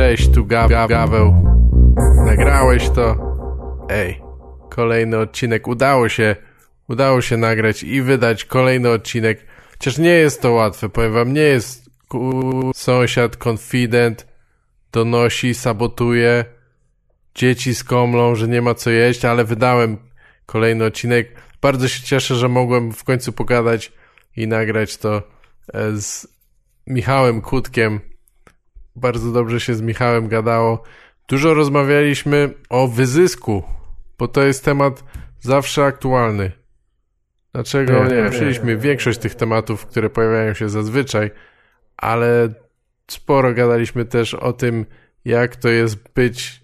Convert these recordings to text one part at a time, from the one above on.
Cześć, tu Gaw Gaweł. Nagrałeś to? Ej, kolejny odcinek. Udało się, udało się nagrać i wydać kolejny odcinek. Chociaż nie jest to łatwe, powiem wam, nie jest ku... sąsiad, konfident, donosi, sabotuje, dzieci skomlą, że nie ma co jeść, ale wydałem kolejny odcinek. Bardzo się cieszę, że mogłem w końcu pogadać i nagrać to e, z Michałem Kutkiem. Bardzo dobrze się z Michałem gadało. Dużo rozmawialiśmy o wyzysku, bo to jest temat zawsze aktualny. Dlaczego? Nie, nie przyjęliśmy większość tych tematów, które pojawiają się zazwyczaj, ale sporo gadaliśmy też o tym, jak to jest być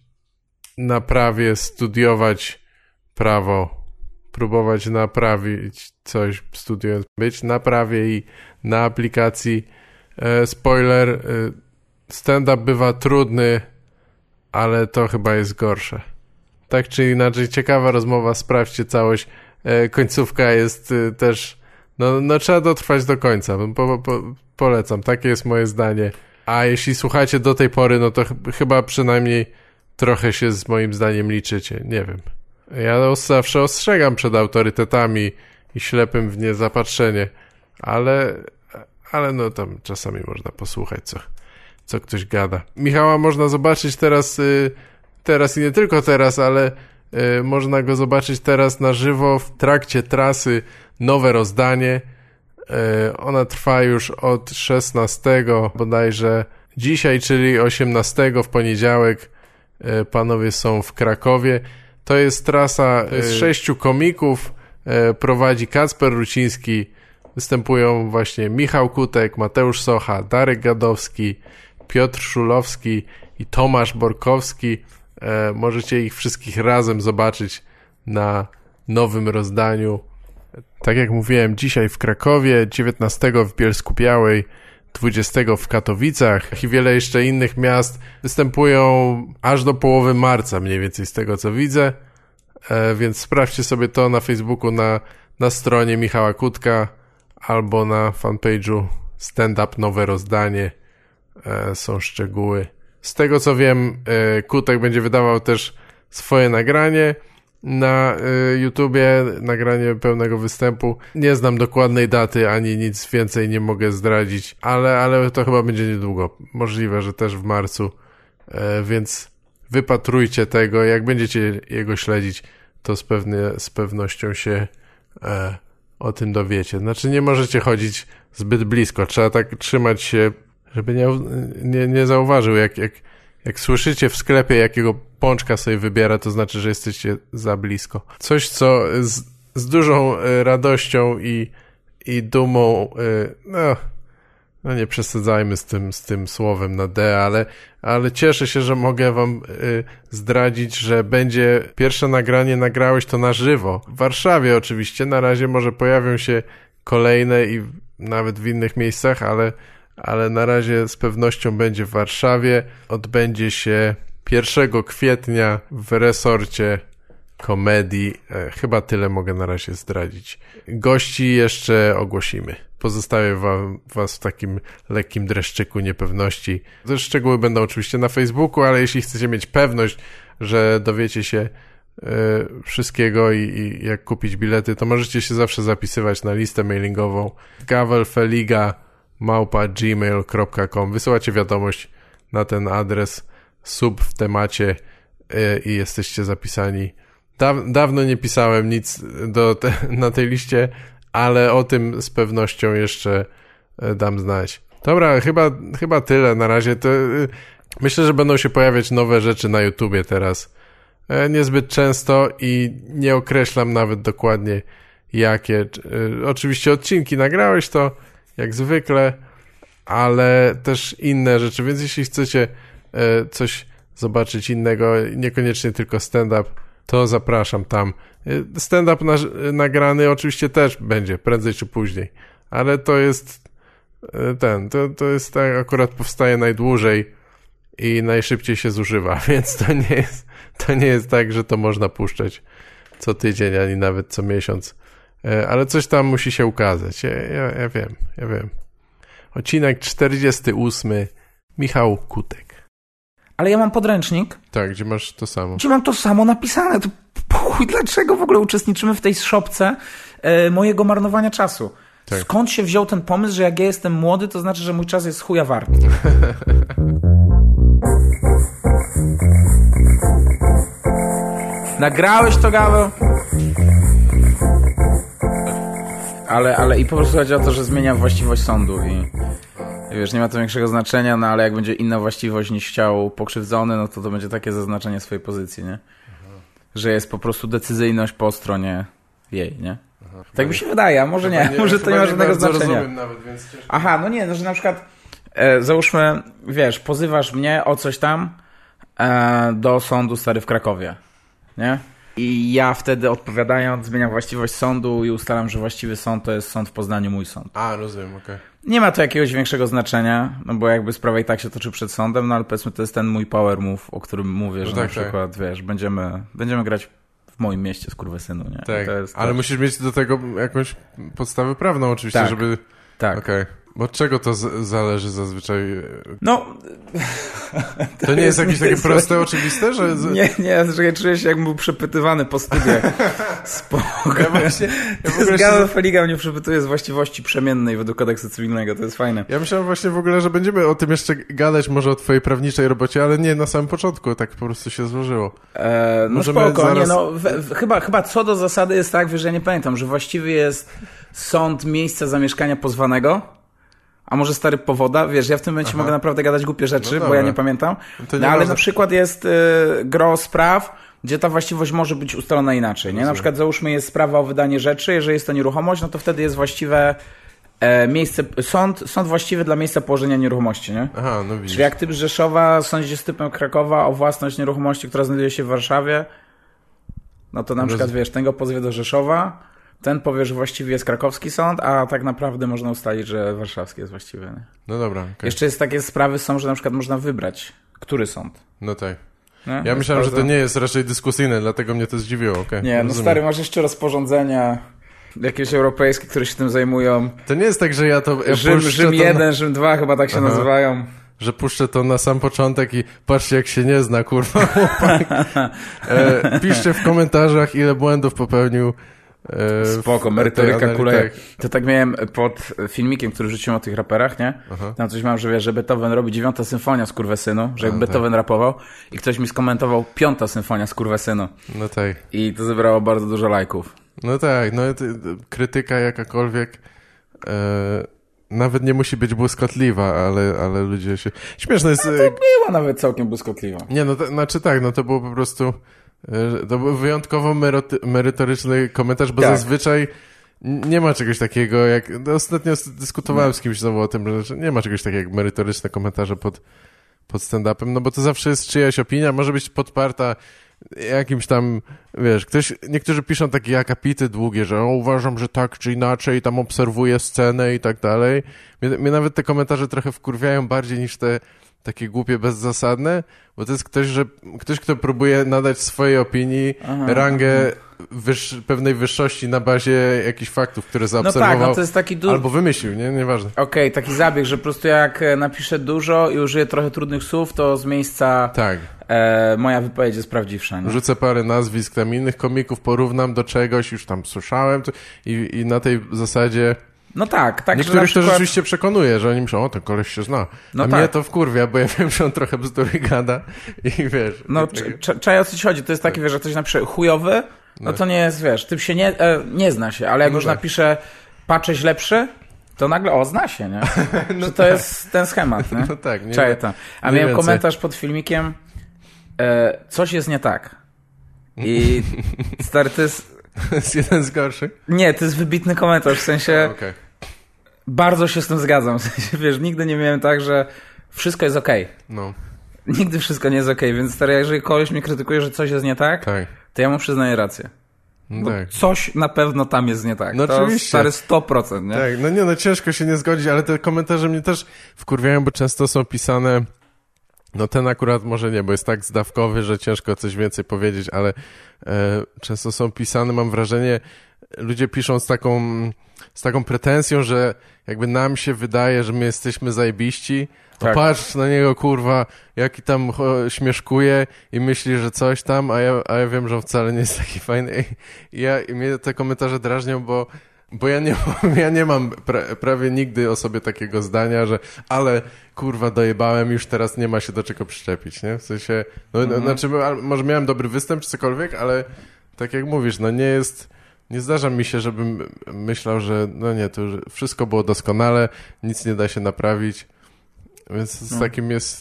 na prawie, studiować prawo, próbować naprawić coś, studiując, być na prawie i na aplikacji. E, spoiler, e, stand-up bywa trudny, ale to chyba jest gorsze. Tak czy inaczej, ciekawa rozmowa, sprawdźcie całość. E, końcówka jest e, też, no, no trzeba dotrwać do końca. Po, po, polecam, takie jest moje zdanie. A jeśli słuchacie do tej pory, no to ch chyba przynajmniej trochę się z moim zdaniem liczycie. Nie wiem. Ja zawsze ostrzegam przed autorytetami i ślepym w nie zapatrzenie, ale, ale no tam czasami można posłuchać, co, co ktoś gada. Michała można zobaczyć teraz, y, teraz i nie tylko teraz, ale y, można go zobaczyć teraz na żywo w trakcie trasy Nowe Rozdanie. Y, ona trwa już od 16 bodajże dzisiaj, czyli 18 w poniedziałek. Panowie są w Krakowie. To jest trasa z sześciu komików. Prowadzi Kacper Ruciński. Występują właśnie Michał Kutek, Mateusz Socha, Darek Gadowski, Piotr Szulowski i Tomasz Borkowski. E, możecie ich wszystkich razem zobaczyć na nowym rozdaniu. Tak jak mówiłem, dzisiaj w Krakowie, 19 w Bielsku Białej, 20 w Katowicach i wiele jeszcze innych miast występują aż do połowy marca, mniej więcej z tego co widzę. E, więc sprawdźcie sobie to na Facebooku, na, na stronie Michała Kutka albo na fanpage'u Stand Up Nowe Rozdanie. E, są szczegóły. Z tego co wiem, e, Kutek będzie wydawał też swoje nagranie na e, YouTubie, nagranie pełnego występu. Nie znam dokładnej daty, ani nic więcej nie mogę zdradzić, ale, ale to chyba będzie niedługo. Możliwe, że też w marcu, więc wypatrujcie tego. Jak będziecie jego śledzić, to z, pewnie, z pewnością się o tym dowiecie. Znaczy nie możecie chodzić zbyt blisko, trzeba tak trzymać się żeby nie, nie, nie zauważył, jak, jak, jak słyszycie w sklepie, jakiego pączka sobie wybiera, to znaczy, że jesteście za blisko. Coś, co z, z dużą e, radością i, i dumą, e, no, no nie przesadzajmy z tym, z tym słowem na D, ale, ale cieszę się, że mogę wam y, zdradzić, że będzie pierwsze nagranie, nagrałeś to na żywo. W Warszawie oczywiście, na razie może pojawią się kolejne i nawet w innych miejscach, ale ale na razie z pewnością będzie w Warszawie. Odbędzie się 1 kwietnia w resorcie komedii. E, chyba tyle mogę na razie zdradzić. Gości jeszcze ogłosimy. Pozostawię wam, was w takim lekkim dreszczyku niepewności. Te szczegóły będą oczywiście na Facebooku, ale jeśli chcecie mieć pewność, że dowiecie się y, wszystkiego i, i, jak kupić bilety, to możecie się zawsze zapisywać na listę mailingową Gavel Feliga małpa gmail.com. Wysyłacie wiadomość na ten adres sub w temacie e, i jesteście zapisani. Daw dawno nie pisałem nic do te, na tej liście, ale o tym z pewnością jeszcze e, dam znać. Dobra, chyba, chyba tyle na razie. To, e, myślę, że będą się pojawiać nowe rzeczy na YouTubie teraz. Niezbyt często i nie określam nawet dokładnie jakie. Oczywiście odcinki nagrałeś to jak zwykle, ale też inne rzeczy, więc jeśli chcecie e, coś zobaczyć innego, niekoniecznie tylko stand-up, to zapraszam tam. E, stand-up nagrany oczywiście też będzie, prędzej czy później, ale to jest e, ten, to, to jest tak, akurat powstaje najdłużej i najszybciej się zużywa, więc to nie jest, to nie jest tak, że to można puszczać co tydzień, ani nawet co miesiąc. E, ale coś tam musi się ukazać. Ja, ja, ja wiem, ja wiem. Odcinek 48. Michał Kutek. ale ja mam podręcznik, Tak, gdzie masz to samo. gdzie mam to samo napisane. To chuj, dlaczego w ogóle uczestniczymy w tej szopce e, mojego marnowania czasu? Tak. Skąd się wziął ten pomysł, że jak ja jestem młody, to znaczy, że mój czas jest chuja wart? Nagrałeś to, Gaweł? Ale, ale i po prostu chodzi o to, że zmienia właściwość sądu i, wiesz, nie ma to większego znaczenia, no ale jak będzie inna właściwość niż chciał pokrzywdzony, no to to będzie takie zaznaczenie swojej pozycji, nie? Że jest po prostu decyzyjność po stronie jej, nie? Tak mi się wydaje, a może nie, może to nie ma żadnego znaczenia. Nawet. Aha, no nie, no że na przykład e, załóżmy, wiesz, pozywasz mnie o coś tam e, do sądu stary w Krakowie, nie? I ja wtedy odpowiadając zmieniam właściwość sądu i ustalam, że właściwy sąd to jest sąd w Poznaniu, mój sąd. A, rozumiem, okej. Nie ma to jakiegoś większego znaczenia, no bo jakby sprawa i tak się toczy przed sądem, no ale powiedzmy to jest ten mój power move, o którym mówię, że tak, na tak. przykład, wiesz, będziemy, będziemy grać w moim mieście z synu, nie? Tak, ale musisz mieć do tego jakąś podstawę prawną oczywiście, Tak. żeby... tak. Okej. Bo od czego to zależy zazwyczaj? No, To nie jest jakieś nie takie jest- proste, oczywiste, że... Nie, nie, że czuję się jakbym był przepytywany po studiach. Spoko. Ja właśnie, ja w ogóle się... Feliga mnie przepytuje z właściwości przemiennej według kodeksu cywilnego, to jest fajne. Ja myślałem właśnie w ogóle, że będziemy o tym jeszcze gadać, może o twojej prawniczej robocie, ale nie, na samym początku tak po prostu się złożyło. E, no Możemy spoko, zaraz- nie no, w, w, chyba, chyba co do zasady jest tak, wiesz, ja nie pamiętam, że właściwy jest sąd miejsca zamieszkania pozwanego, a może stary powoda, wiesz, ja w tym momencie Aha. mogę naprawdę gadać głupie rzeczy, No bo ja nie pamiętam, To nie no ale na przykład jest y, gro spraw, gdzie ta właściwość może być ustalona inaczej, nie? Na przykład załóżmy jest sprawa o wydanie rzeczy, jeżeli jest to nieruchomość, no to wtedy jest właściwe e, miejsce, sąd, sąd właściwy dla miejsca położenia nieruchomości, nie? Aha, no widzisz. Czyli jak typ Rzeszowa sądzi z typem Krakowa o własność nieruchomości, która znajduje się w Warszawie, no to na Roz- przykład, wiesz, ten go pozwie do Rzeszowa, ten powie, że właściwie jest krakowski sąd, a tak naprawdę można ustalić, że warszawski jest właściwy. Nie? No dobra, okej. Jeszcze jest takie sprawy są, że na przykład można wybrać, który sąd. No tak. Nie? Ja myślałem, że to bardzo- nie jest raczej dyskusyjne, dlatego mnie to zdziwiło, okej. Nie, no rozumiem. stary, masz jeszcze rozporządzenia jakieś europejskie, które się tym zajmują. To nie jest tak, że ja to... Ja Rzym, Rzym to 1, Rzym 2 chyba tak się Aha. nazywają. że puszczę to na sam początek i patrzcie jak się nie zna, kurwa. E, piszcie w komentarzach, ile błędów popełnił. E, Spoko, merytoryka tak. To tak miałem pod filmikiem, który rzuciłem o tych raperach, nie? Aha. Tam coś mam, że wiesz, że Beethoven robi dziewiąta symfonia z kurwesynu, że jak A, Beethoven rapował i ktoś mi skomentował piąta symfonia z kurwesynu No tak. i to zebrało bardzo dużo lajków. No tak, no to, krytyka jakakolwiek e, nawet nie musi być błyskotliwa, ale, ale ludzie się... Śmieszne jest... e, Była nawet całkiem błyskotliwa. Nie, no to, znaczy tak, no to było po prostu... To był wyjątkowo merytoryczny komentarz, bo Tak. zazwyczaj nie ma czegoś takiego jak... No ostatnio dyskutowałem z kimś znowu o tym, że nie ma czegoś takiego jak merytoryczne komentarze pod, pod stand-upem, no bo to zawsze jest czyjaś opinia, może być podparta jakimś tam, wiesz, ktoś, niektórzy piszą takie akapity długie, że o, uważam, że tak czy inaczej, tam obserwuję scenę i tak dalej. Mnie, mnie nawet te komentarze trochę wkurwiają bardziej niż te takie głupie, bezzasadne, bo to jest ktoś, że, ktoś, kto próbuje nadać swojej opinii Aha, rangę wyż, pewnej wyższości na bazie jakichś faktów, które No zaobserwował tak, no to jest taki duży... albo wymyślił, nie? Nieważne. Okej, taki zabieg, że po prostu jak e, napiszę dużo i użyję trochę trudnych słów, to z miejsca Tak. e, moja wypowiedź jest prawdziwsza. Nie? Rzucę parę nazwisk tam innych komików, porównam do czegoś, już tam słyszałem to, i, i na tej zasadzie No tak, tak, niektórych przykład... to rzeczywiście przekonuje, że oni myślą, o ten koleś się zna. No A tak. mnie to wkurwia, bo ja wiem, że on trochę bzdury gada i wiesz. No, tak- cz- czaj o co ci chodzi. To jest takie, wiesz, że ktoś napisze chujowy, no to nie jest, wiesz, typ się nie, e, nie zna się, ale jak No już tak. napisze patrzeć lepszy, to nagle, o, zna się, nie? że to jest ten schemat, nie? no tak, nie, Czaję to. A miałem więcej. komentarz pod filmikiem, e, coś jest nie tak. I stary, to jest, jest jeden z gorszych. nie, to jest wybitny komentarz, w sensie Okej. Bardzo się z tym zgadzam, w sensie, wiesz, nigdy nie miałem tak, że wszystko jest okej. No, Nigdy wszystko nie jest okej, więc stary, jeżeli koleś mnie krytykuje, że coś jest nie tak, tak. to ja mu przyznaję rację. No tak. coś na pewno tam jest nie tak. No to oczywiście. stary 100%, nie? Tak, no nie, no ciężko się nie zgodzić, ale te komentarze mnie też wkurwiają, bo często są pisane No ten akurat może nie, bo jest tak zdawkowy, że ciężko coś więcej powiedzieć, ale e, często są pisane, mam wrażenie, ludzie piszą z taką, z taką pretensją, że jakby nam się wydaje, że my jesteśmy zajebiści, no Tak. patrz na niego, kurwa, jaki tam śmieszkuje i myśli, że coś tam, a ja, a ja wiem, że on wcale nie jest taki fajny. I, ja, i mnie te komentarze drażnią, bo, bo ja nie, mam- ja nie mam pra, prawie nigdy o sobie takiego zdania, że ale kurwa dojebałem, już teraz nie ma się do czego przyczepić, nie? W sensie, no, no znaczy, a- może miałem dobry występ czy cokolwiek, ale tak jak mówisz, no nie jest... Nie zdarza mi się, żebym myślał, że no nie, to już wszystko było doskonale, nic nie da się naprawić. Więc z No. takim jest.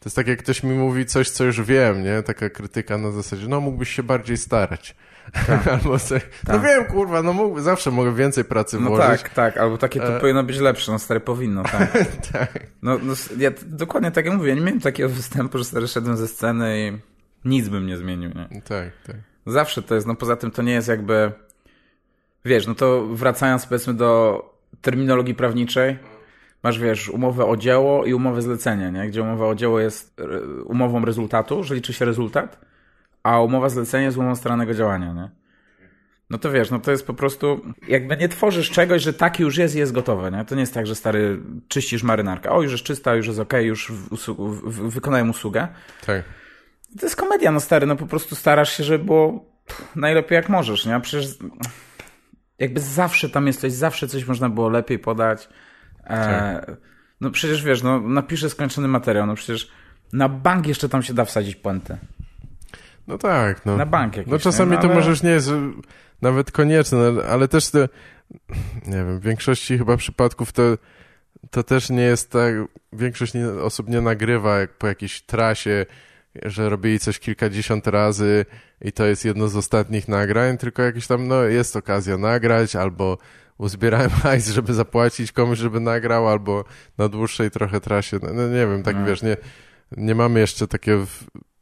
To jest tak, jak ktoś mi mówi coś, co już wiem, nie? Taka krytyka na zasadzie, no mógłbyś się bardziej starać. Albo coś. No Tak. wiem, kurwa, no mógł, zawsze mogę więcej pracy No włożyć. tak, tak, albo takie to E. powinno być lepsze, no stary, powinno, tak. tak. No, no ja dokładnie tak jak mówię, ja nie miałem takiego występu, że stary szedłem ze sceny i nic bym nie zmienił, nie? Tak, tak. Zawsze to jest, no poza tym to nie jest jakby, wiesz, no to wracając powiedzmy do terminologii prawniczej, masz, wiesz, umowę o dzieło i umowę zlecenia, nie? Gdzie umowa o dzieło jest e, umową rezultatu, że liczy się rezultat, a umowa zlecenia jest umową staranego działania, nie? No to wiesz, no to jest po prostu, jakby nie tworzysz czegoś, że taki już jest i jest gotowe, nie? To nie jest tak, że stary, czyścisz marynarkę, o już jest czysta, już jest okej, już w, usłu- wykonałem usługę. tak. To jest komedia, no stary, no po prostu starasz się, żeby było najlepiej jak możesz, nie? Przecież jakby zawsze tam jest coś, zawsze coś można było lepiej podać. E, no przecież wiesz, no napiszę skończony materiał, no przecież na bank jeszcze tam się da wsadzić puentę. No tak, no. Na bank jakiś, No czasami nie? No, to ale- może już nie jest nawet konieczne, no, ale też te, nie wiem, w większości chyba przypadków to, to też nie jest tak, większość osób nie nagrywa jak po jakiejś trasie, że robili coś kilkadziesiąt razy i to jest jedno z ostatnich nagrań, tylko jakieś tam, no jest okazja nagrać, albo uzbierałem hajs, żeby zapłacić komuś, żeby nagrał, albo na dłuższej trochę trasie, no, no nie wiem, tak No. wiesz, nie, nie mamy jeszcze takiego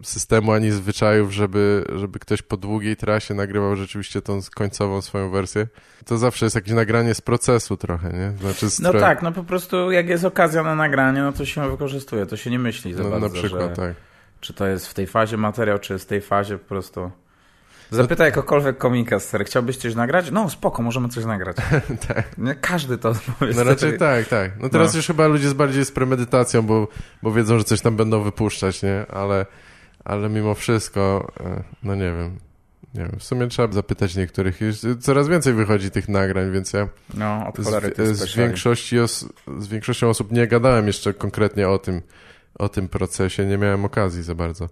systemu ani zwyczajów, żeby, żeby ktoś po długiej trasie nagrywał rzeczywiście tą końcową swoją wersję. To zawsze jest jakieś nagranie z procesu trochę, nie? Znaczy No tak, no po prostu jak jest okazja na nagranie, no to się wykorzystuje, to się nie myśli za no, bardzo, na przykład, że, tak. Czy to jest w tej fazie materiał, czy jest w tej fazie po prostu... Zapytaj jakokolwiek komika, stary, chciałbyś coś nagrać? No spoko, możemy coś nagrać. tak. Nie każdy to odpowie. No raczej tak, tak. No teraz No. już chyba ludzie z bardziej z premedytacją, bo, bo wiedzą, że coś tam będą wypuszczać, nie? Ale, ale mimo wszystko, e, no nie wiem. Nie wiem, w sumie trzeba zapytać niektórych. Już coraz więcej wychodzi tych nagrań, więc ja No, z, z, speciali. większości os, z większością osób nie gadałem jeszcze konkretnie o tym, o tym procesie, nie miałem okazji za bardzo.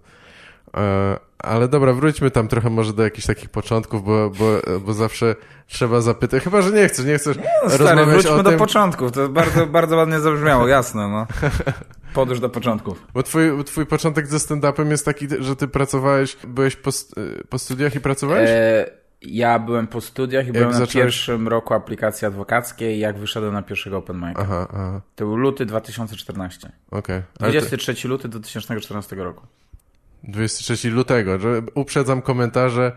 E, ale dobra, wróćmy tam trochę może do jakichś takich początków, bo, bo, bo zawsze trzeba zapytać, chyba, że nie chcesz, nie chcesz No, stary, wróćmy o do tym, początków. To bardzo, bardzo ładnie zabrzmiało, jasne, no. Podróż do początków. bo twój, twój początek ze stand-upem jest taki, że ty pracowałeś, byłeś po, po studiach i pracowałeś? E, ja byłem po studiach i byłem na zacząłeś? pierwszym roku aplikacji adwokackiej, jak wyszedłem na pierwszego open mic. Aha, aha, To był luty 2014. okej. To- 23 luty 2014 roku. 23 lutego, że uprzedzam komentarze.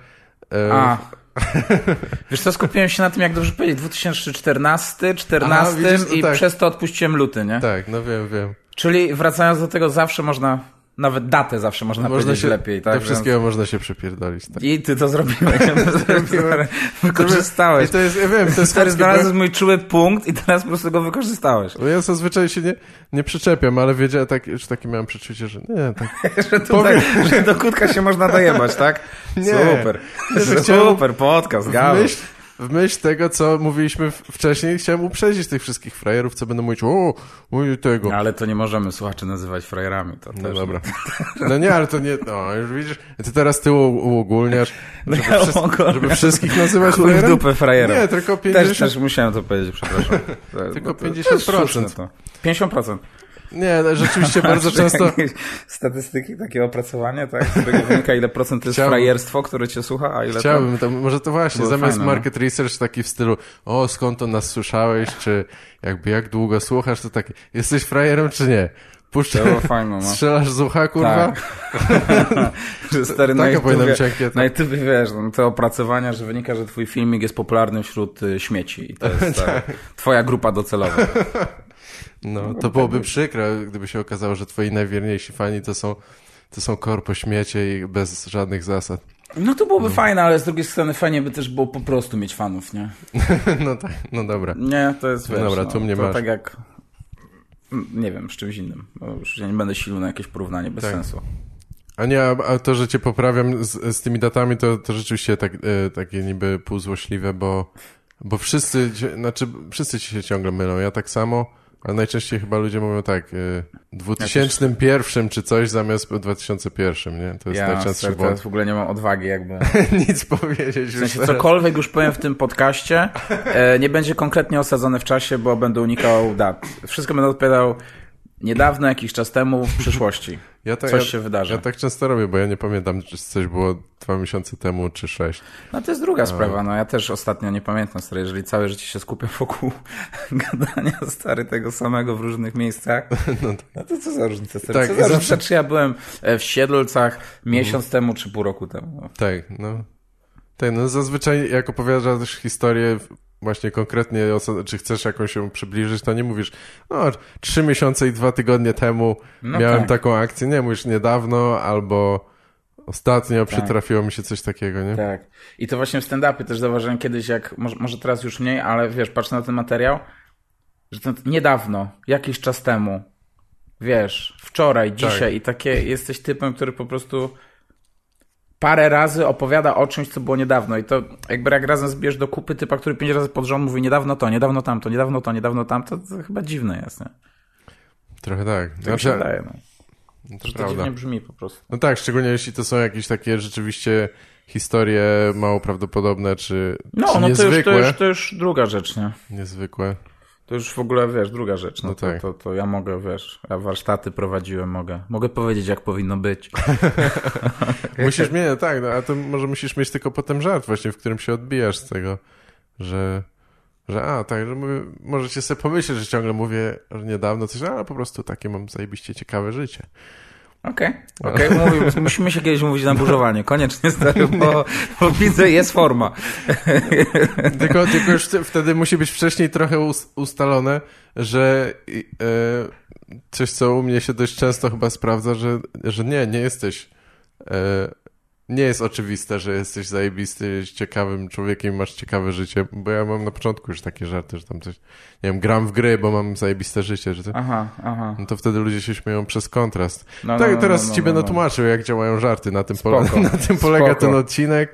E, A. Wiesz co, skupiłem się na tym, jak dobrze powiedzieć, 2014, 14 Aha, widzisz, no i tak. przez to odpuściłem luty, nie? Tak, no wiem, wiem. Czyli wracając do tego, zawsze można, nawet datę zawsze można, powiedzieć się, lepiej, tak? Do wszystkiego można się przypierdolić. Tak. I ty to zrobiłeś. Wykorzystałeś. I to jest, ja wiem, to jest Stary, chamskie, bo- znalazłeś mój czuły punkt i teraz po prostu go wykorzystałeś. Ja zazwyczaj się nie, nie przyczepiam, ale wiedziałem, tak, że takie miałem przeczucie, że nie, tak. że, tutaj, że do kutka się można dojebać, tak? Nie. Super. chciałem- Super, podcast, W gały. myśl, w myśl tego, co mówiliśmy wcześniej, chciałem uprzedzić tych wszystkich frajerów, co będą mówić, o, mój tego. No, ale to nie możemy słuchaczy nazywać frajerami. To No też. dobra. No nie, ale to nie, no już widzisz, ty teraz ty uogólniasz, żeby, uogólniam. żeby wszystkich nazywać Chuj w frajerem? dupę frajerem. Nie, tylko Też, 50, też musiałem to powiedzieć, przepraszam. Tylko Bo to- 50%. to jest słuszne To. 50%. Nie, no, rzeczywiście bardzo często, Statystyki, takie opracowanie, tak? Z którego wynika, ile procent to jest Chciałbym- frajerstwo, które cię słucha, a ile Chciałbym, to, może to właśnie, zamiast fajne, no. market research taki w stylu, o skąd to nas słyszałeś, czy jakby jak długo słuchasz, to takie, jesteś frajerem czy nie? Puszczę, fajne, no. strzelasz z ucha, kurwa? Tak. stary na Taka powinna być ankieta. na YouTubie, wiesz, no, te opracowania, że wynika, że twój filmik jest popularny wśród y, śmieci i to jest Tak. stary, twoja grupa docelowa. No, to byłoby przykre, gdyby się okazało, że twoi najwierniejsi fani to są, to są korpo śmiecie i bez żadnych zasad. No to byłoby fajne, ale z drugiej strony fajnie by też było po prostu mieć fanów, nie? No tak, no dobra. Nie, to jest, wiesz, Dobra, no, tu mnie to masz. tak jak, nie wiem, z czymś innym. Już ja nie będę silił na jakieś porównanie, bez Tak. sensu. A nie, a, to, że cię poprawiam z, z tymi datami, to, to rzeczywiście tak, e, takie niby półzłośliwe, bo, bo wszyscy, znaczy wszyscy ci się ciągle mylą. Ja tak samo, ale najczęściej chyba ludzie mówią tak, e, 2001 czy coś zamiast 2001, nie? To jest Ja najczęstszy błąd. teraz w ogóle nie mam odwagi jakby. Nic powiedzieć W już sensie teraz. cokolwiek już powiem w tym podcaście, e, nie będzie konkretnie osadzone w czasie, bo będę unikał dat. Wszystko będę odpowiadał niedawno, jakiś czas temu, w przyszłości. Ja tak, Coś ja, się wydarzy. Ja tak często robię, bo ja nie pamiętam, czy coś było dwa miesiące temu, czy sześć. No to jest druga sprawa, no ja też ostatnio nie pamiętam, stary, jeżeli całe życie się skupia wokół gadania, stary, tego samego w różnych miejscach, no to co za różnica, stary, Tak, co za zawsze- czy ja byłem e, w Siedlcach miesiąc temu, czy pół roku temu. No. Tak, no. Tak, no zazwyczaj jak opowiadasz historię właśnie konkretnie, czy chcesz jakąś ją przybliżyć, to nie mówisz, no, trzy miesiące i dwa tygodnie temu No miałem tak. taką akcję, nie, mówisz niedawno albo ostatnio przytrafiło mi się coś takiego, nie? Tak. I to właśnie w stand-upie też zauważyłem kiedyś, jak, może, może teraz już mniej, ale wiesz, patrz na ten materiał, że to niedawno, jakiś czas temu, wiesz, wczoraj, dzisiaj i takie, jesteś typem, który po prostu parę razy opowiada o czymś, co było niedawno i to jakby jak razem zbierz do kupy typa, który pięć razy pod rząd mówi niedawno to, niedawno tamto, niedawno to, niedawno tamto, to chyba dziwne jest, nie? Trochę tak. Tak Znaczy, się wydaje, no. to Że to prawda. dziwnie brzmi po prostu. No tak, szczególnie jeśli to są jakieś takie rzeczywiście historie mało prawdopodobne, czy, No, czy no to już, niezwykłe. to, już, to już druga rzecz, nie? Niezwykłe. To już w ogóle, wiesz, druga rzecz. No, No to, tak. to, to ja mogę, wiesz, ja warsztaty prowadziłem, mogę, mogę powiedzieć, jak powinno być. Musisz mieć, tak, no, a to może musisz mieć tylko potem żart właśnie, w którym się odbijasz z tego, że, że a, tak, że mówię, możecie sobie pomyśleć, że ciągle mówię że niedawno coś, ale po prostu takie mam zajebiście ciekawe życie. Okej, okej, mówimy, musimy się kiedyś mówić na burzowanie, koniecznie, stary, bo, bo widzę, jest forma. Tylko, tylko już wte- wtedy musi być wcześniej trochę us- ustalone, że e, coś, co u mnie się dość często chyba sprawdza, że, że nie, nie jesteś e, nie jest oczywiste, że jesteś zajebisty, jesteś ciekawym człowiekiem i masz ciekawe życie, bo ja mam na początku już takie żarty, że tam coś, nie wiem, gram w gry, bo mam zajebiste życie, że to, Aha, aha. no to wtedy ludzie się śmieją przez kontrast. No, tak, no, no, teraz no, no, ci będę no. tłumaczył, jak działają żarty, na tym, pole, Spoko, na tym polega spoko. ten odcinek.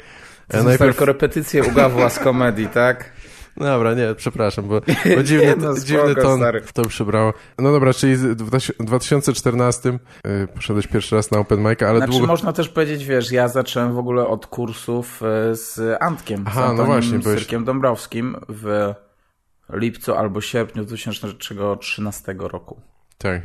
To E, są tylko repetycje u Gawła z komedii, tak? Dobra, nie, przepraszam, bo, bo dziwny, Nie, no, spoko, dziwny ton stary. to przybrało. No dobra, czyli w 2014 y, poszedłeś pierwszy raz na open mic, ale Znaczy długo... można też powiedzieć, wiesz, ja zacząłem w ogóle od kursów e, z Antkiem, Aha, z no Antonim właśnie, byłeś- Syrkiem Dąbrowskim w lipcu albo sierpniu 2013 roku. Tak.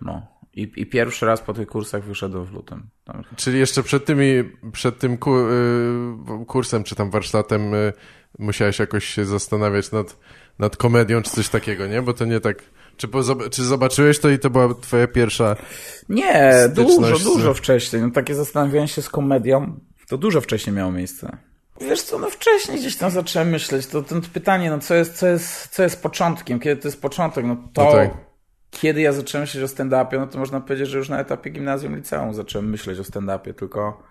No. I, I pierwszy raz po tych kursach wyszedłem w lutym. Tam, Czyli jeszcze przed tymi, przed tym ku, y, kursem, czy tam warsztatem y, musiałeś jakoś się zastanawiać nad, nad komedią, czy coś takiego, nie? Bo to nie tak... Czy, po, czy zobaczyłeś to i to była twoja pierwsza... Nie, dużo, z- dużo wcześniej. No, takie zastanawianie się z komedią, to dużo wcześniej miało miejsce. Wiesz co, no wcześniej gdzieś tam zacząłem myśleć, to, to pytanie, no co jest, co, jest, co jest początkiem, kiedy to jest początek, no to No tak. kiedy ja zacząłem myśleć o stand-upie, no to można powiedzieć, że już na etapie gimnazjum, liceum zacząłem myśleć o stand-upie, tylko...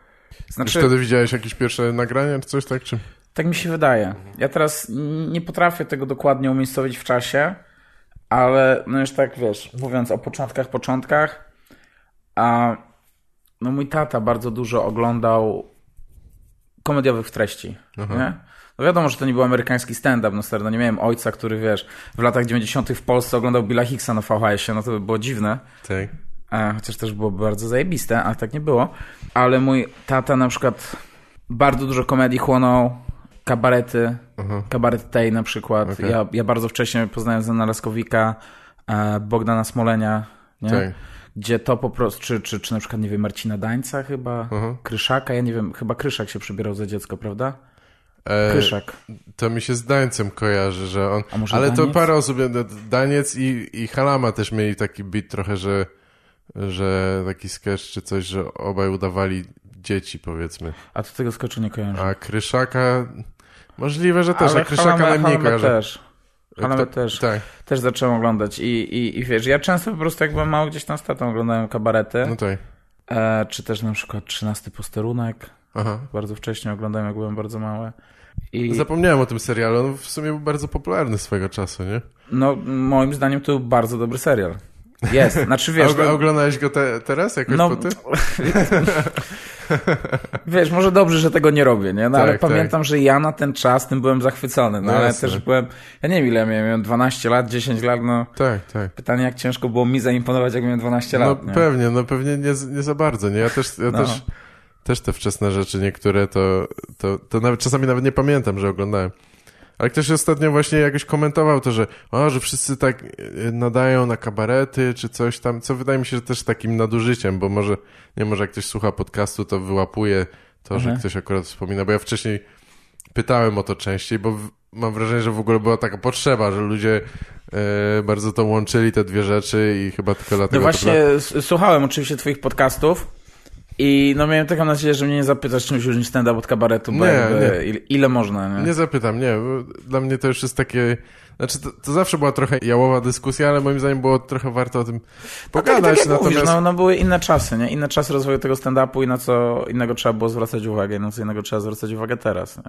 Już Znaczy, wtedy widziałeś jakieś pierwsze nagrania, czy coś tak? Czy... tak mi się wydaje. Ja teraz nie potrafię tego dokładnie umiejscowić w czasie, ale no już tak wiesz, mówiąc o początkach, początkach, a no mój tata bardzo dużo oglądał komediowych treści, nie? No wiadomo, że to nie był amerykański stand-up, no stary, no nie miałem ojca, który wiesz, w latach 90. w Polsce oglądał Billa Hicksa na VHS-ie, no to by było dziwne. Tak. E, chociaż też byłoby bardzo zajebiste, ale tak nie było. Ale mój tata na przykład bardzo dużo komedii chłonął, kabarety, kabaret tej na przykład. Okej. Ja, ja bardzo wcześnie poznałem Zena Laskowika, e, Bogdana Smolenia, nie? Tak. Gdzie to po prostu, czy, czy, czy na przykład, nie wiem, Marcina Dańca chyba, Mhm. Kryszaka, ja nie wiem, chyba Kryszak się przybierał za dziecko, prawda? E, Kryszak. To mi się z Dańcem kojarzy, że on... Ale to Daniec? parę osób, Daniec i, i Halama też mieli taki bit trochę, że, że taki sketch czy coś, że obaj udawali dzieci, powiedzmy. A to tego skoczu nie kojarzę. A Kryszaka... Możliwe, że też, Ale a Kryszaka Halame- najmniej Halame kojarzę. też. ale Kto- też, Tak, też zacząłem oglądać i, i, i wiesz, ja często po prostu jak byłem mały gdzieś tam z tatą oglądałem kabarety, no tak. e, czy też na przykład 13 posterunek, Aha. bardzo wcześnie oglądałem jak byłem bardzo mały. I Zapomniałem o tym serialu, on w sumie był bardzo popularny swego czasu, nie? no moim zdaniem to był bardzo dobry serial. Jest, znaczy wiesz, A no, oglądałeś go te, teraz jakoś no po tym? wiesz, może dobrze, że tego nie robię, nie? No Tak, ale tak. pamiętam, że ja na ten czas tym byłem zachwycony, no, No ale jasne. też byłem, ja nie wiem ile miałem, miałem 12 lat, 10 lat, no Tak, tak. pytanie jak ciężko było mi zaimponować jak miałem 12 No lat, nie? pewnie, no pewnie nie, nie za bardzo, nie? Ja też, ja No. też, też te wczesne rzeczy niektóre to, to, to nawet czasami nawet nie pamiętam, że oglądałem. Ale ktoś ostatnio właśnie jakoś komentował to, że o, że wszyscy tak e, nadają na kabarety czy coś tam, co wydaje mi się że też takim nadużyciem, bo może, nie może jak ktoś słucha podcastu, to wyłapuje to, że Mhm. ktoś akurat wspomina, bo ja wcześniej pytałem o to częściej, bo w, mam wrażenie, że w ogóle była taka potrzeba, że ludzie e, bardzo to łączyli, te dwie rzeczy i chyba tylko No dlatego... to właśnie s- słuchałem oczywiście twoich podcastów i no miałem taką nadzieję, że mnie nie zapytasz czymś różni stand-up od kabaretu, bo Nie, jakby, nie. Ile, ile można, nie? Nie zapytam, nie. bo Dla mnie to już jest takie. Znaczy, to, to zawsze była trochę jałowa dyskusja, ale moim zdaniem było trochę warto o tym No tak, pogadać. tak jak mówisz, natomiast no, no były inne czasy, nie? Inne czasy rozwoju tego stand-upu i na co innego trzeba było zwracać uwagę i na co innego trzeba zwracać uwagę teraz, nie?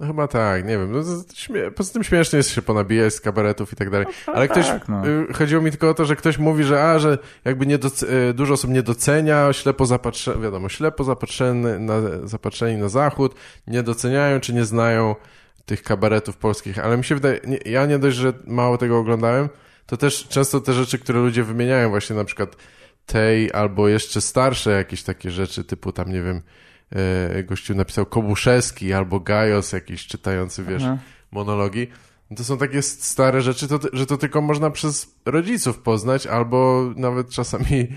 no, chyba tak, nie wiem. No, śmie... Poza tym śmiesznie jest się ponabijać z kabaretów i tak dalej. Ale ktoś. tak, no. y, Chodziło mi tylko o to, że ktoś mówi, że a, że jakby nie doc... y, dużo osób nie docenia, ślepo zapatrzeni, wiadomo, ślepo zapatrzeni na, zapatrzeni na zachód, nie doceniają czy nie znają tych kabaretów polskich, ale mi się wydaje, nie, ja nie dość, że mało tego oglądałem, to też często te rzeczy, które ludzie wymieniają, właśnie na przykład tej albo jeszcze starsze jakieś takie rzeczy, typu tam, nie wiem, e, gościu napisał Kobuszewski albo Gajos jakiś czytający, wiesz, monologi. To są takie stare rzeczy, to, że to tylko można przez rodziców poznać, albo nawet czasami e,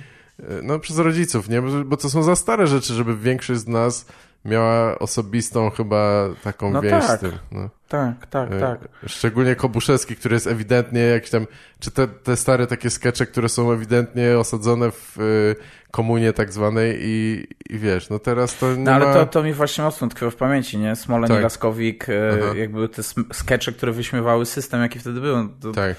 no, przez rodziców, nie? Bo, bo to są za stare rzeczy, żeby większość z nas miała osobistą chyba taką No więź tak. z tym. No. Tak, tak, E, tak. Szczególnie Kobuszewski, który jest ewidentnie jakiś tam, czy te, te stare takie skecze, które są ewidentnie osadzone w y, komunie tak zwanej i, i wiesz, no teraz to nie No ale ma... to, to mi właśnie mocno tkwiło w pamięci, nie? Smoleń Tak. Laskowik, e, Aha. jak były te skecze, które wyśmiewały system, jaki wtedy był. To, Tak,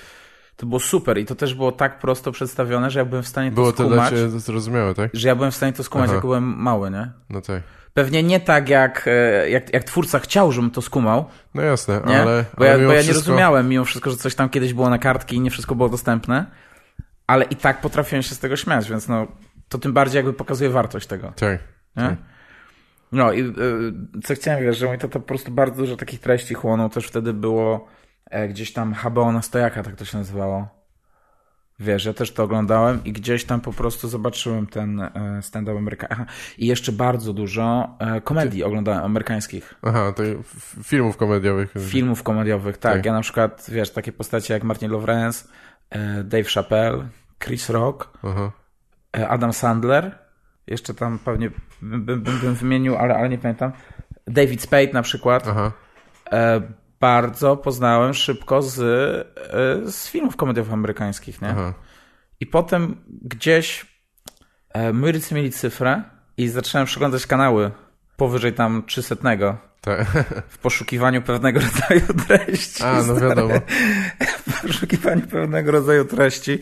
to było super i to też było tak prosto przedstawione, że ja byłem w stanie to było to dla skumać, ciebie zrozumiałe, tak? że ja byłem w stanie to skumać, Aha. jak byłem mały, nie? No tak. Pewnie nie tak, jak, e, jak, jak twórca chciał, żebym to skumał, No jasne, nie? ale... bo ale ja, mimo bo ja nie wszystko- rozumiałem mimo wszystko, że coś tam kiedyś było na kartki i nie wszystko było dostępne, ale i tak potrafiłem się z tego śmiać, więc no, to tym bardziej jakby pokazuje wartość tego. Tak, Nie? tak. No i y, co chciałem, wiesz, że mój tata po prostu bardzo dużo takich treści chłonął. Też wtedy było e, gdzieś tam HBO na stojaka, tak to się nazywało. Wiesz, ja też to oglądałem i gdzieś tam po prostu zobaczyłem ten e, stand-up amerykański. I jeszcze bardzo dużo e, komedii oglądałem, amerykańskich. Aha, to filmów komediowych. Filmów komediowych, tak. Tak. Ja na przykład, wiesz, takie postacie jak Martin Lawrence, e, Dave Chappelle, Chris Rock, Aha. Adam Sandler, jeszcze tam pewnie bym, bym, bym bym wymienił, ale, ale nie pamiętam. David Spade na przykład. Aha. Bardzo poznałem szybko z, e, z filmów komediowych amerykańskich, nie? Aha. I potem gdzieś e, Myrycy mieli cyfrę i zacząłem przeglądać kanały powyżej tam 300 Tak. w poszukiwaniu pewnego rodzaju treści. A, no wiadomo. W poszukiwaniu pewnego rodzaju treści.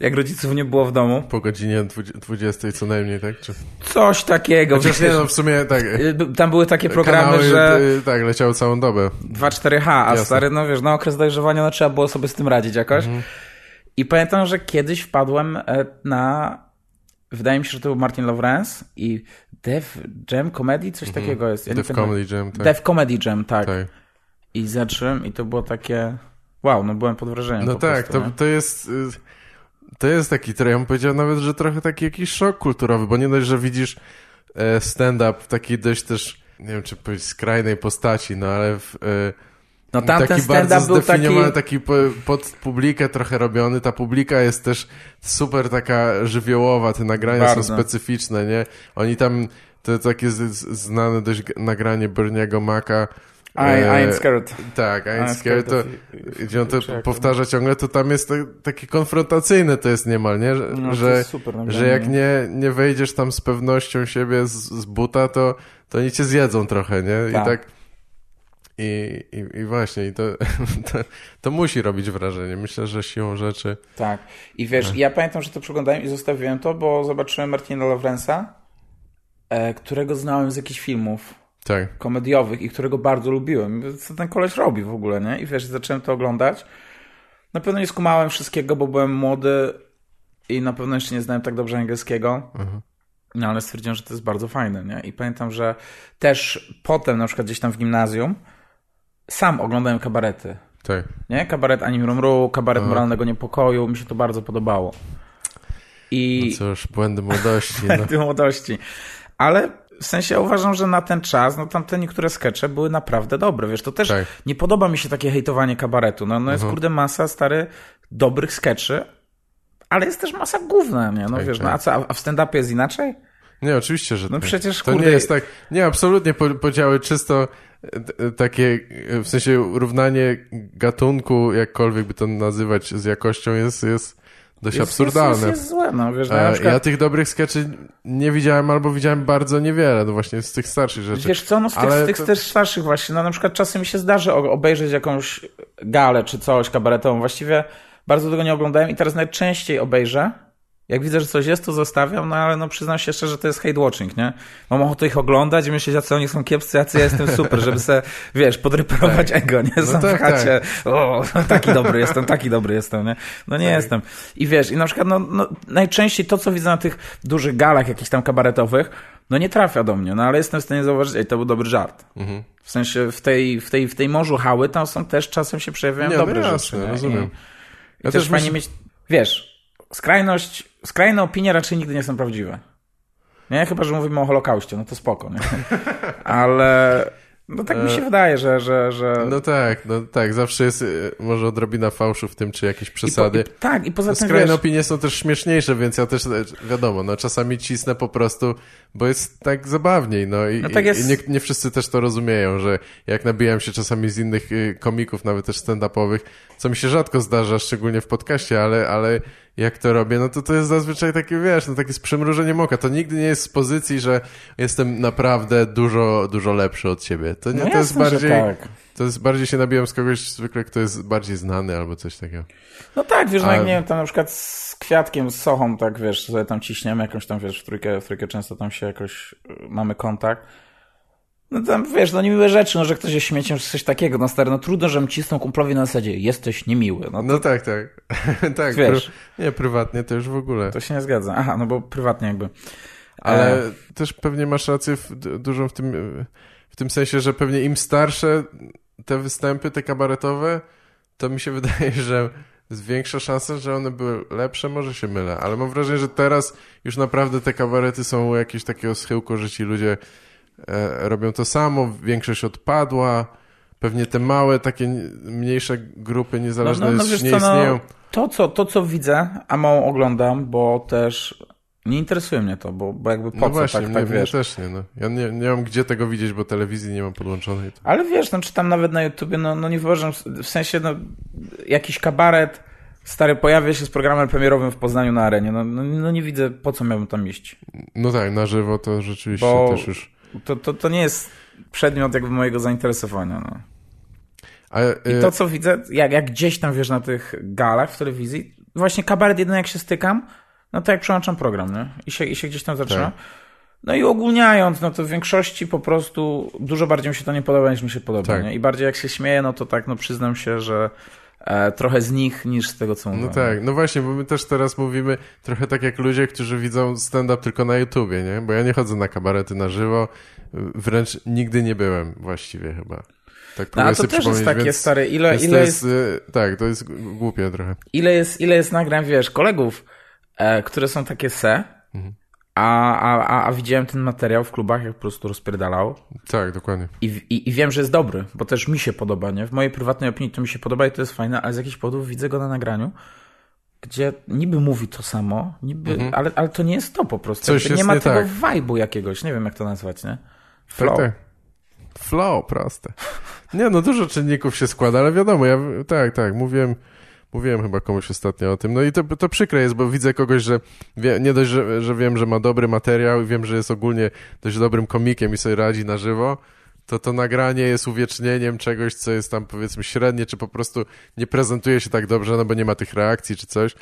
Jak rodziców nie było w domu. Po godzinie dwudzie- 20 co najmniej, tak? Czy... Coś takiego. Chociaż nie, no w sumie tak. Y, Tam były takie programy, Kanały, że y, tak, leciały całą dobę. 2-4H, a Jasne. stary, no wiesz, no okres dojrzewania, no trzeba było sobie z tym radzić jakoś. Mhm. I pamiętam, że kiedyś wpadłem e, na, wydaje mi się, że to był Martin Lawrence i Def Jam Comedy, coś takiego jest. Ja pamiętam. Comedy Jam, tak. Def Comedy Jam, tak. tak. I zacząłem i to było takie, wow, no byłem pod wrażeniem No tak, prostu, to, nie? to jest... y, To jest taki, trochę, ja bym powiedział nawet, że trochę taki jakiś szok kulturowy, bo nie dość, że widzisz e, stand-up w takiej dość też, nie wiem czy powiedzieć skrajnej postaci, no ale w, e, No tamten taki bardzo taki, zdefiniowany, taki po, pod publikę trochę robiony. Ta publika jest też super taka żywiołowa, te nagrania Bardzo. są specyficzne, nie? Oni tam, to takie znane dość nagranie Berniego Maka. I, I e, ain't scared. Tak, I I'm ain't scared, to, gdzie on to powtarza ciągle, to tam jest takie konfrontacyjne to jest niemal, nie? Że, No, to że, jest super że jak nie? nie, nie wejdziesz tam z pewnością siebie z, z buta, to, to oni cię zjedzą trochę, nie? I Tak. tak I, i, i właśnie, i to, to, to, musi robić wrażenie. Myślę, że siłą rzeczy. Tak. I wiesz, ja pamiętam, że to przeglądałem i zostawiłem to, bo zobaczyłem Martina Lawrensa, e, którego znałem z jakichś filmów tak. komediowych i którego bardzo lubiłem. Co ten koleś robi w ogóle, nie? I wiesz, zacząłem to oglądać. Na pewno nie skumałem wszystkiego, bo byłem młody i na pewno jeszcze nie znałem tak dobrze angielskiego. Mhm. No ale stwierdziłem, że to jest bardzo fajne, nie? I pamiętam, że też potem, na przykład gdzieś tam w gimnazjum, sam oglądałem kabarety. Tak. Nie? Kabaret Anim Rumru, kabaret Aha. Moralnego Niepokoju, mi się to bardzo podobało. I... No cóż, błędy młodości. Błędy no. młodości. Ale w sensie ja uważam, że na ten czas, no tamte niektóre skecze były naprawdę dobre, wiesz, to też tak. nie podoba mi się takie hejtowanie kabaretu, no, no jest kurde masa stary dobrych skeczy, ale jest też masa gówna, nie, no tak, wiesz, tak. no a co, a w stand-upie jest inaczej? Nie, oczywiście, że No tak. przecież, To kurde... nie jest tak, nie, absolutnie podziały czysto e, takie, e, w sensie równanie gatunku, jakkolwiek by to nazywać, z jakością jest, jest dość jest, absurdalne. Jest, jest, jest złe, no wiesz, no, przykład... Ja tych dobrych sketchy nie widziałem albo widziałem bardzo niewiele, no właśnie z tych starszych rzeczy. Wiesz co, no z tych, Ale z tych to... też starszych właśnie, no na przykład czasem mi się zdarzy obejrzeć jakąś galę czy coś kabaretową, właściwie bardzo tego nie oglądałem i teraz najczęściej obejrzę, jak widzę, że coś jest, to zostawiam, no ale no przyznam się szczerze, że to jest hate watching, nie? Mam ochotę ich oglądać i myśleć, jacy oni są kiepscy, jacy ja jestem super, żeby se, wiesz, podryperować tak. ego, nie? No Sam tak, w chacie, tak. o, taki dobry jestem, taki dobry jestem, nie? No nie tak. jestem. I wiesz, i na przykład, no, no, najczęściej to, co widzę na tych dużych galach jakichś tam kabaretowych, no nie trafia do mnie, no ale jestem w stanie zauważyć, ej, to był dobry żart. Mhm. W sensie w tej, w, tej, w tej morzu hały tam są też czasem się przejawiają nie, dobre no jasne, rzeczy. Nie? rozumiem. I, ja i też, też fajnie mieć, wiesz, skrajność, skrajne opinie raczej nigdy nie są prawdziwe. Nie, chyba, że mówimy o Holokauście, no to spoko, nie? Ale no tak mi się e, wydaje, że, że, że... No tak, no tak, zawsze jest e, może odrobina fałszu w tym, czy jakieś przesady. I po, i, tak, i poza tym Skrajne wiesz... opinie są też śmieszniejsze, więc ja też, e, wiadomo, no czasami cisnę po prostu, bo jest tak zabawniej, no i, no tak jest... i nie, nie, wszyscy też to rozumieją, że jak nabijam się czasami z innych komików, nawet też stand-upowych, co mi się rzadko zdarza, szczególnie w podcaście, ale, ale jak to robię, no to to jest zazwyczaj takie, wiesz, no takie z przymrużeniem oka. To nigdy nie jest z pozycji, że jestem naprawdę dużo, dużo lepszy od ciebie. To, nie, no to jest bardziej... Tak. To jest bardziej się nabijam z kogoś zwykle, kto jest bardziej znany albo coś takiego. No tak, wiesz, A... no jak nie wiem, tam na przykład z Kwiatkiem, z Sochą, tak wiesz, sobie tam ciśniemy jakąś tam, wiesz, w trójkę, w trójkę często tam się jakoś y, mamy kontakt. No tam, wiesz, no niemiłe rzeczy, no, że ktoś jest śmieciem, czy coś takiego, no stary, no trudno, żebym cisnął kumplowi na zasadzie, jesteś niemiły. No, to, no tak, tak. tak, wiesz. Pr nie, prywatnie to już w ogóle. To się nie zgadza. Aha, no bo prywatnie jakby. Ale e... też pewnie masz rację w, dużą w tym, w tym sensie, że pewnie im starsze te występy, te kabaretowe, to mi się wydaje, że jest większa szansa, że one były lepsze, może się mylę, ale mam wrażenie, że teraz już naprawdę te kabarety są jakieś takiego schyłku, że ci ludzie E, robią to samo, większość odpadła, pewnie te małe, takie mniejsze grupy niezależne no, no, no, nie co, no, istnieją. to, co, to, co widzę, a mało oglądam, bo też nie interesuje mnie to, bo, bo jakby po no co właśnie, tak, mnie, tak wiesz. Mnie też nie, no. Ja nie, nie mam gdzie tego widzieć, bo telewizji nie mam podłączonej. To... Ale wiesz, no czytam nawet na YouTubie, no, no nie wyobrażam, w sensie no, jakiś kabaret stary pojawia się z programem premierowym w Poznaniu na arenie, no, no, no nie widzę po co miałbym tam iść. No tak, na żywo to rzeczywiście bo... też już to, to, to nie jest przedmiot jakby mojego zainteresowania. No. A, I to, co widzę, jak, jak gdzieś tam, wiesz, na tych galach w telewizji, właśnie kabaret jeden jak się stykam, no to jak przełączam program, nie? I się, i się gdzieś tam zaczyna. Tak. No i ogólniając, no to w większości po prostu dużo bardziej mi się to nie podoba, niż mi się podoba, tak. nie? I bardziej jak się śmieję, no to tak, no przyznam się, że E, trochę z nich niż z tego, co mówię. No tak, no właśnie, bo my też teraz mówimy trochę tak jak ludzie, którzy widzą stand-up tylko na YouTubie, nie? Bo ja nie chodzę na kabarety na żywo, wręcz nigdy nie byłem właściwie chyba. Tak no, a to też jest takie stare, ile, jest, ile jest, jest... Tak, to jest głupie trochę. Ile jest, ile jest nagrań, wiesz, kolegów, e, które są takie se, mhm. A, a, a, widziałem ten materiał w klubach, jak po prostu rozpierdalał. Tak, dokładnie. I, i, I wiem, że jest dobry, bo też mi się podoba, nie? W mojej prywatnej opinii to mi się podoba i to jest fajne, ale z jakichś powodów widzę go na nagraniu, gdzie niby mówi to samo, niby, mhm. ale, ale to nie jest to po prostu. Coś nie ma nie tego tak. vibe'u jakiegoś, nie wiem jak to nazwać, nie? Flow. Tak, tak. Flow, proste. Nie, no dużo czynników się składa, ale wiadomo, ja tak, tak, mówiłem Mówiłem chyba komuś ostatnio o tym. No i to, to przykre jest, bo widzę kogoś, że wie, nie dość, że, że wiem, że ma dobry materiał i wiem, że jest ogólnie dość dobrym komikiem i sobie radzi na żywo, to to nagranie jest uwiecznieniem czegoś, co jest tam powiedzmy średnie, czy po prostu nie prezentuje się tak dobrze, no bo nie ma tych reakcji czy coś.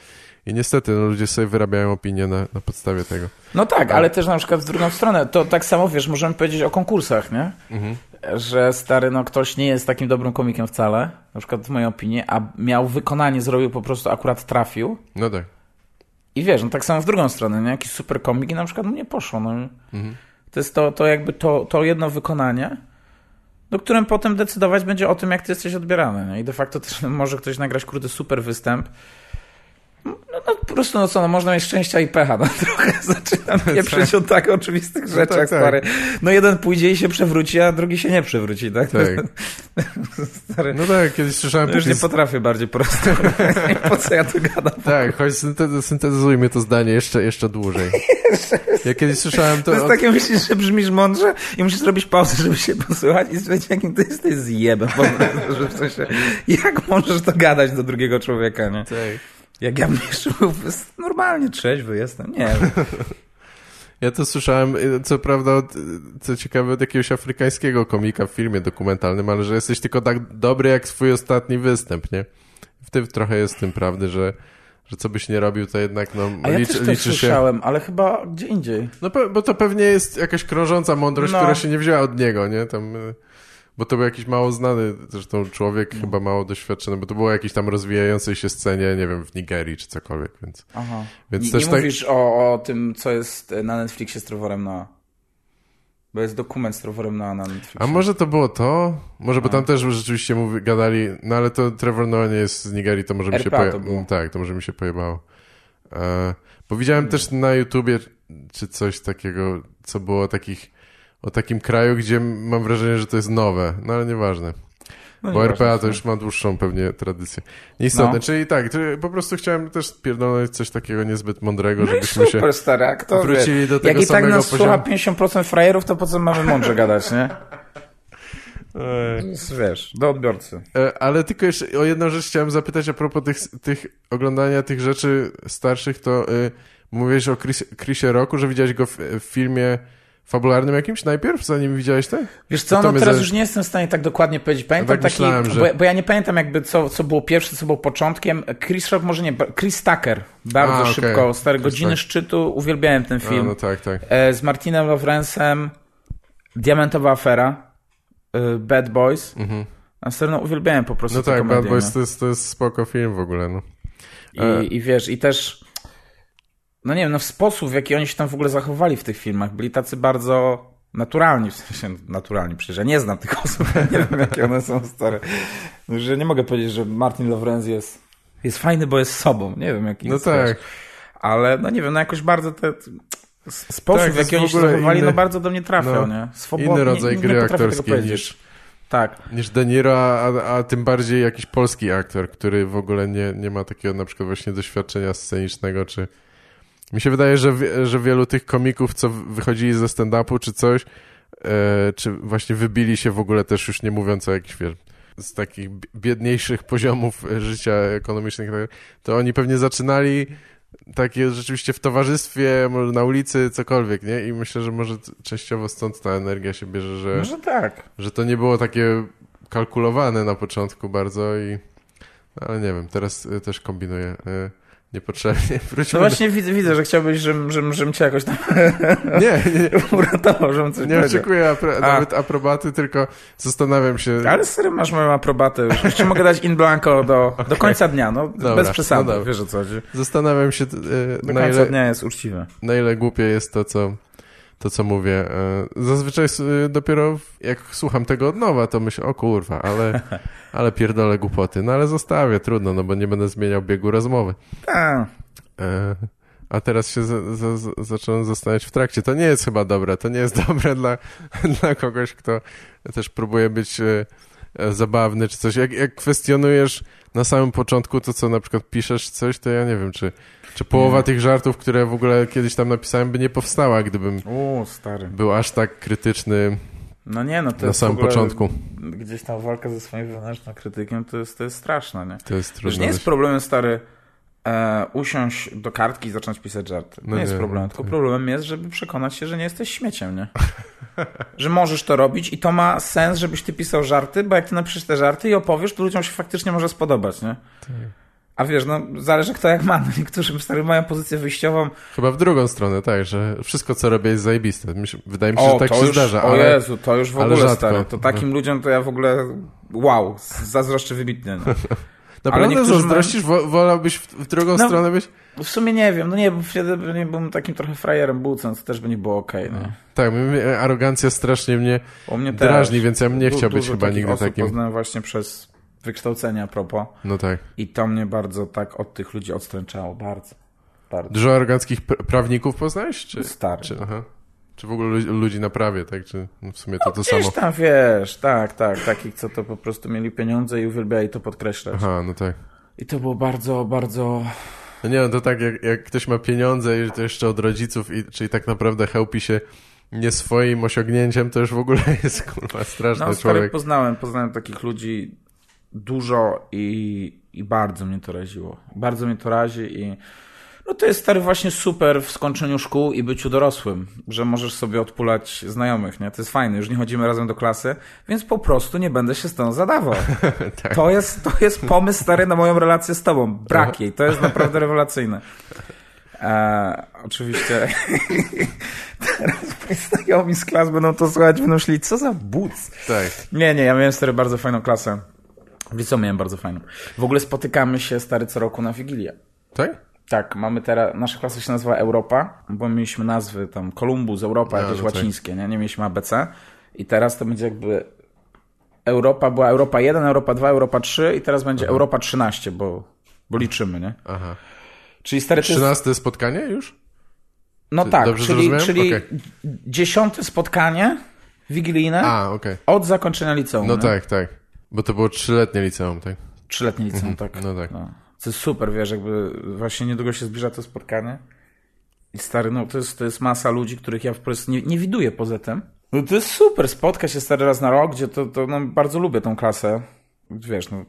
I niestety no, ludzie sobie wyrabiają opinię na, na podstawie tego. No tak, ale też na przykład w drugą stronę, to tak samo wiesz, możemy powiedzieć o konkursach, nie? Mhm. Że stary, no ktoś nie jest takim dobrym komikiem wcale, na przykład w mojej opinii, a miał wykonanie, zrobił po prostu akurat trafił. No tak. I wiesz, no tak samo w drugą stronę, nie? Jakiś super komik i na przykład mu nie poszło, no. To jest to, to jakby to, to jedno wykonanie, do którym potem decydować będzie o tym, jak ty jesteś odbierany, nie? I de facto też może ktoś nagrać kurde super występ, no, no po prostu, no co, no można mieć szczęścia i pecha, no trochę zaczynam pieprzyć o tak oczywistych rzeczach, tak, tak. stary. No jeden pójdzie i się przewróci, a drugi się nie przewróci, tak? Tak. stary, No tak, kiedyś słyszałem... już nie potrafię bardziej prosto. po co ja tu gadam? Tak, choć synte- syntetyzujmy to zdanie jeszcze, jeszcze dłużej. Ja kiedyś słyszałem to... To jest od- takie, myślisz, że brzmisz mądrze i musisz zrobić pauzę, żeby się posłuchać i stwierdzić, jakim ty jesteś zjebem. Po prostu, że w sensie, jak możesz to gadać do drugiego człowieka, nie? Tak. Jak ja był normalnie trzeźwy jestem, nie wiem. Ja to słyszałem, y, co prawda, od, co ciekawe, od jakiegoś afrykańskiego komika w filmie dokumentalnym, ale że jesteś tylko tak dobry jak twój ostatni występ, nie? W tym trochę jest tym prawdy, że, że co byś nie robił, to jednak no, A ja licz, też to liczy się. słyszałem, ale chyba gdzie indziej. No bo to pewnie jest jakaś krążąca mądrość, No. która się nie wzięła od niego, nie? Tam, y, bo to był jakiś mało znany, zresztą człowiek chyba mało doświadczony, bo to było jakiś tam rozwijającej się scenie, nie wiem, w Nigerii czy cokolwiek, więc... Aha. Więc nie też nie tak- mówisz o, o tym, co jest na Netflixie z Trevorem Noah. Bo jest dokument z Trevorem Noah na Netflixie. A może to było to? Może, bo tam też rzeczywiście mówi, gadali, no ale to Trevor Noah nie jest z Nigerii, to może mi się RPA to poje... było. Tak, to może mi się pojebało. E, bo widziałem też na YouTubie czy coś takiego, co było takich, o takim kraju, gdzie mam wrażenie, że to jest nowe, no ale nieważne. No Bo nieważne, RPA to już ma dłuższą pewnie tradycję. Nieistotne, No. czyli tak, to po prostu chciałem też pierdolnąć coś takiego niezbyt mądrego, No żebyśmy się... super, stary, a kto wrócili do tego Jak i tak samego nas poziomu. słucha 50% frajerów, to po co mamy mądrze gadać, nie? Ej. Wiesz, do odbiorcy. E, Ale tylko jeszcze o jedną rzecz chciałem zapytać a propos tych, tych oglądania tych rzeczy starszych, to y, mówiłeś o Chris, Chrisie Rocku, że widziałeś go w, w filmie fabularnym jakimś najpierw, zanim widziałeś to? Wiesz co, no teraz za- już nie jestem w stanie tak dokładnie powiedzieć. Pamiętam tak taki, myślałem, że- bo, ja- bo ja nie pamiętam jakby co, co było pierwsze, co było początkiem. Chris Rock może nie, Chris Tucker. Bardzo A, szybko, stare Chris godziny Tucker. szczytu, uwielbiałem ten A, film. no tak, tak. E, z Martinem Lawrence'em, Diamentowa Afera, e, Bad Boys. Mhm. A serio, no, uwielbiałem po prostu No te tak, komedie, Bad Boys no. to jest, to jest spoko film w ogóle, no. E. I, I wiesz, i też no nie wiem, no w sposób, w jaki oni się tam w ogóle zachowali w tych filmach, byli tacy bardzo naturalni, w sensie naturalni, przecież ja nie znam tych osób, ja nie wiem jakie one są stare. No, Że nie mogę powiedzieć, że Martin Lawrence jest, jest fajny, bo jest sobą, nie wiem jaki No jest. tak. wiesz. Ale no nie wiem, no jakoś bardzo te... Sposób, Tak, w jaki oni się zachowali, inny- no bardzo do mnie trafiał, no, nie? Swobodnie, Inny rodzaj nie, gry nie aktorskiej niż, Tak. niż De Niro, a, a tym bardziej jakiś polski aktor, który w ogóle nie, nie ma takiego na przykład właśnie doświadczenia scenicznego, czy... Mi się wydaje, że, że wielu tych komików, co wychodzili ze stand-upu czy coś, e, czy właśnie wybili się w ogóle też już nie mówiąc o jakichś, wiesz, z takich bi- biedniejszych poziomów e, życia ekonomicznych, tak, to oni pewnie zaczynali takie rzeczywiście w towarzystwie, może na ulicy, cokolwiek, nie? I myślę, że może częściowo stąd ta energia się bierze, że Może tak. że to nie było takie kalkulowane na początku bardzo i ale nie wiem, teraz y, też kombinuję niepotrzebnie. No Wróćmy właśnie widzę, widzę, że chciałbyś, żebym, żebym, żebym cię jakoś tam do... Nie, nie, uratował, żebym coś nie oczekuję apro... Nawet aprobaty, tylko zastanawiam się... Ale serio masz moją aprobatę ci mogę dać in blanco do, do końca dnia, no Dobra, bez przesady, no dobra. wiesz o co chodzi. Zastanawiam się, y, Do końca ile, dnia jest uczciwe. na ile głupie jest to, co, to, co mówię. Y, Zazwyczaj y, dopiero jak słucham tego od nowa, to myślę, o kurwa, ale, ale pierdolę głupoty. No ale zostawię, trudno, no bo nie będę zmieniał biegu rozmowy. A, E, A teraz się za, za, za, zacząłem zastanawiać w trakcie. To nie jest chyba dobre. To nie jest dobre dla, dla kogoś, kto też próbuje być e, e, zabawny czy coś. Jak, jak kwestionujesz na samym początku to, co na przykład piszesz coś, to ja nie wiem, czy, czy połowa tych żartów, które w ogóle kiedyś tam napisałem, by nie powstała, gdybym stary. był aż tak krytyczny No nie, no to na jest samym początku. Gdzieś tam walka ze swoim wewnętrznym krytykiem, to jest, to jest straszne, nie? To jest Już trudne. nie jest problemem, stary, e, usiąść do kartki i zacząć pisać żarty. No nie jest nie, problemem, no tylko tak. problemem jest, żeby przekonać się, że nie jesteś śmieciem, nie? że możesz to robić i to ma sens, żebyś ty pisał żarty, bo jak ty napiszesz te żarty i opowiesz, to ludziom się faktycznie może spodobać, nie? A wiesz, no zależy kto jak ma. No, niektórzy stary mają pozycję wyjściową. Chyba w drugą stronę, tak, że wszystko co robię jest zajebiste. Wydaje mi się, O, że tak się już, zdarza, o ale Jezu, to już w ale ogóle stary. To takim ludziom to ja w ogóle wow, zazdroszczę wybitnie. No. naprawdę niektórzy zazdrościsz? Wo- Wolałbyś w, drugą No, stronę być? W sumie nie wiem, no nie, bo wtedy nie byłem takim trochę frajerem bucem, to też by nie było okej. no. Tak, arogancja strasznie mnie U mnie też. drażni, więc ja bym nie Du- chciał być chyba nigdy takim. poznałem właśnie przez wykształcenie a propos No tak. i to mnie bardzo tak od tych ludzi odstręczało, bardzo. Bardzo. Dużo aroganckich pr- prawników poznałeś? Czy, Stary. czy, aha. czy w ogóle lu- ludzi na prawie, tak? Czy no w sumie to to Gdzieś samo? tam wiesz, tak, tak, takich, co to po prostu mieli pieniądze i uwielbiali to podkreślać. Aha, no tak. I to było bardzo, bardzo... No nie, no to tak jak, jak ktoś ma pieniądze i to jeszcze od rodziców, i, czyli tak naprawdę chełpi się nie swoim osiągnięciem, to już w ogóle jest kurwa straszny No, stary, człowiek. poznałem, poznałem takich ludzi dużo i, i bardzo mnie to raziło. Bardzo mnie to razi i no to jest stary właśnie super w skończeniu szkół i byciu dorosłym, że możesz sobie odpulać znajomych, nie? To jest fajne, już nie chodzimy razem do klasy, więc po prostu nie będę się z tą zadawał. Tak. To jest, to jest pomysł stary na moją relację z tobą. Brak jej, to jest naprawdę rewelacyjne. E, oczywiście teraz moi znajomi z klas będą to słuchać, będą myśleli, co za buc. Tak. Nie, nie, ja miałem stary bardzo fajną klasę. Wiesz co, miałem bardzo fajną. W ogóle spotykamy się stary co roku na Wigilię. Tak? Tak, mamy teraz, nasza klasa się nazywa Europa, bo mieliśmy nazwy tam Kolumbus, Europa, jakieś no łacińskie, nie? Nie mieliśmy ABC. I teraz to będzie jakby Europa, była Europa 1, Europa 2, Europa 3 i teraz będzie Europa 13, bo, bo liczymy, nie? Aha. Czyli stary to jest, 13 spotkanie już? No Czy- tak, czyli, czyli Okej. dziesiąte spotkanie wigilijne A, okej. od zakończenia liceum. No nie? tak, tak. Bo to było trzyletnie liceum, tak? Trzyletnie liceum, tak. No tak. No. To jest super, wiesz, jakby właśnie niedługo się zbliża to spotkanie. I stary, no to jest, to jest masa ludzi, których ja po prostu nie, nie widuję poza tym. No to jest super, spotka się stary raz na rok, gdzie to, to no, bardzo lubię tą klasę. Wiesz, no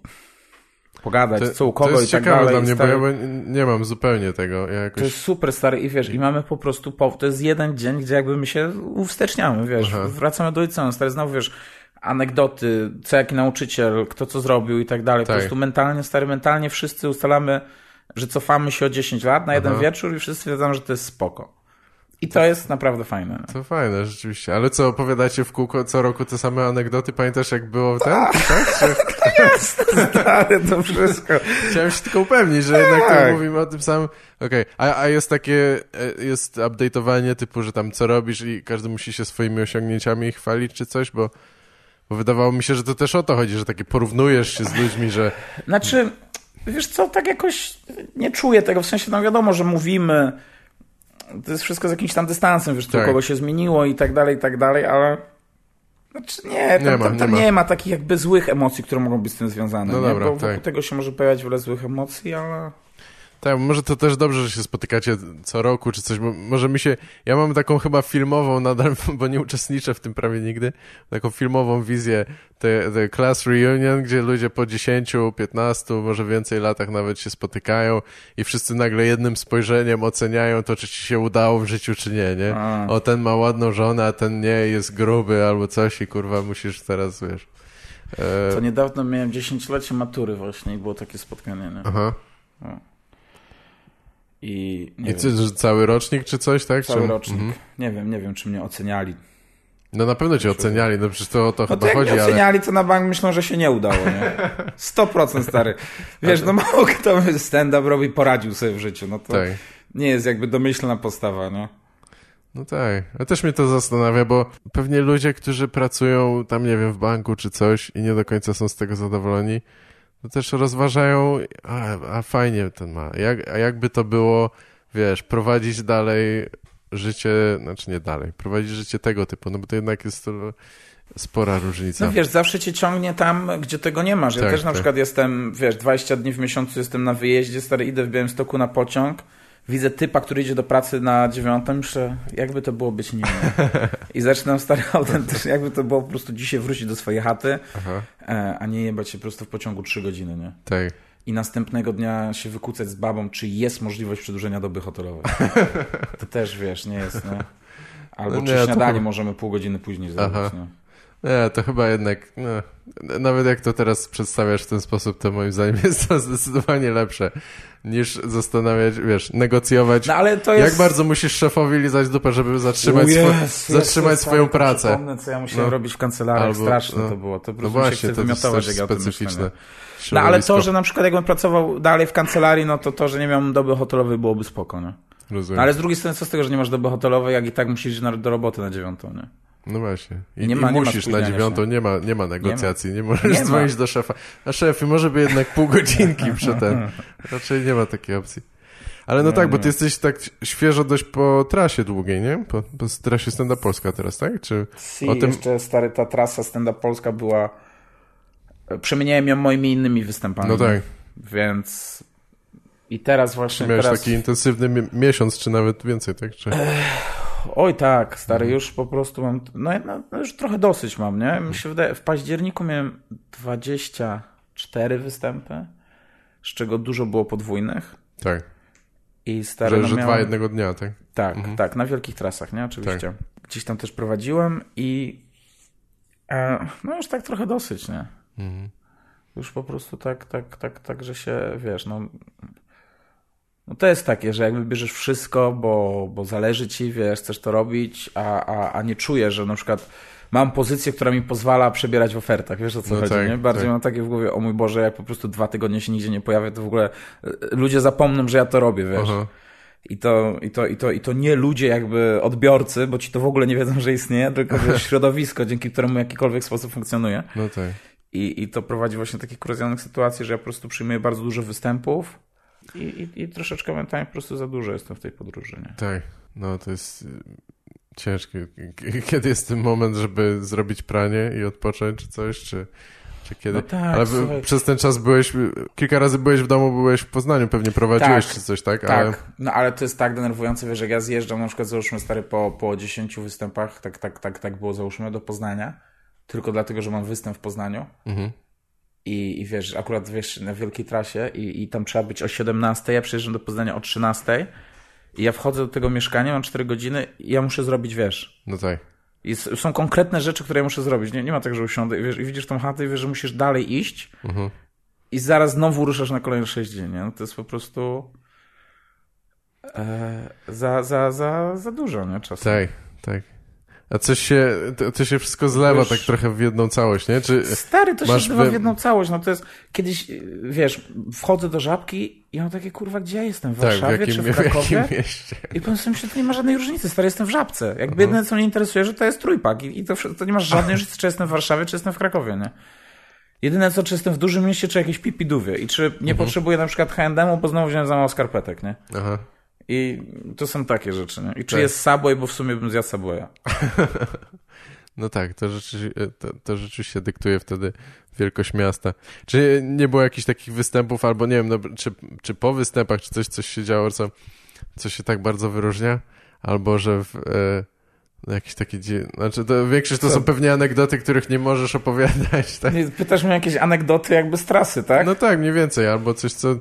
pogadać, To, co u to kogo jest i tak ciekawe dalej. dla mnie, stary, bo ja nie mam zupełnie tego. Ja jakoś... To jest super stary i wiesz, i mamy po prostu, po, to jest jeden dzień, gdzie jakby my się uwsteczniamy, wiesz, Aha. wracamy do liceum, stary, znowu wiesz, anegdoty, co jaki nauczyciel, kto co zrobił i tak dalej. Tak. Po prostu mentalnie, stary, mentalnie wszyscy ustalamy, że cofamy się o 10 lat na jeden Aha. wieczór i wszyscy wiedzą, że to jest spoko. I to jest naprawdę fajne. No. To fajne, rzeczywiście. Ale co, opowiadacie w kółko co roku te same anegdoty? Pamiętasz jak było ten? Tak? Czy... Stary, to wszystko. Chciałem się tylko upewnić, że jednak Tak. tu mówimy o tym samym. Okej, a, a jest takie, e, jest update'owanie typu, że tam co robisz i każdy musi się swoimi osiągnięciami chwalić czy coś, bo, bo wydawało mi się, że to też o to chodzi, że takie porównujesz się z ludźmi, że Znaczy, wiesz co, tak jakoś nie czuję tego, w sensie, no wiadomo, że mówimy, to jest wszystko z jakimś tam dystansem, wiesz, Tak. kogo się zmieniło i tak dalej, i tak dalej, ale znaczy nie, tam, Nie ma, tam, tam nie ma. nie ma takich jakby złych emocji, które mogą być z tym związane, No nie? dobra, bo wokół tak. tego się może pojawiać wiele złych emocji, ale Tak, może to też dobrze, że się spotykacie co roku czy coś, bo może mi się, ja mam taką chyba filmową nadal, bo nie uczestniczę w tym prawie nigdy, taką filmową wizję, te, te class reunion, gdzie ludzie po 10, 15, może więcej latach nawet się spotykają i wszyscy nagle jednym spojrzeniem oceniają to, czy ci się udało w życiu, czy nie, nie? A. O, ten ma ładną żonę, a ten nie, jest gruby albo coś i kurwa musisz teraz, wiesz... E, to niedawno miałem dziesięciolecie matury właśnie i było takie spotkanie, nie? aha. I nie I wiem, cały rocznik czy coś, tak? cały czy... rocznik, Mhm. nie wiem, nie wiem, czy mnie oceniali. No na pewno cię oceniali, no przecież to o to No to chyba jak chodzi, ale... oceniali, to na bank myślą, że się nie udało, nie? 100% stary. Wiesz, no mało kto stand-up robi, poradził sobie w życiu, no to Tak. nie jest jakby domyślna postawa, nie? No tak, a też mnie to zastanawia, bo pewnie ludzie, którzy pracują tam, nie wiem, w banku czy coś i nie do końca są z tego zadowoleni, to też rozważają, a, a fajnie ten ma, jak, a jakby to było, wiesz, prowadzić dalej życie, znaczy nie dalej, prowadzić życie tego typu, no bo to jednak jest to spora różnica. No wiesz, zawsze cię ciągnie tam, gdzie tego nie masz. Ja Tak, też na tak. przykład jestem, wiesz, 20 dni w miesiącu jestem na wyjeździe, stary, idę w Białymstoku na pociąg, widzę typa, który idzie do pracy na dziewiątą, myślę, jakby to było być nim. I zaczynam stary autentycznie, jakby to było po prostu dzisiaj wrócić do swojej chaty, Aha, e, a nie jebać się po prostu w pociągu 3 godziny, nie? tak. i następnego dnia się wykucać z babą, czy jest możliwość przedłużenia doby hotelowej. To też wiesz, nie jest, nie? Albo No czy nie, to śniadanie chyba- możemy pół godziny później zrobić. Aha. No. Nie, to chyba jednak, no, nawet jak to teraz przedstawiasz w ten sposób, to moim zdaniem jest to zdecydowanie lepsze niż zastanawiać, wiesz, negocjować. no ale to Jak jest... bardzo musisz szefowi lizać dupę, żeby zatrzymać, O swo- Jezu, zatrzymać Jezu, swoją stary, pracę? Przypomnę, co ja musiałem No. robić w kancelarii. Albo- Straszne no. to było. To po No prostu się właśnie, chce to jest też jak specyficzne. No ale to, że na przykład jakbym pracował dalej w kancelarii, no to to, że nie miałem doby hotelowej byłoby spoko, nie? Rozumiem. No, ale z drugiej strony, co z tego, że nie masz doby hotelowej, jak i tak musisz iść do roboty na dziewiątą, nie? No właśnie. I, Nie ma- i nie ma musisz na dziewiątą, się. nie ma, nie ma negocjacji, nie, możesz Nie ma. dzwonić do szefa. A szefie, może by jednak pół godzinki przy ten. Raczej nie ma takiej opcji. Ale no Nie, tak, bo nie. ty jesteś tak świeżo dość po trasie długiej, nie? Po, po trasie Stenda Polska teraz, tak? Czy Si, o tym... jeszcze stary, ta trasa stand up Polska była... Przemieniałem ją moimi innymi występami. No tak. Więc... I teraz właśnie... Miałeś teraz... taki intensywny mi- miesiąc, czy nawet więcej, tak? Czy... Oj tak, Mhm. stary, już po prostu mam, no, no, no już trochę dosyć mam, nie? Mi się wydaje, w październiku miałem 24 występy, z czego dużo było podwójnych Tak, i stary, że, no że miałem, dwa jednego dnia, tak? tak, tak, na wielkich trasach, nie? Oczywiście. Tak. Gdzieś tam też prowadziłem i e, no już tak trochę dosyć, nie? Mhm. Już po prostu tak, tak, tak, tak, że się, wiesz, no... No to jest takie, że jakby bierzesz wszystko, bo, bo zależy ci, wiesz, chcesz to robić, a, a, a nie czujesz, że na przykład mam pozycję, która mi pozwala przebierać w ofertach, wiesz o co No chodzi, tak, nie? Bardziej tak. mam takie w głowie, o mój Boże, jak po prostu dwa tygodnie się nigdzie nie pojawię, to w ogóle e, ludzie zapomną, że ja to robię, wiesz. Aha. I to, i, to, i, to, I to nie ludzie jakby odbiorcy, bo ci to w ogóle nie wiedzą, że istnieje, tylko wiesz, środowisko, dzięki któremu jakikolwiek sposób funkcjonuje. No tak. I, I to prowadzi właśnie do takich kuriozalnych sytuacji, że ja po prostu przyjmuję bardzo dużo występów i, i, i troszeczkę momentami po prostu za dużo jestem w tej podróży. Nie? Tak, no to jest y, ciężkie. Kiedy jest ten moment, żeby zrobić pranie i odpocząć, czy coś, czy? No tak, Ale słuchaj. przez ten czas byłeś, y, kilka razy byłeś w domu, byłeś w Poznaniu, pewnie prowadziłeś, Tak, czy coś, tak? Tak, Ale, no ale to jest tak denerwujące, wiesz, jak ja zjeżdżam na przykład załóżmy stary po, po 10 występach, tak, tak, tak, tak było załóżmy do Poznania, tylko dlatego, że mam występ w Poznaniu mhm. I, i wiesz, akurat wiesz, na wielkiej trasie i, i tam trzeba być o 17, ja przyjeżdżam do Poznania o 13 i ja wchodzę do tego mieszkania, mam 4 godziny i ja muszę zrobić, wiesz, no tak. I są konkretne rzeczy, które ja muszę zrobić. Nie, nie ma tak, że usiądę i, wiesz, i widzisz tą chatę i wiesz, że musisz dalej iść Mhm. i zaraz znowu ruszasz na kolejne 6 dni. Nie? No to jest po prostu e, za, za, za, za dużo, nie? Czasem. Tak, tak. A coś się, to, to się wszystko zlewa Wiesz- tak trochę w jedną całość, nie? Czy, Stary, to się wy- w jedną całość. No to jest kiedyś, wiesz, wchodzę do żabki i mam takie, kurwa, gdzie ja jestem? W tak, w Warszawie jakim, czy w w Krakowie? jakim mieście? I powiem sobie, że to nie ma żadnej różnicy, stary, jestem w żabce. Jakby Mhm. jedyne, co mnie interesuje, że to jest trójpak i, i to, to nie masz żadnej różnicy, czy jestem w Warszawie, czy jestem w Krakowie, nie? Jedyne co, czy jestem w dużym mieście, czy jakieś pipidówie i czy nie Mhm. potrzebuję na przykład H&M-u, bo znowu wziąłem za mało skarpetek, nie? Aha. I to są takie rzeczy, nie? I czy Tak. jest Subway, bo w sumie bym zjadł Subwaya. No tak, to, rzeczy, to, to rzeczywiście dyktuje wtedy wielkość miasta. Czy nie było jakichś takich występów, albo nie wiem, no, czy, czy po występach, czy coś, coś się działo, co, co się tak bardzo wyróżnia? Albo że w, e, no jakieś takie, znaczy to większość to Co? są pewnie anegdoty, których nie możesz opowiadać, tak? Nie, Pytasz mnie o jakieś anegdoty jakby z trasy, tak? No tak, mniej więcej, albo coś, co...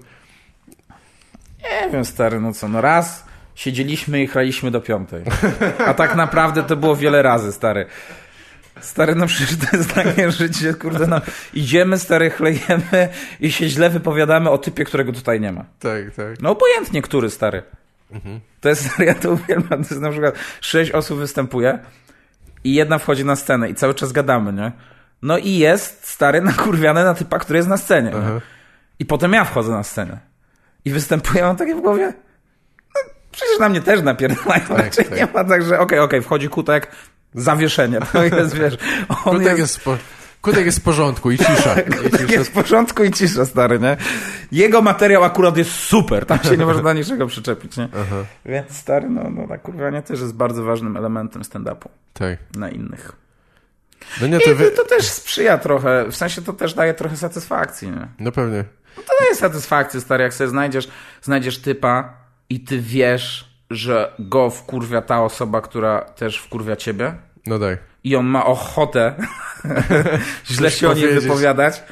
Nie wiem, stary, no co, no raz siedzieliśmy i chraliśmy do piątej. A tak naprawdę to było wiele razy, stary. Stary, no przecież to jest takie życie, kurde, no idziemy, stary, chlejemy i się źle wypowiadamy o typie, którego tutaj nie ma. Tak, tak. No obojętnie, który, stary. To jest, stary, ja to uwielbiam, to jest na przykład sześć osób występuje i jedna wchodzi na scenę i cały czas gadamy, nie? No i jest, stary, nakurwiany na typa, który jest na scenie. I potem ja wchodzę na scenę. I występuję, mam takie w głowie. No, przecież na mnie też napierdalają. Tak, Raczej tak. nie ma tak, że okej, okej, wchodzi kutek, zawieszenie. To jest, wiesz, on Kutek jest, jest, po, kutek jest w porządku i cisza. I kutek cisza. jest w porządku i cisza, stary, nie? Jego materiał akurat jest super, tam się nie można niczego przyczepić, nie? Aha, Więc stary, no, no nakurwianie też jest bardzo ważnym elementem stand-upu tak. na innych. No nie, I to wy... to też sprzyja trochę, w sensie to też daje trochę satysfakcji, nie? No pewnie. To daje satysfakcję, stary, jak sobie znajdziesz, znajdziesz typa i ty wiesz, że go wkurwia ta osoba, która też wkurwia ciebie No tak. i on ma ochotę źle się o niej wypowiadać.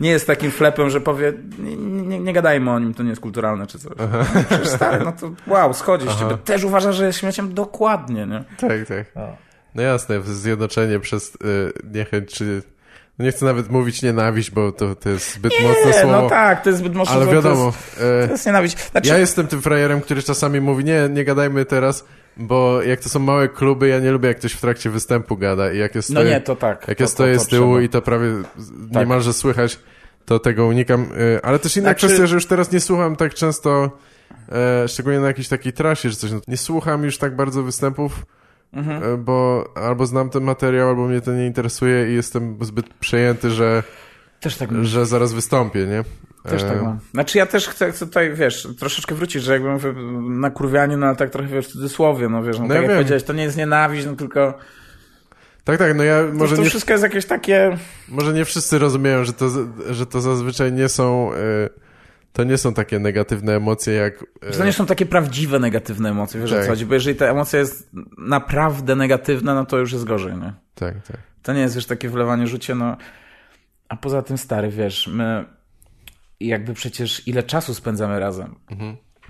nie jest takim flepem, że powie, nie, nie, nie gadajmy o nim, to nie jest kulturalne czy coś. No, przecież stary, no to wow, schodzi z ciebie. Też uważa, że jest śmieciem dokładnie, nie? Tak, tak. No jasne, zjednoczenie przez y, niechęć, czy... No nie chcę nawet mówić nienawiść, bo to, to jest zbyt Nie, mocne słowo. no tak, to jest zbyt mocno Ale słowo, wiadomo, To jest, e, to jest nienawiść. Znaczy, ja jestem tym frajerem, który czasami mówi, nie, nie gadajmy teraz, bo jak to są małe kluby, ja nie lubię, jak ktoś w trakcie występu gada i jak jest no nie, to tak. Jak to, ja stoję to, to z tyłu i to prawie Tak. niemalże słychać, to tego unikam. Y, Ale też inna Znaczy- kwestia, że już teraz nie słucham tak często, e, szczególnie na jakiejś takiej trasie czy coś. No, nie słucham już tak bardzo występów, Mhm. e, bo albo znam ten materiał, albo mnie to nie interesuje i jestem zbyt przejęty, że, Też tak że zaraz wystąpię, nie? Też E, tak mam. Znaczy ja też chcę, chcę tutaj, wiesz, troszeczkę wrócić, że jakby mówię na kurwianiu, no ale tak trochę, wiesz, w cudzysłowie, no wiesz, no, No tak ja jak wiem. powiedziałeś, to nie jest nienawiść, no tylko Tak, tak, no ja to, może to nie, wszystko jest jakieś takie... może nie wszyscy rozumieją, że to, że to zazwyczaj nie są, e, to nie są takie negatywne emocje jak... e, to nie są takie prawdziwe negatywne emocje, wiesz o Tak. co chodzi, bo jeżeli ta emocja jest naprawdę negatywna, no to już jest gorzej, nie? Tak, tak. To nie jest, wiesz, takie wlewanie rzucie, no... A poza tym, stary, wiesz, my jakby przecież ile czasu spędzamy razem.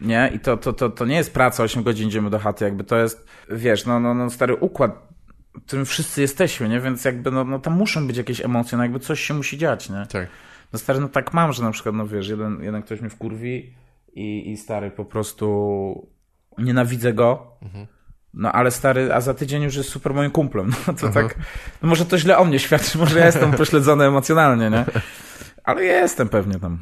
Nie? I to, to, to, to nie jest praca, 8 godzin idziemy do chaty, jakby to jest, wiesz, no, no, no stary układ, w którym wszyscy jesteśmy, nie? Więc jakby, no, no tam muszą być jakieś emocje, no jakby coś się musi dziać, nie? Tak. No stary, no tak mam, że na przykład, no wiesz, jeden, jeden ktoś mnie wkurwi i, i stary po prostu nienawidzę go, no ale stary, a za tydzień już jest super moim kumplem, no to tak, no może to źle o mnie świadczy, może ja jestem pośledzony emocjonalnie, nie? Ale ja jestem pewnie tam.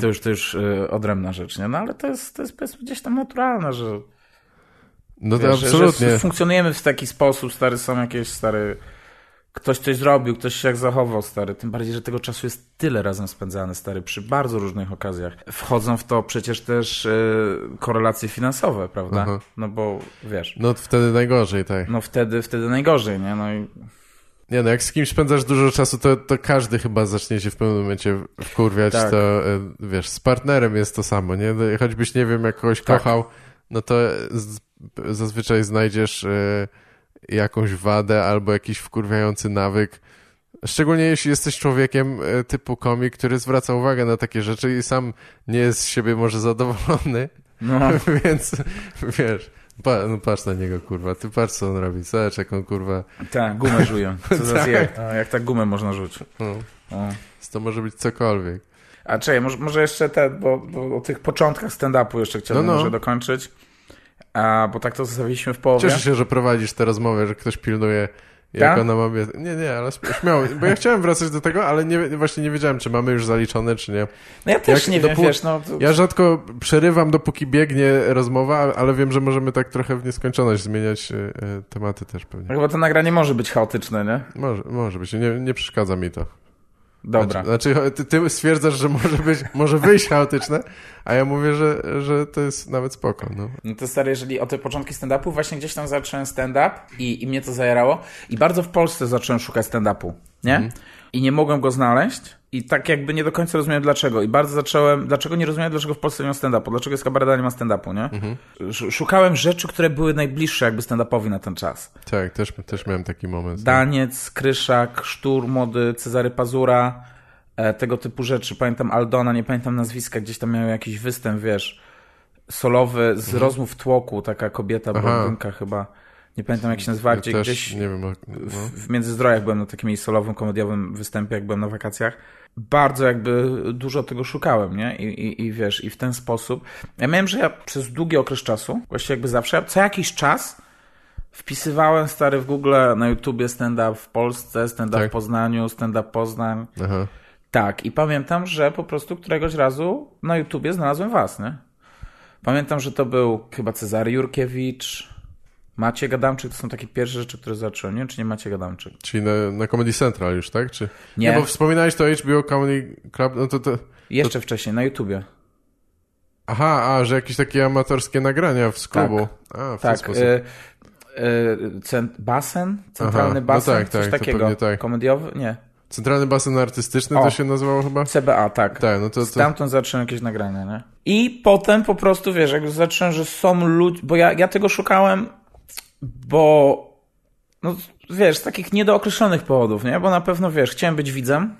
To już, to już y, odrębna rzecz, nie? No ale to jest, to jest gdzieś tam naturalne, że, No to wiesz, że, absolutnie. że funkcjonujemy w taki sposób, stary, są jakieś, stary, ktoś coś zrobił, ktoś się jak zachował, stary, tym bardziej, że tego czasu jest tyle razem spędzane, stary, przy bardzo różnych okazjach. Wchodzą w to przecież też y, korelacje finansowe, prawda? Aha. No bo, wiesz, No wtedy najgorzej, tak. no wtedy, wtedy najgorzej, nie? No i Nie no, jak z kimś spędzasz dużo czasu, to, to każdy chyba zacznie się w pewnym momencie wkurwiać, Tak. to e, wiesz, z partnerem jest to samo, nie? No, Choćbyś, nie wiem, jak kogoś Tak. kochał, no to zazwyczaj znajdziesz e, jakąś wadę albo jakiś wkurwiający nawyk. Szczególnie jeśli jesteś człowiekiem e, typu komik, który zwraca uwagę na takie rzeczy i sam nie jest z siebie może zadowolony, no, więc wiesz, pa, no patrz na niego, kurwa, ty patrz co on robi, zobacz jak on, kurwa, tak, gumę żuję. Co za Tak. jak tak gumę można rzucić? no, O. to może być cokolwiek. A czekaj, może, może jeszcze te, bo, bo o tych początkach stand-upu jeszcze chciałbym No, no. może dokończyć. A, bo tak to zostawiliśmy w połowie. Cieszę się, że prowadzisz tę rozmowę, że ktoś pilnuje, jak Tak? ona ma... bie- Nie, nie, ale śmiało, bo ja chciałem wracać do tego, ale nie, właśnie nie wiedziałem, czy mamy już zaliczone, czy nie. No ja też Jak nie wiem, dopó- wiesz, no... To... Ja rzadko przerywam, dopóki biegnie rozmowa, ale- ale wiem, że możemy tak trochę w nieskończoność zmieniać e, e, tematy też pewnie. Chyba to nagranie może być chaotyczne, nie? Może, może być, nie, nie przeszkadza mi to. Dobra. Znaczy, znaczy ty, ty stwierdzasz, że może być, może wyjść chaotyczne, a ja mówię, że, że to jest nawet spoko, no. No to stary, jeżeli o te początki stand-upu, właśnie gdzieś tam zacząłem stand-up i, i mnie to zajarało. I bardzo w Polsce zacząłem szukać stand-upu, nie? Mhm. I nie mogłem go znaleźć. I tak jakby nie do końca rozumiałem dlaczego. I bardzo zacząłem, dlaczego nie rozumiałem, dlaczego w Polsce nie ma stand-upu, dlaczego jest kabareta, nie ma stand-upu, nie? Mhm. Sz- Szukałem rzeczy, które były najbliższe jakby stand-upowi na ten czas. Tak, też, też miałem taki moment. no. Daniec, Kryszak, Sztur, Młody, Cezary Pazura, e, tego typu rzeczy. Pamiętam Aldona, nie pamiętam nazwiska, gdzieś tam miał jakiś występ, wiesz, solowy z rozmów w tłoku, taka kobieta, Mhm. Blondynka chyba. Nie pamiętam jak się nazywa, Ja gdzie gdzieś nie wiem, no. w, w Międzyzdrojach byłem na takim jej solowym, komediowym występie, jak byłem na wakacjach. Bardzo jakby dużo tego szukałem, nie? I, i, I wiesz, i w ten sposób. Ja miałem, że ja przez długi okres czasu, właściwie jakby zawsze, co jakiś czas wpisywałem stary w Google na YouTubie stand-up w Polsce, stand-up Tak. w Poznaniu, stand-up Poznań. Aha. Tak, i pamiętam, że po prostu któregoś razu na YouTubie znalazłem was, nie? Pamiętam, że to był chyba Cezary Jurkiewicz, Maciej Adamczyk, to są takie pierwsze rzeczy, które zacząłem. Nie czy nie Maciej Adamczyk. Czyli na, na Comedy Central już, tak? Czy... Nie. bo wspominałeś to HBO Comedy Club, no to to... Jeszcze wcześniej, na YouTubie. Aha, a, że jakieś takie amatorskie nagrania w klubu. A, w ten Tak. sposób. Y, y, cent, basen? Centralny Aha, no basen? tak, Coś tak, to takiego. tak. Komediowy? Nie. Centralny basen artystyczny O. to się nazywało chyba? CBA, tak. Tak, no to... to... Stamtąd zacząłem jakieś nagrania, nie? I potem po prostu, wiesz, jak zacząłem, że są ludzie, bo ja, ja tego szukałem, bo, no wiesz, z takich niedookreślonych powodów, nie? Bo na pewno, wiesz, chciałem być widzem,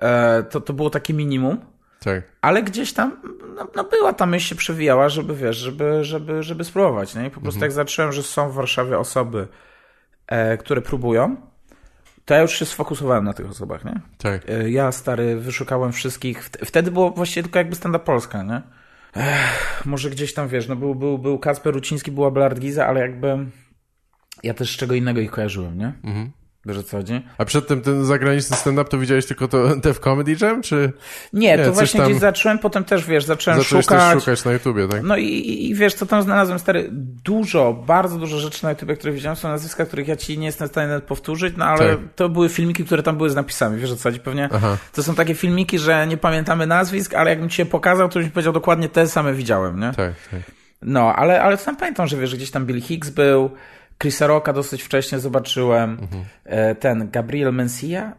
e, to, to było takie minimum. Tak. Ale gdzieś tam, no, no była ta myśl się przewijała, żeby wiesz, żeby, żeby, żeby spróbować. Nie? I po prostu jak zacząłem, że są w Warszawie osoby, e, które próbują, to ja już się sfokusowałem na tych osobach, nie? Tak. E, ja, stary, wyszukałem wszystkich. Wt- Wtedy było właściwie tylko jakby stand Polska, nie? Ech, może gdzieś tam, wiesz, no był, był, był Kacper Ruciński, była Bellard Giza, ale jakby ja też z czego innego ich kojarzyłem, nie? Mhm. Wiesz o co chodzi? A przedtem ten zagraniczny stand-up to widziałeś tylko to Def Comedy Jam, czy Nie, Nie, to właśnie tam- gdzieś zacząłem, potem też, wiesz, zacząłem zacząłeś szukać. też szukać na YouTubie, tak? No i, i, wiesz, co tam znalazłem, stary, dużo, bardzo dużo rzeczy na YouTube, które widziałem, są nazwiska, których ja ci nie jestem w stanie nawet powtórzyć, no ale Tak. to były filmiki, które tam były z napisami, wiesz o co chodzi, pewnie Aha. to są takie filmiki, że nie pamiętamy nazwisk, ale jakbym ci je pokazał, to byś powiedział dokładnie te same widziałem, nie? Tak, tak. No, ale, ale sam pamiętam, że wiesz, że gdzieś tam Bill Hicks był, Chrisa Rocka dosyć wcześnie zobaczyłem, Mhm. e, ten Gabriel Mencia?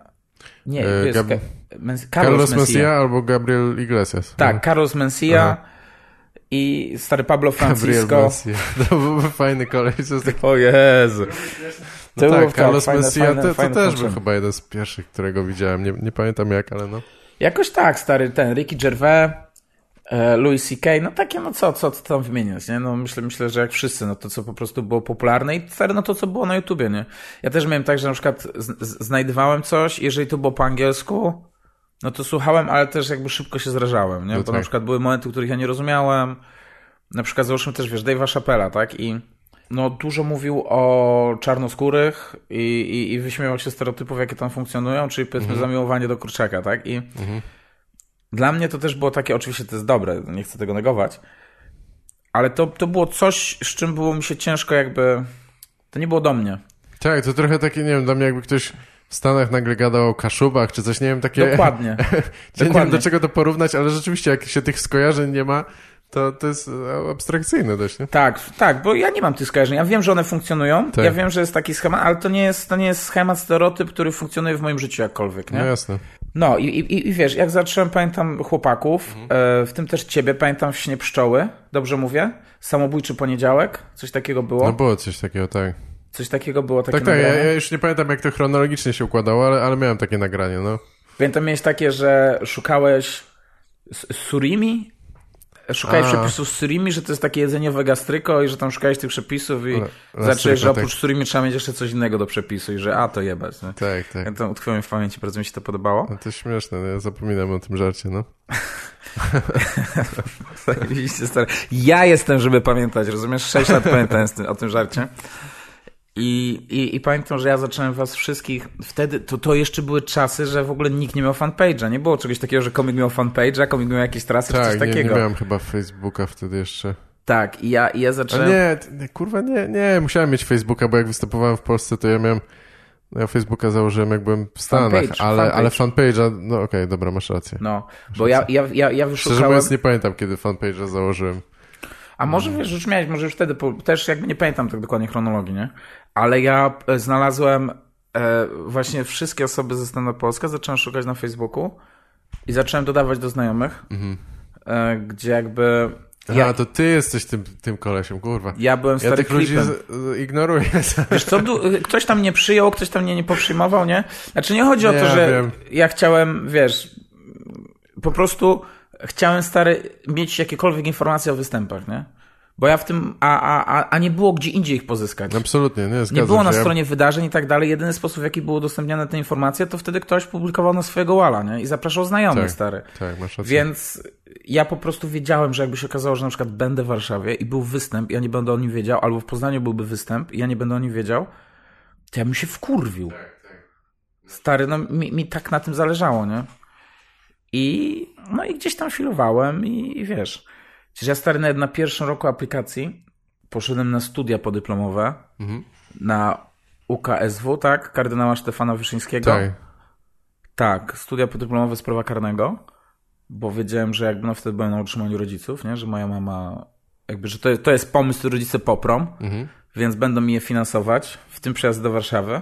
Nie, E, to jest Gab- Ga- Men- Carlos, Mencia. Mencia albo Gabriel Iglesias. Tak, Carlos Mencia Aha. i stary Pablo Francisco. To byłby fajny. To jest taki... O Jezu. No To tak, Carlos fajne, Mencia fajne, to, to fajne też był chyba jeden z pierwszych, którego widziałem. Nie, nie pamiętam jak, ale no. Jakoś tak, stary, ten Ricky Gervais, Louis C.K., no takie, no co, co, co tam wymieniać, nie? No myślę, myślę, że jak wszyscy, no to co po prostu było popularne i stary, no to co było na YouTubie, nie? Ja też miałem tak, że na przykład znajdowałem coś, jeżeli to było po angielsku, no to słuchałem, ale też jakby szybko się zrażałem, nie? No Bo tak. na przykład były momenty, których ja nie rozumiałem, na przykład załóżmy też, wiesz, Dave'a Chappella, tak? I no dużo mówił o czarnoskórych i, i, i wyśmiewał się stereotypów, jakie tam funkcjonują, czyli powiedzmy zamiłowanie do kurczaka, tak? I dla mnie to też było takie, oczywiście to jest dobre, nie chcę tego negować, ale to, to było coś, z czym było mi się ciężko jakby, to nie było do mnie. Tak, to trochę takie, nie wiem, dla mnie jakby ktoś w Stanach nagle gadał o kaszubach, czy coś, nie wiem, takie... Dokładnie. Nie wiem Dokładnie. do czego to porównać, ale rzeczywiście jak się tych skojarzeń nie ma, to to jest e, abstrakcyjne dość, nie? Tak, tak, bo ja nie mam tych skojarzeń. Ja wiem, że one funkcjonują, Tak. ja wiem, że jest taki schemat, ale to nie jest, to nie jest schemat, stereotyp, który funkcjonuje w moim życiu jakkolwiek, nie? No jasne. No i, i, i wiesz, jak zacząłem, pamiętam chłopaków, e, w tym też ciebie, pamiętam w Śnie Pszczoły, dobrze mówię? Samobójczy poniedziałek, coś takiego było? No było coś takiego, tak. Coś takiego było, takie Tak, tak, ja, ja już nie pamiętam jak to chronologicznie się układało, ale, ale miałem takie nagranie, no. Pamiętam, miałeś takie, że szukałeś surimi? Szukałeś A. przepisów z surimi, że to jest takie jedzeniowe gastryko i że tam szukałeś tych przepisów i Ale- zacząłeś, że oprócz surimi trzeba mieć jeszcze coś innego do przepisu i że a, to jebać. Nie? Tak, tak. Ja to utkwiło mi w pamięci, bardzo mi się to podobało. No to śmieszne, no, ja zapominam o tym żarcie, no. Stary. Ja jestem, żeby pamiętać, rozumiesz? Sześć lat pamiętałem o tym żarcie. I, i, I pamiętam, że ja zacząłem was wszystkich, wtedy to, to jeszcze były czasy, że w ogóle nikt nie miał fanpage'a. Nie było czegoś takiego, że komik miał fanpage'a, komik miał jakieś trasy czy coś Tak, nie, takiego. miałem chyba Facebooka wtedy jeszcze. Tak, i ja, i ja zacząłem... nie, nie, kurwa, nie, nie, musiałem mieć Facebooka, bo jak występowałem w Polsce, to ja miałem, no ja Facebooka założyłem jak byłem w Stanach, Fanpage, ale, fanpage. ale fanpage'a, no okej, dobra, masz rację. No, bo ja, ja, ja, ja Szczerze wyszukałem... mówiąc, nie pamiętam, kiedy fanpage'a założyłem. A może wiesz, już miałeś, może już wtedy, też jakby nie pamiętam tak dokładnie chronologii, nie? Ale ja e, znalazłem e, właśnie wszystkie osoby ze stand Polska, zacząłem szukać na Facebooku i zacząłem dodawać do znajomych, e, gdzie jakby Ja, ja, to ty jesteś tym, tym kolesiem, kurwa. ja byłem Ja stary tych ludzi klipem. z, z, ignoruję. Wiesz co, ktoś tam nie przyjął, ktoś tam mnie nie poprzyjmował, nie? Znaczy nie chodzi o Nie, to, że wiem. ja chciałem, wiesz, po prostu chciałem stary mieć jakiekolwiek informacje o występach, nie? Bo ja w tym, a, a, a, nie było gdzie indziej ich pozyskać. Absolutnie, nie, zgadzam Nie było na się. Stronie wydarzeń i tak dalej. Jedyny sposób, w jaki były udostępniane te informacje, to wtedy ktoś publikował na swojego walla, nie? I zapraszał znajomych, Tak. stary. Tak, masz rację. Więc ja po prostu wiedziałem, że jakby się okazało, że na przykład będę w Warszawie i był występ, ja nie będę o nim wiedział, albo w Poznaniu byłby występ i ja nie będę o nim wiedział, to ja bym się wkurwił. Stary, no mi, mi tak na tym zależało, nie? I no i gdzieś tam filowałem i, i wiesz. Przecież ja stary nawet na pierwszym roku aplikacji poszedłem na studia podyplomowe Mhm. na UKSW, tak? Kardynała Stefana Wyszyńskiego. Tak. Tak, studia podyplomowe z prawa karnego, bo wiedziałem, że jakby no wtedy byłem na utrzymaniu rodziców, nie? że moja mama, jakby, że to, to jest pomysł, rodzice poprą, Mhm. więc będą mi je finansować, w tym przyjazd do Warszawy.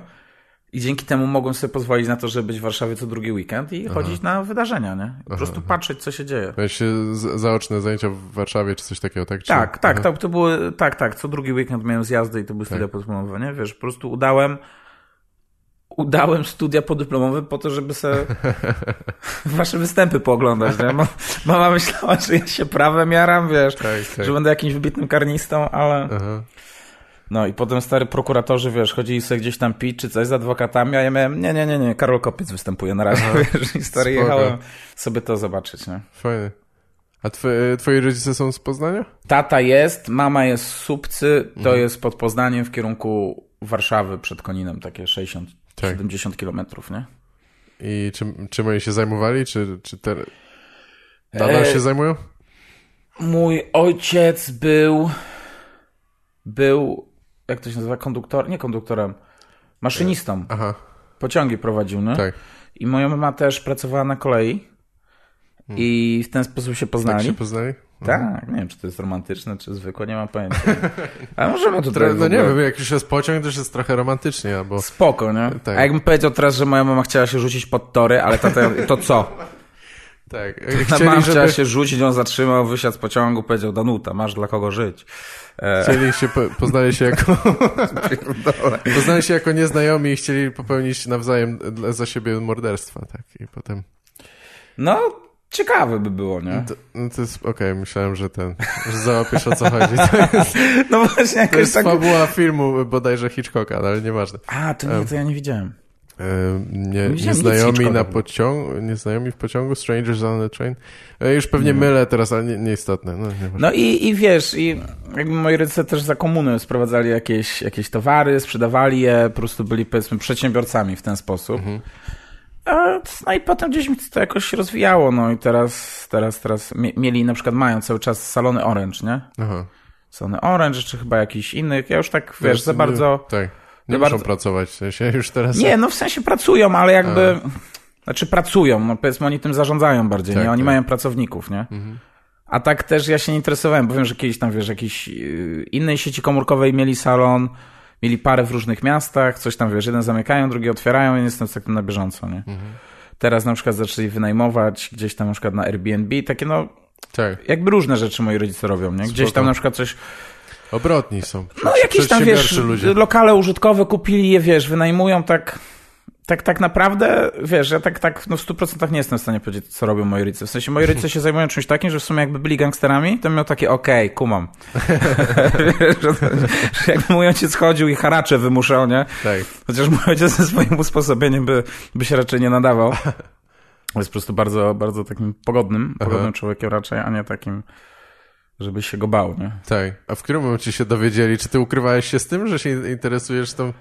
I dzięki temu mogłem sobie pozwolić na to, żeby być w Warszawie co drugi weekend i chodzić na wydarzenia, nie? I po prostu patrzeć, co się dzieje. Miałeś zaoczne zajęcia w Warszawie, czy coś takiego, tak? Czy... Tak, tak, Aha. to, były, tak, tak, co drugi weekend miałem zjazdy i to były studia Tak. podyplomowe, nie? Wiesz, po prostu udałem, udałem studia podyplomowe po to, żeby sobie wasze występy pooglądać. Nie? Mama myślała, że ja się prawem jaram, wiesz, Tak, tak. że będę jakimś wybitnym karnistą, ale... Aha. No i potem stary prokuratorzy, wiesz, chodzili sobie gdzieś tam pić czy coś z adwokatami, a ja miałem, nie, nie, nie, nie, Karol Kopiec występuje na razie, wiesz, i stary Spoko. jechałem sobie to zobaczyć, nie? Fajnie. A twoi rodzice są z Poznania? Tata jest, mama jest z Słupcy, to Mhm. jest pod Poznaniem w kierunku Warszawy przed Koninem, takie 60-70 Tak. kilometrów, nie? I czym, czym oni się zajmowali? Czy, czy te... nadal E, się zajmują? Mój ojciec był, był, jak to się nazywa, konduktor, nie konduktorem, maszynistą. Aha, Pociągi prowadził, nie? tak. I moja mama też pracowała na kolei i w ten sposób się Tak poznali. się poznali? Tak, nie wiem, czy to jest romantyczne, czy zwykłe, nie mam pojęcia. Ale możemy Trochę, w no nie wiem, jak już jest pociąg, to już jest trochę romantycznie, albo... Spoko, nie? Tak. A jakbym powiedział teraz, że moja mama chciała się rzucić pod tory, ale tata, to co? Tak, Ta chcieli, chciała żeby... się rzucić, on zatrzymał, wysiadł z pociągu, powiedział, Danuta, masz dla kogo żyć. E, Chcieli się, po, poznali się jako... poznali się jako nieznajomi i chcieli popełnić nawzajem za siebie morderstwa, tak. I potem... no, ciekawe by było, nie? To, no to jest... Okej, myślałem, że ten... Że załapiesz o co chodzi. To jest, No właśnie, to jakoś jest tak... fabuła filmu bodajże Hitchcocka, no ale nieważne. A, to nie, to ja nie widziałem. E, Nie, nieznajomi na pociągu, nieznajomi w pociągu, strangers on the train. E, Już pewnie Mhm. mylę teraz, ale nie, nieistotne. No, nie No i, i wiesz, i jakby moi rodzice też za komuny sprowadzali jakieś, jakieś towary, sprzedawali je, po prostu byli powiedzmy przedsiębiorcami w ten sposób. A, No i potem gdzieś mi to jakoś się rozwijało, no i teraz, teraz, teraz mie- mieli na przykład, mają cały czas salony Orange, nie? Aha. Salony Orange, czy chyba jakichś innych, ja już tak, wiesz, za nie- bardzo... Tak. Nie za muszą bardzo- pracować, w sensie już teraz... Nie, no w sensie pracują, ale jakby... Znaczy pracują, no powiedzmy oni tym zarządzają bardziej, Tak, nie? Oni tak. mają pracowników, nie? A tak też ja się nie interesowałem, bo wiem, że kiedyś tam, wiesz, jakiejś yy, innej sieci komórkowej mieli salon, mieli parę w różnych miastach, coś tam, wiesz, jeden zamykają, drugi otwierają, ja nie jestem z takim na bieżąco, nie? Teraz na przykład zaczęli wynajmować gdzieś tam na przykład na Airbnb, takie no, Tak. jakby różne rzeczy moi rodzice robią, nie? Gdzieś Spoko. tam na przykład coś, Obrotni są. no jakieś tam, wiesz, ludzie. lokale użytkowe kupili je, wiesz, wynajmują tak, tak, tak naprawdę, wiesz, ja tak, tak, no w 100% nie jestem w stanie powiedzieć, co robią moi rodzice. W sensie moi rodzice się zajmują czymś takim, że w sumie jakby byli gangsterami, to miał takie, okej, kumam. wiesz, że, że jakby mój ojciec chodził i haracze wymuszał, nie? Tak. Chociaż mój ojciec ze swoim usposobieniem by, by się raczej nie nadawał. Jest po prostu bardzo, bardzo takim pogodnym, pogodnym człowiekiem raczej, a nie takim, żebyś się go bał, nie? Tak. A w którym momencie się dowiedzieli? Czy ty ukrywałeś się z tym, że się interesujesz tą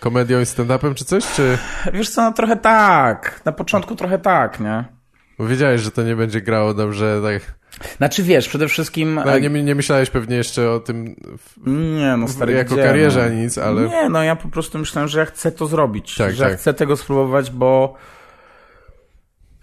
komedią i stand-upem, czy coś? Czy Wiesz co, no trochę tak. Na początku trochę tak, nie? bo wiedziałeś, że to nie będzie grało dobrze, tak? Znaczy wiesz, przede wszystkim... No, nie, nie myślałeś pewnie jeszcze o tym w, Nie, no stary, jako gdzie, karierze no? nic, ale... Nie, no ja po prostu myślałem, że ja chcę to zrobić, Tak, że ja tak. chcę tego spróbować, bo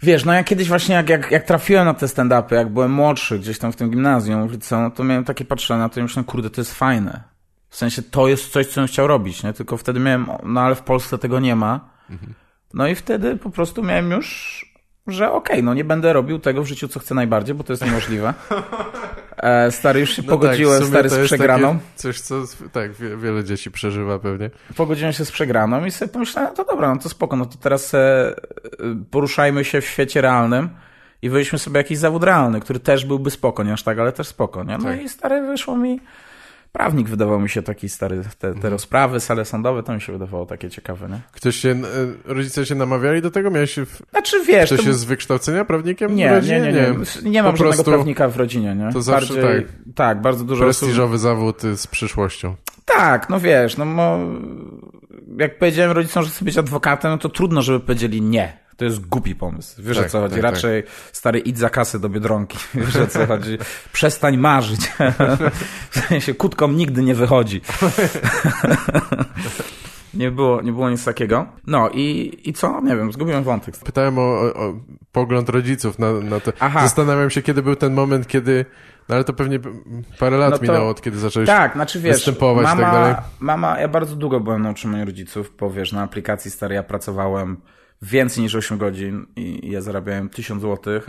wiesz, no ja kiedyś właśnie jak, jak, jak trafiłem na te stand-upy, jak byłem młodszy, gdzieś tam w tym gimnazjum, liceum, no to miałem takie patrzenie na to i myślałem, kurde, to jest fajne. W sensie to jest coś, co bym chciał robić, nie? Tylko wtedy miałem, no ale w Polsce tego nie ma. Mhm. No i wtedy po prostu miałem już, że okej, no nie będę robił tego w życiu, co chcę najbardziej, bo to jest niemożliwe. E, stary, już się No pogodziłem, tak, stary, z przegraną. Coś, co tak wie, wiele dzieci przeżywa pewnie. pogodziłem się z przegraną i sobie pomyślałem, no to dobra, no to spoko, no to teraz e, poruszajmy się w świecie realnym i weźmy sobie jakiś zawód realny, który też byłby spoko, nie aż tak, ale też spoko, nie? No Tak. i stary, wyszło mi, prawnik wydawał mi się taki stary, te, Mhm. te rozprawy, sale sądowe, to mi się wydawało takie ciekawe, nie? Ktoś się, e, rodzice się namawiali do tego? Miałeś w- Znaczy wiesz, ktoś to... jest z wykształcenia prawnikiem w Nie, rodzinie? nie, nie, nie. Nie mam Po żadnego prawnika w rodzinie, nie? to zawsze Bardziej, tak. bardzo dużo osób... Prestiżowy zawód y, z przyszłością. Tak, no wiesz, no mo... jak powiedziałem rodzicom, że chcę być adwokatem, no to trudno, żeby powiedzieli nie. To jest głupi pomysł. Wiesz Tak, o co chodzi? tak, Raczej stary idź za kasę do Biedronki. Wiesz o co chodzi? Przestań marzyć. w sensie kutkom nigdy nie wychodzi. nie, było, nie było nic takiego. No i, i co? Nie wiem, zgubiłem wątek. Pytałem o, o, o pogląd rodziców na, na to. Aha. Zastanawiam się, kiedy był ten moment, kiedy... No ale to pewnie parę lat No to- minęło, od kiedy zacząłeś... Tak, znaczy wiesz, występować i mama, tak dalej. mama, ja bardzo długo byłem na utrzymaniu rodziców, bo wiesz, na aplikacji starej ja pracowałem więcej niż 8 godzin i ja zarabiałem 1000 złotych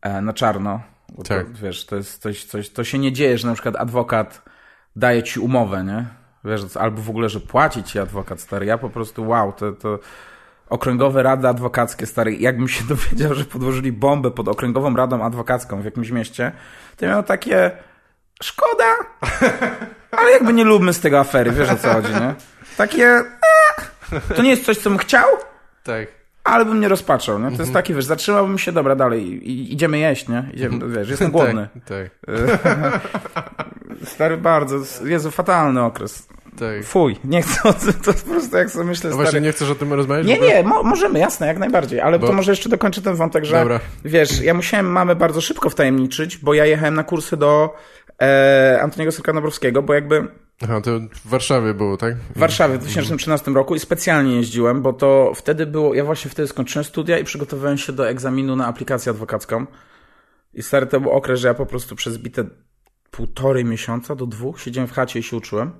e, na czarno. Tak. to, wiesz, to jest coś, coś, to się nie dzieje, że na przykład adwokat daje ci umowę, nie? Wiesz, albo w ogóle, że płaci ci adwokat, stary. Ja po prostu, wow, to, to okręgowe rady adwokackie, stary. Jakbym się dowiedział, że podłożyli bombę pod okręgową radą adwokacką w jakimś mieście, to miał takie, szkoda, ale jakby nie lubmy z tego afery, wiesz o co chodzi, nie? Takie, e, to nie jest coś, co bym chciał, Tak. ale bym nie rozpaczał, nie? To jest taki, wiesz, zatrzymałbym się, dobra, dalej, idziemy jeść, nie? Idziemy, wiesz, jestem głodny. Tak, tak, Stary, bardzo, Jezu, fatalny okres. tak. Fuj, nie chcę to po prostu jak sobie myślę, No stary. właśnie, nie chcesz o tym rozmawiać? Nie, nie, mo możemy, jasne, jak najbardziej, ale Bo- to może jeszcze dokończę ten wątek, że Dobra. wiesz, ja musiałem mamę bardzo szybko wtajemniczyć, bo ja jechałem na kursy do e, Antoniego Syrka-Nobrowskiego, bo jakby Aha, to w Warszawie było, tak? w Warszawie w 2013 roku i specjalnie jeździłem, bo to wtedy było, ja właśnie wtedy skończyłem studia i przygotowywałem się do egzaminu na aplikację adwokacką. I stary to był okres, że ja po prostu przez bite półtorej miesiąca do dwóch siedziałem w chacie i się uczyłem.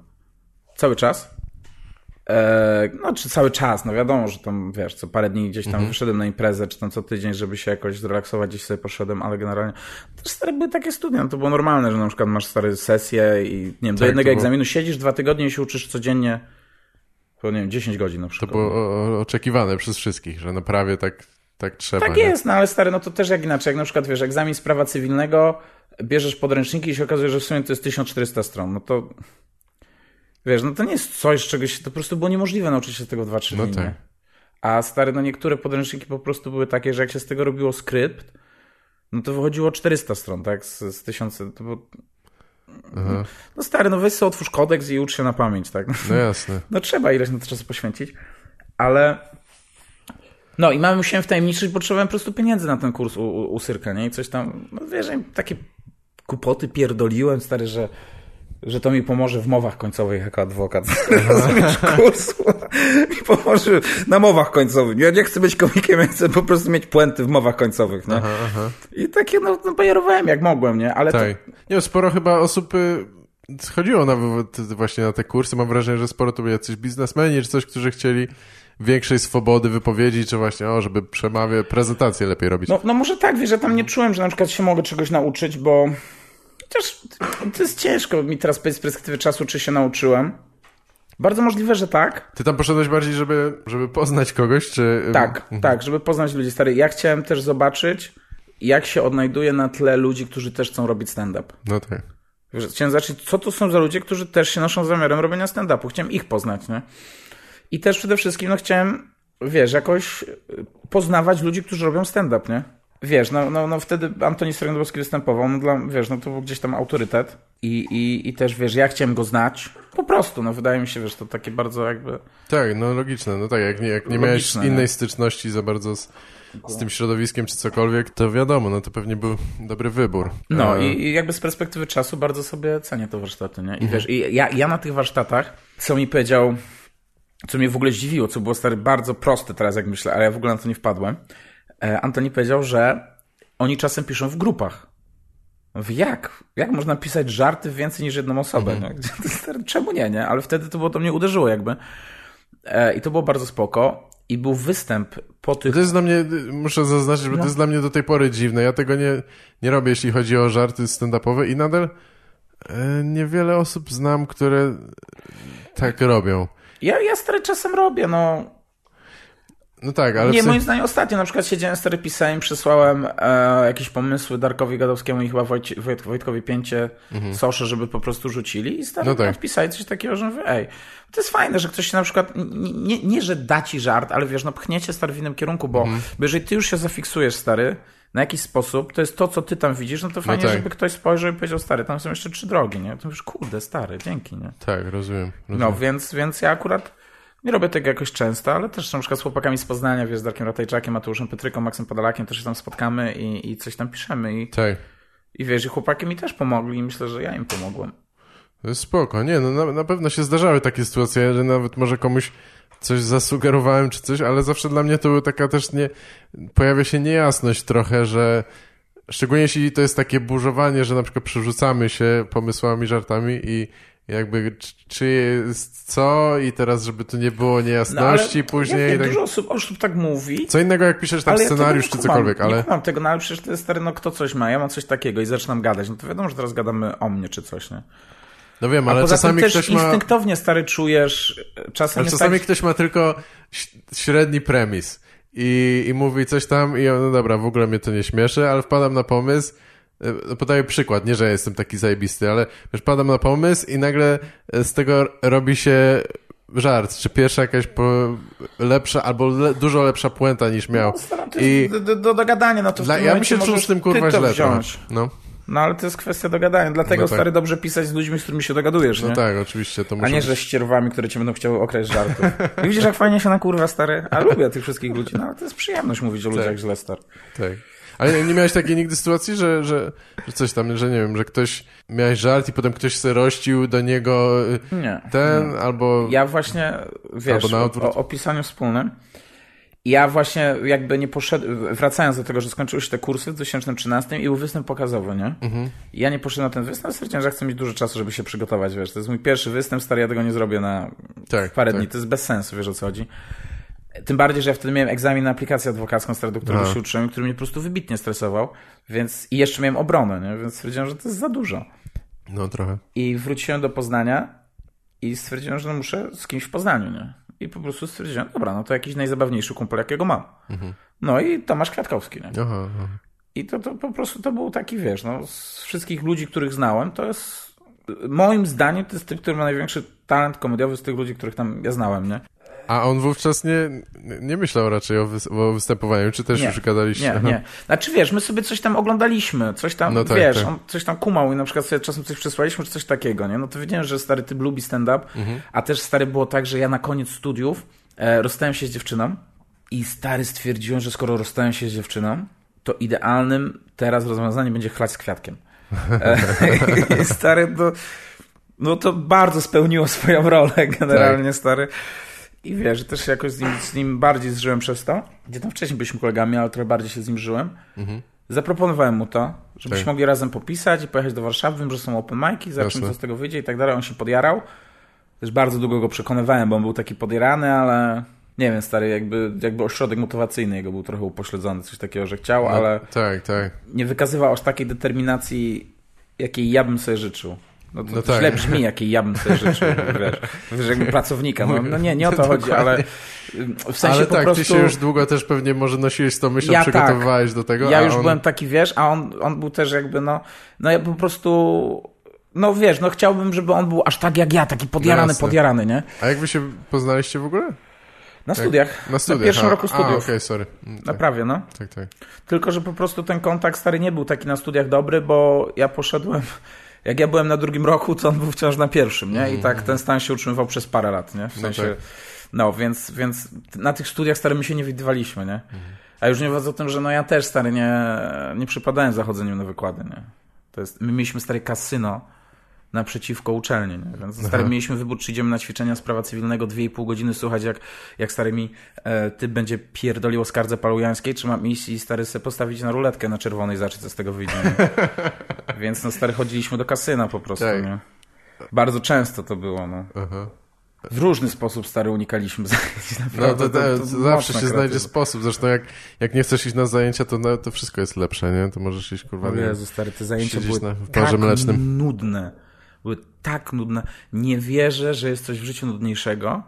Cały czas. Eee, no, czy cały czas, no wiadomo, że tam, wiesz, co parę dni gdzieś tam wyszedłem na imprezę, czy tam co tydzień, żeby się jakoś zrelaksować, gdzieś sobie poszedłem, ale generalnie też stare były takie studia, no to było normalne, że na przykład masz stare sesje i, nie wiem, do Tak, jednego to było- egzaminu siedzisz dwa tygodnie i się uczysz codziennie, po, nie wiem, 10 godzin na To przykład. było o- o- oczekiwane przez wszystkich, że na prawie tak, tak trzeba. Tak nie? jest, no ale stary, no to też jak inaczej. Jak na przykład, wiesz, egzamin z prawa cywilnego, bierzesz podręczniki i się okazuje, że w sumie to jest 1400 stron. No to, wiesz, no to nie jest coś, czego się, to po prostu było niemożliwe nauczyć się tego 2-3 No tak. A stary, no niektóre podręczniki po prostu były takie, że jak się z tego robiło skrypt, no to wychodziło 400 stron, tak? Z, z 1000, to było... Aha. No stary, no weź sobie otwórz kodeks i ucz się na pamięć, tak? No jasne. No trzeba ileś na to czasu poświęcić, ale... No i mamy musiałem wtajemniczyć, bo potrzebowałem po prostu pieniędzy na ten kurs u, u, u Syrka, nie? I coś tam, no wiesz, takie kupoty pierdoliłem, stary, że, że to mi pomoże w mowach końcowych jako adwokat. Rozumiesz, kurs mi pomoże na mowach końcowych. Ja nie chcę być komikiem, ja chcę po prostu mieć puenty w mowach końcowych, nie? Aha, aha. I takie, no, no bajerowałem jak mogłem, nie? Ale to, Tak. Nie, sporo chyba osób y, schodziło nawet właśnie na te kursy. Mam wrażenie, że sporo to byli jacyś biznesmeni czy coś, którzy chcieli większej swobody wypowiedzi, czy właśnie, o, żeby przemawiać, prezentację lepiej robić. No, no może tak, wiesz, ja tam nie czułem, że na przykład się mogę czegoś nauczyć, bo chociaż to jest ciężko mi teraz powiedzieć z perspektywy czasu, czy się nauczyłem. Bardzo możliwe, że tak. Ty tam poszedłeś bardziej, żeby, żeby poznać kogoś, czy... Tak, tak, żeby poznać ludzi stary. Ja chciałem też zobaczyć, jak się odnajduje na tle ludzi, którzy też chcą robić stand-up. No tak. Chciałem zobaczyć, co to są za ludzie, którzy też się noszą zamiarem robienia stand-upu. Chciałem ich poznać, nie? I też przede wszystkim, no chciałem, wiesz, jakoś y, poznawać ludzi, którzy robią stand-up, nie? Wiesz, no, no, no wtedy Antoni Sregnowski występował, no dla, wiesz, no to był gdzieś tam autorytet i, i, i też, wiesz, ja chciałem go znać, po prostu, no wydaje mi się, wiesz, to takie bardzo jakby... Tak, no logiczne. No tak, jak nie, jak nie miałeś Logiczne, innej nie? styczności za bardzo z, z tym środowiskiem czy cokolwiek, to wiadomo, no to pewnie był dobry wybór. No E, i, i jakby z perspektywy czasu bardzo sobie cenię te warsztaty, nie? I wiesz, i ja, ja na tych warsztatach, co mi powiedział, co mnie w ogóle zdziwiło, co było stary bardzo proste teraz, jak myślę, ale ja w ogóle na to nie wpadłem. E, Antoni powiedział, że oni czasem piszą w grupach. Mówię, jak? Jak można pisać żarty w więcej niż jedną osobę? nie? Stary, Czemu nie, nie? Ale wtedy to było, to mnie uderzyło jakby. E, I to było bardzo spoko. I był występ po tych To jest dla mnie, muszę zaznaczyć, bo to jest dla mnie do tej pory dziwne. Ja tego nie, nie robię, jeśli chodzi o żarty stand-upowe i nadal e, niewiele osób znam, które tak robią. Ja, ja stary czasem robię, no. No tak, ale nie, moim zdaniem ostatnio na przykład siedziałem stary pisałem, przesłałem e, jakieś pomysły Darkowi Gadowskiemu i chyba Wojci, Wojt, Wojtkowi Pięcie Sosze, żeby po prostu rzucili i stary Mhm. No no tak. pisali coś takiego, że mówię, ej, to jest fajne, że ktoś się na przykład, nie, nie, że da ci żart, ale wiesz, no pchniecie stary w innym kierunku, bo, Mhm. jeżeli ty już się zafiksujesz stary, na jakiś sposób, to jest to, co ty tam widzisz, no to fajnie, tak. żeby ktoś spojrzał i powiedział, stary, tam są jeszcze trzy drogi, nie? To już kurde, stary, dzięki, nie? Tak, rozumiem. rozumiem. No, więc, więc ja akurat nie robię tego jakoś często, ale też na przykład z chłopakami z Poznania, wiesz, z Darkiem Ratajczakiem, Mateuszem Petryką, Maksem Podalakiem też się tam spotkamy i, i coś tam piszemy i, Tak. i wiesz, i chłopaki mi też pomogli i myślę, że ja im pomogłem. To jest spoko. Nie, no na, na pewno się zdarzały takie sytuacje, że nawet może komuś coś zasugerowałem czy coś, ale zawsze dla mnie to była taka też nie... Pojawia się niejasność trochę, że szczególnie jeśli to jest takie burzowanie, że na przykład przerzucamy się pomysłami, żartami i jakby czy, jest co i teraz, żeby tu nie było niejasności później. No, Ja, i wiem, tak... dużo osób, osób tak mówi. Co innego jak piszesz tam ja scenariusz nie czy cokolwiek, ale... Nie kumam tego, no ale przecież to jest stary, no kto coś ma, ja mam coś takiego i zaczynam gadać, no to wiadomo, że teraz gadamy o mnie czy coś, nie? No wiem, ale czasami też ktoś ma... instynktownie, stary, czujesz... Czasem Ale czasami tak, ktoś ma tylko średni premis i, i mówi coś tam i no dobra, w ogóle mnie to nie śmieszy, ale wpadam na pomysł, e, podaję przykład, nie, że jestem taki zajebisty, ale wiesz, wpadam na pomysł i nagle e, z tego robi się żart, czy pierwsza jakaś lepsza, albo le, dużo lepsza puenta niż miał. No, I do, do, do dogadania, no to dla, ja bym się czuł z tym kurwa źle wziąć. No, No ale to jest kwestia dogadania, dlatego No tak. stary dobrze pisać z ludźmi, z którymi się dogadujesz, no nie? tak, oczywiście, to A nie, być... że ścierwami, które cię będą chciały okraść żartów. I widzisz, jak fajnie się na kurwa, stary. A lubię tych wszystkich ludzi. No ale to jest przyjemność mówić o ludziach Tak. źle, stary. Tak. Ale nie miałeś takiej nigdy sytuacji, że, że, że coś tam, że nie wiem, że ktoś miałeś żart i potem ktoś se rościł do niego y, Nie. ten, albo... Ja właśnie, wiesz, o, o pisaniu wspólnym. Ja właśnie jakby nie poszedłem, wracając do tego, że skończyły się te kursy w 2013 i był występ pokazowy, nie? Mhm. Ja nie poszedłem na ten występ, stwierdziłem, że chcę mieć dużo czasu, żeby się przygotować, wiesz. To jest mój pierwszy występ, stary, ja tego nie zrobię na Tak, parę tak. dni. To jest bez sensu, wiesz o co chodzi. Tym bardziej, że ja wtedy miałem egzamin na aplikację adwokacką, do którego Aha. się uczyłem, który mnie po prostu wybitnie stresował, więc i jeszcze miałem obronę, nie? Więc stwierdziłem, że to jest za dużo. No trochę. I wróciłem do Poznania i stwierdziłem, że no muszę z kimś w Poznaniu, nie? I po prostu stwierdziłem, dobra, no to jakiś najzabawniejszy kumpel, jakiego mam. No i Tomasz Kwiatkowski, nie? Aha, aha. I to, to po prostu to był taki, wiesz, no z wszystkich ludzi, których znałem, to jest moim zdaniem to jest typ, który ma największy talent komediowy z tych ludzi, których tam ja znałem, nie? A on wówczas nie, nie myślał raczej o, wys- o występowaniu, czy też Nie, już gadaliście? Nie, nie. Znaczy wiesz, my sobie coś tam oglądaliśmy, coś tam, No tak, wiesz, tak. on coś tam kumał i na przykład sobie czasem coś przesłaliśmy, czy coś takiego, nie? No to wiedziałem, że stary typ lubi stand-up, Mhm. a też stary było tak, że ja na koniec studiów e, rozstałem się z dziewczyną i stary stwierdziłem, że skoro rozstałem się z dziewczyną, to idealnym teraz rozwiązaniem będzie chlać z kwiatkiem. E, I stary, to, no to bardzo spełniło swoją rolę generalnie, Tak. stary. I wiesz, że też jakoś z nim, z nim bardziej zżyłem przez to. Gdzie tam wcześniej byliśmy kolegami, ale trochę bardziej się z nim żyłem. Zaproponowałem mu to, żebyśmy Tak. mogli razem popisać i pojechać do Warszawy. Wiem, że są open mic'i, zobaczymy, co z tego wyjdzie i tak dalej. On się podjarał. Też bardzo długo go przekonywałem, bo on był taki podjarany, ale nie wiem, stary, jakby, jakby ośrodek motywacyjny jego był trochę upośledzony, coś takiego, że chciał, No, ale Tak, tak. nie wykazywał aż takiej determinacji, jakiej ja bym sobie życzył. No to No tak. źle brzmi, jakiej ja bym sobie życzył, wiesz, wiesz jakby pracownika. No, no nie, nie o to chodzi, ale w sensie Ale po tak, prostu... ty się już długo też pewnie może nosiłeś tą myślą, Ja przygotowywałeś do tego, Ja już on... byłem taki, wiesz, a on, on był też jakby, no, no ja po prostu, no wiesz, no chciałbym, żeby on był aż tak jak ja, taki podjarany, Jasne. podjarany, nie? A jak wy się poznaliście w ogóle? Na studiach. Na studiach. pierwszym a, roku studiów. okej, sorry. Mm, Na Tak, prawie, no. tak, tak. Tylko, że po prostu ten kontakt stary nie był taki na studiach dobry, bo ja poszedłem, jak ja byłem na drugim roku, to on był wciąż na pierwszym, nie? I tak ten stan się utrzymywał przez parę lat, nie? W No sensie, tak. no, więc, więc na tych studiach stary my się nie widywaliśmy, nie? A już nie mówiąc o tym, że no ja też stary nie, nie przypadałem za chodzeniem na wykłady, nie? To jest, my mieliśmy stary kasyno naprzeciwko uczelni, nie? więc stary mieliśmy wybór, czy idziemy na ćwiczenia z prawa cywilnego 2,5 godziny słuchać, jak, jak stary mi e, ty będzie pierdolił o skardze palujańskiej, czy mam iść i stary sobie postawić na ruletkę na czerwonej, zobaczyć co z tego wyjdzie. Więc no stary chodziliśmy do kasyna po prostu, Tak. nie? Bardzo często to było, no. Aha. W różny sposób stary unikaliśmy zajęć. No naprawdę, to, to, zawsze się znajdzie kreatywne. sposób. Zresztą jak, jak nie chcesz iść na zajęcia, to, no, to wszystko jest lepsze, nie? To możesz iść, kurwa, O nie Jezu, stary, te zajęcia były na- parze tak mlecznym. nudne. Były tak nudne. Nie wierzę, że jest coś w życiu nudniejszego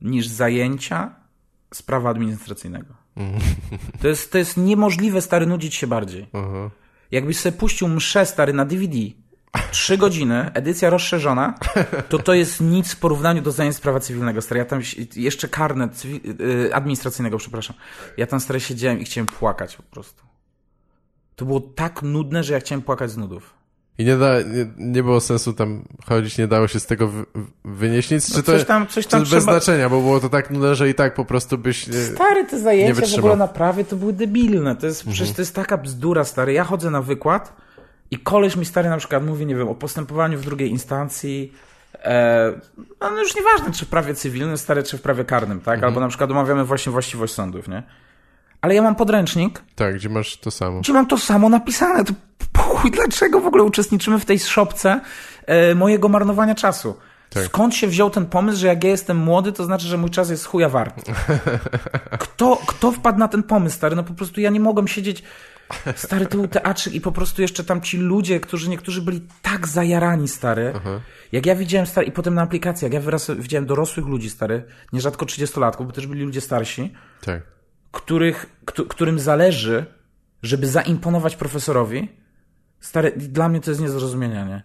niż zajęcia z prawa administracyjnego. Mhm. To jest, to jest niemożliwe, stary, nudzić się bardziej. Aha. Jakbyś sobie puścił mszę, stary, na DVD, trzy godziny, edycja rozszerzona, to to jest nic w porównaniu do zajęć z prawa cywilnego, stary. Ja tam jeszcze karnet cywi- y, administracyjnego, przepraszam. Ja tam, stary, siedziałem i chciałem płakać po prostu. To było tak nudne, że ja chciałem płakać z nudów. I nie, da, nie, nie było sensu tam chodzić, nie dało się z tego wy, wynieść nic, czy to, No coś tam- coś tam czy bez trzeba- znaczenia, bo było to tak nudne, że i tak po prostu byś... Nie... Stary, te zajęcia w ogóle na prawie to były debilne. To jest, przecież to jest taka bzdura, stary. Ja chodzę na wykład i koleś mi stary na przykład mówi, nie wiem, o postępowaniu w drugiej instancji. E, no, no już nieważne, czy w prawie cywilnym, stary, czy w prawie karnym, tak? Albo na przykład omawiamy właśnie właściwość sądów, nie? Ale ja mam podręcznik, Tak, gdzie masz to samo. gdzie mam to samo napisane. To chuj, dlaczego w ogóle uczestniczymy w tej szopce e, mojego marnowania czasu? Tak. Skąd się wziął ten pomysł, że jak ja jestem młody, to znaczy, że mój czas jest chuja wart? Kto, kto wpadł na ten pomysł, stary? No po prostu ja nie mogłem siedzieć... Stary, to był teatrzyk i po prostu jeszcze tam ci ludzie, którzy niektórzy byli tak zajarani, stary. Jak ja widziałem, stary, i potem na aplikacji, jak ja wyraz widziałem dorosłych ludzi, stary, nierzadko 30-latków, bo też byli ludzie starsi, Tak. których, któ- którym zależy, żeby zaimponować profesorowi. Stary, dla mnie to jest nie do zrozumienia, nie?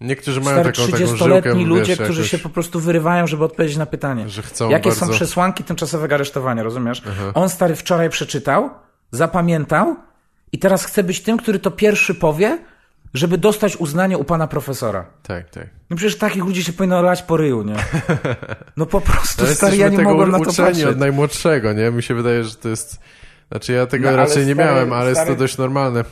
Niektórzy mają Stary, taką, taką 30-letni żyłkę, ludzie, wiesz, którzy jakoś, się po prostu wyrywają, żeby odpowiedzieć na pytanie. że chcą Jakie bardzo... są przesłanki tymczasowego aresztowania, rozumiesz? On stary wczoraj przeczytał, zapamiętał i teraz chce być tym, który to pierwszy powie, żeby dostać uznanie u pana profesora. Tak, tak. No przecież takich ludzi się powinno lać po ryju, nie? No po prostu, Ale stary, ja nie mogłem na to patrzeć. od najmłodszego, nie? Mi się wydaje, że to jest... Znaczy ja tego No, raczej nie stary- miałem, ale jest stary- to dość normalne.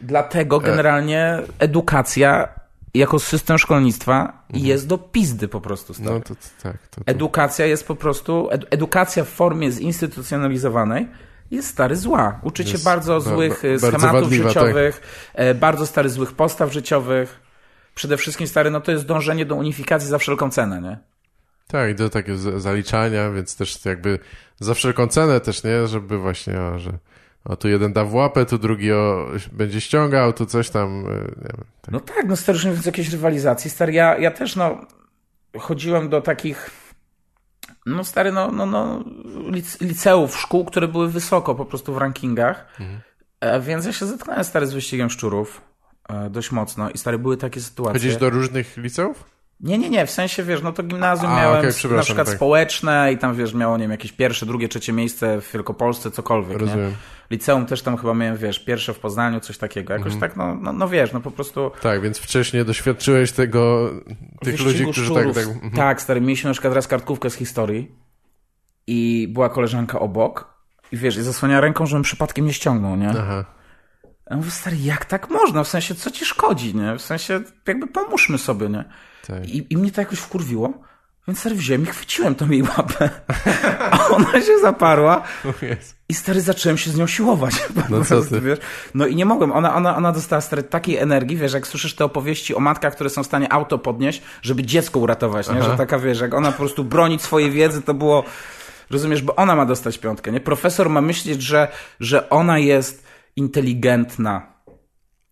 Dlatego generalnie edukacja jako system szkolnictwa jest do pizdy po prostu, stary. No to, tak. To, to. Edukacja jest po prostu, ed, edukacja w formie zinstytucjonalizowanej jest stary zła. Uczy Jest bardzo ba- złych ba- e, bardzo schematów wadliwa, tak. życiowych, e, bardzo stary złych postaw życiowych. Przede wszystkim stary, no to jest dążenie do unifikacji za wszelką cenę, nie? Tak, do takiego zaliczania, więc też jakby za wszelką cenę też, nie? Żeby właśnie, że o, tu jeden da w łapę, tu drugi o, będzie ściągał, tu coś tam, nie wiem. Tak. No tak, no stary, już nie mówiąc o jakiejś rywalizacji. Stary, ja, ja też, no, chodziłem do takich, no stary, no, no, no lic, liceów, szkół, które były wysoko po prostu w rankingach. E, więc ja się zetknąłem, stary, z wyścigiem szczurów. e, Dość mocno i stary, były takie sytuacje. Chodzisz do różnych liceów? Nie, nie, nie, w sensie, wiesz, no to gimnazjum A, miałem s- na przykład tak. społeczne i tam, wiesz, miało, nie wiem, jakieś pierwsze, drugie, trzecie miejsce w Wielkopolsce, cokolwiek, nie? Rozumiem. Liceum też tam chyba miałem, wiesz, pierwsze w Poznaniu, coś takiego. Jakoś Mhm. tak, no, no, no wiesz, no po prostu... Tak, więc wcześniej doświadczyłeś tego, tych ludzi, którzy tak, szczurów. tak, mhm. Tak, stary, mieliśmy na przykład raz kartkówkę z historii i była koleżanka obok i wiesz, i zasłania ręką, żebym przypadkiem nie ściągnął, nie? Aha. Ja mówię, stary, jak tak można? W sensie, co ci szkodzi, nie? W sensie, jakby pomóżmy sobie, nie? Tak. I, I mnie to jakoś wkurwiło. Więc stary wziąłem i chwyciłem tą jej łapę. A ona się zaparła i stary zacząłem się z nią siłować. No co ty? Wiesz? No i nie mogłem. Ona, ona, ona dostała stary takiej energii, wiesz, jak słyszysz te opowieści o matkach, które są w stanie auto podnieść, żeby dziecko uratować, nie? Że taka, wiesz, jak ona po prostu broni swojej wiedzy, to było... Rozumiesz, bo ona ma dostać piątkę, nie? Profesor ma myśleć, że, że ona jest inteligentna.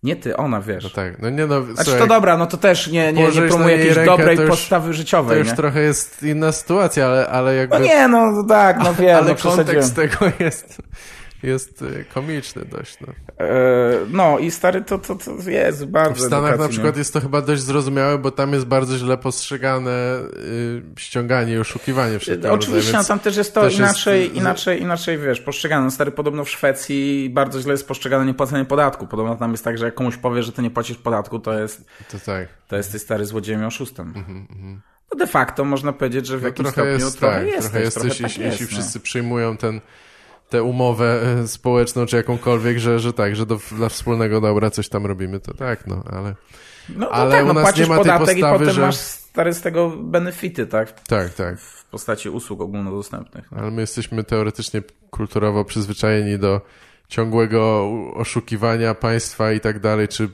Nie ty, ona, wiesz. No tak, no nie no, Znaczy słuchaj, to dobra, no to też nie, nie, nie niej jakiejś rękę, dobrej to już- postawy to życiowej, już nie? trochę jest inna sytuacja, ale, ale jakby... No nie, no no tak, no wiem, ale no kontekst tego jest, jest e, komiczny dość, no. E, no i stary, to, to, to jest bardzo W Stanach na przykład jest to chyba dość zrozumiałe, bo tam jest bardzo źle postrzegane y, ściąganie i oszukiwanie wszelkiego E, Oczywiście, rodzaju, no tam też jest to też jest- inaczej, inaczej, inaczej, wiesz, postrzegane. No, Stary, podobno w Szwecji bardzo źle jest postrzegane niepłacenie podatku. Podobno tam jest tak, że jak komuś powie, że ty nie płacisz podatku, to jest, To tak. to jest ty stary złodziejem i oszustem. No de facto można powiedzieć, że w No jakimś trochę stopniu jest trochę tak, jesteś, trochę jesteś, trochę tak jeśli, jest, jeśli no. wszyscy przyjmują ten, tę umowę e, społeczną czy jakąkolwiek, że, że tak, że do, dla wspólnego dobra coś tam robimy, to tak, no, ale No, no Ale tak, u no nas płacisz nie ma tej podatek i postawy, potem że- masz stary z tego benefity, tak? tak, tak. W postaci usług ogólnodostępnych. No. Ale my jesteśmy teoretycznie kulturowo przyzwyczajeni do ciągłego oszukiwania państwa i tak dalej, czy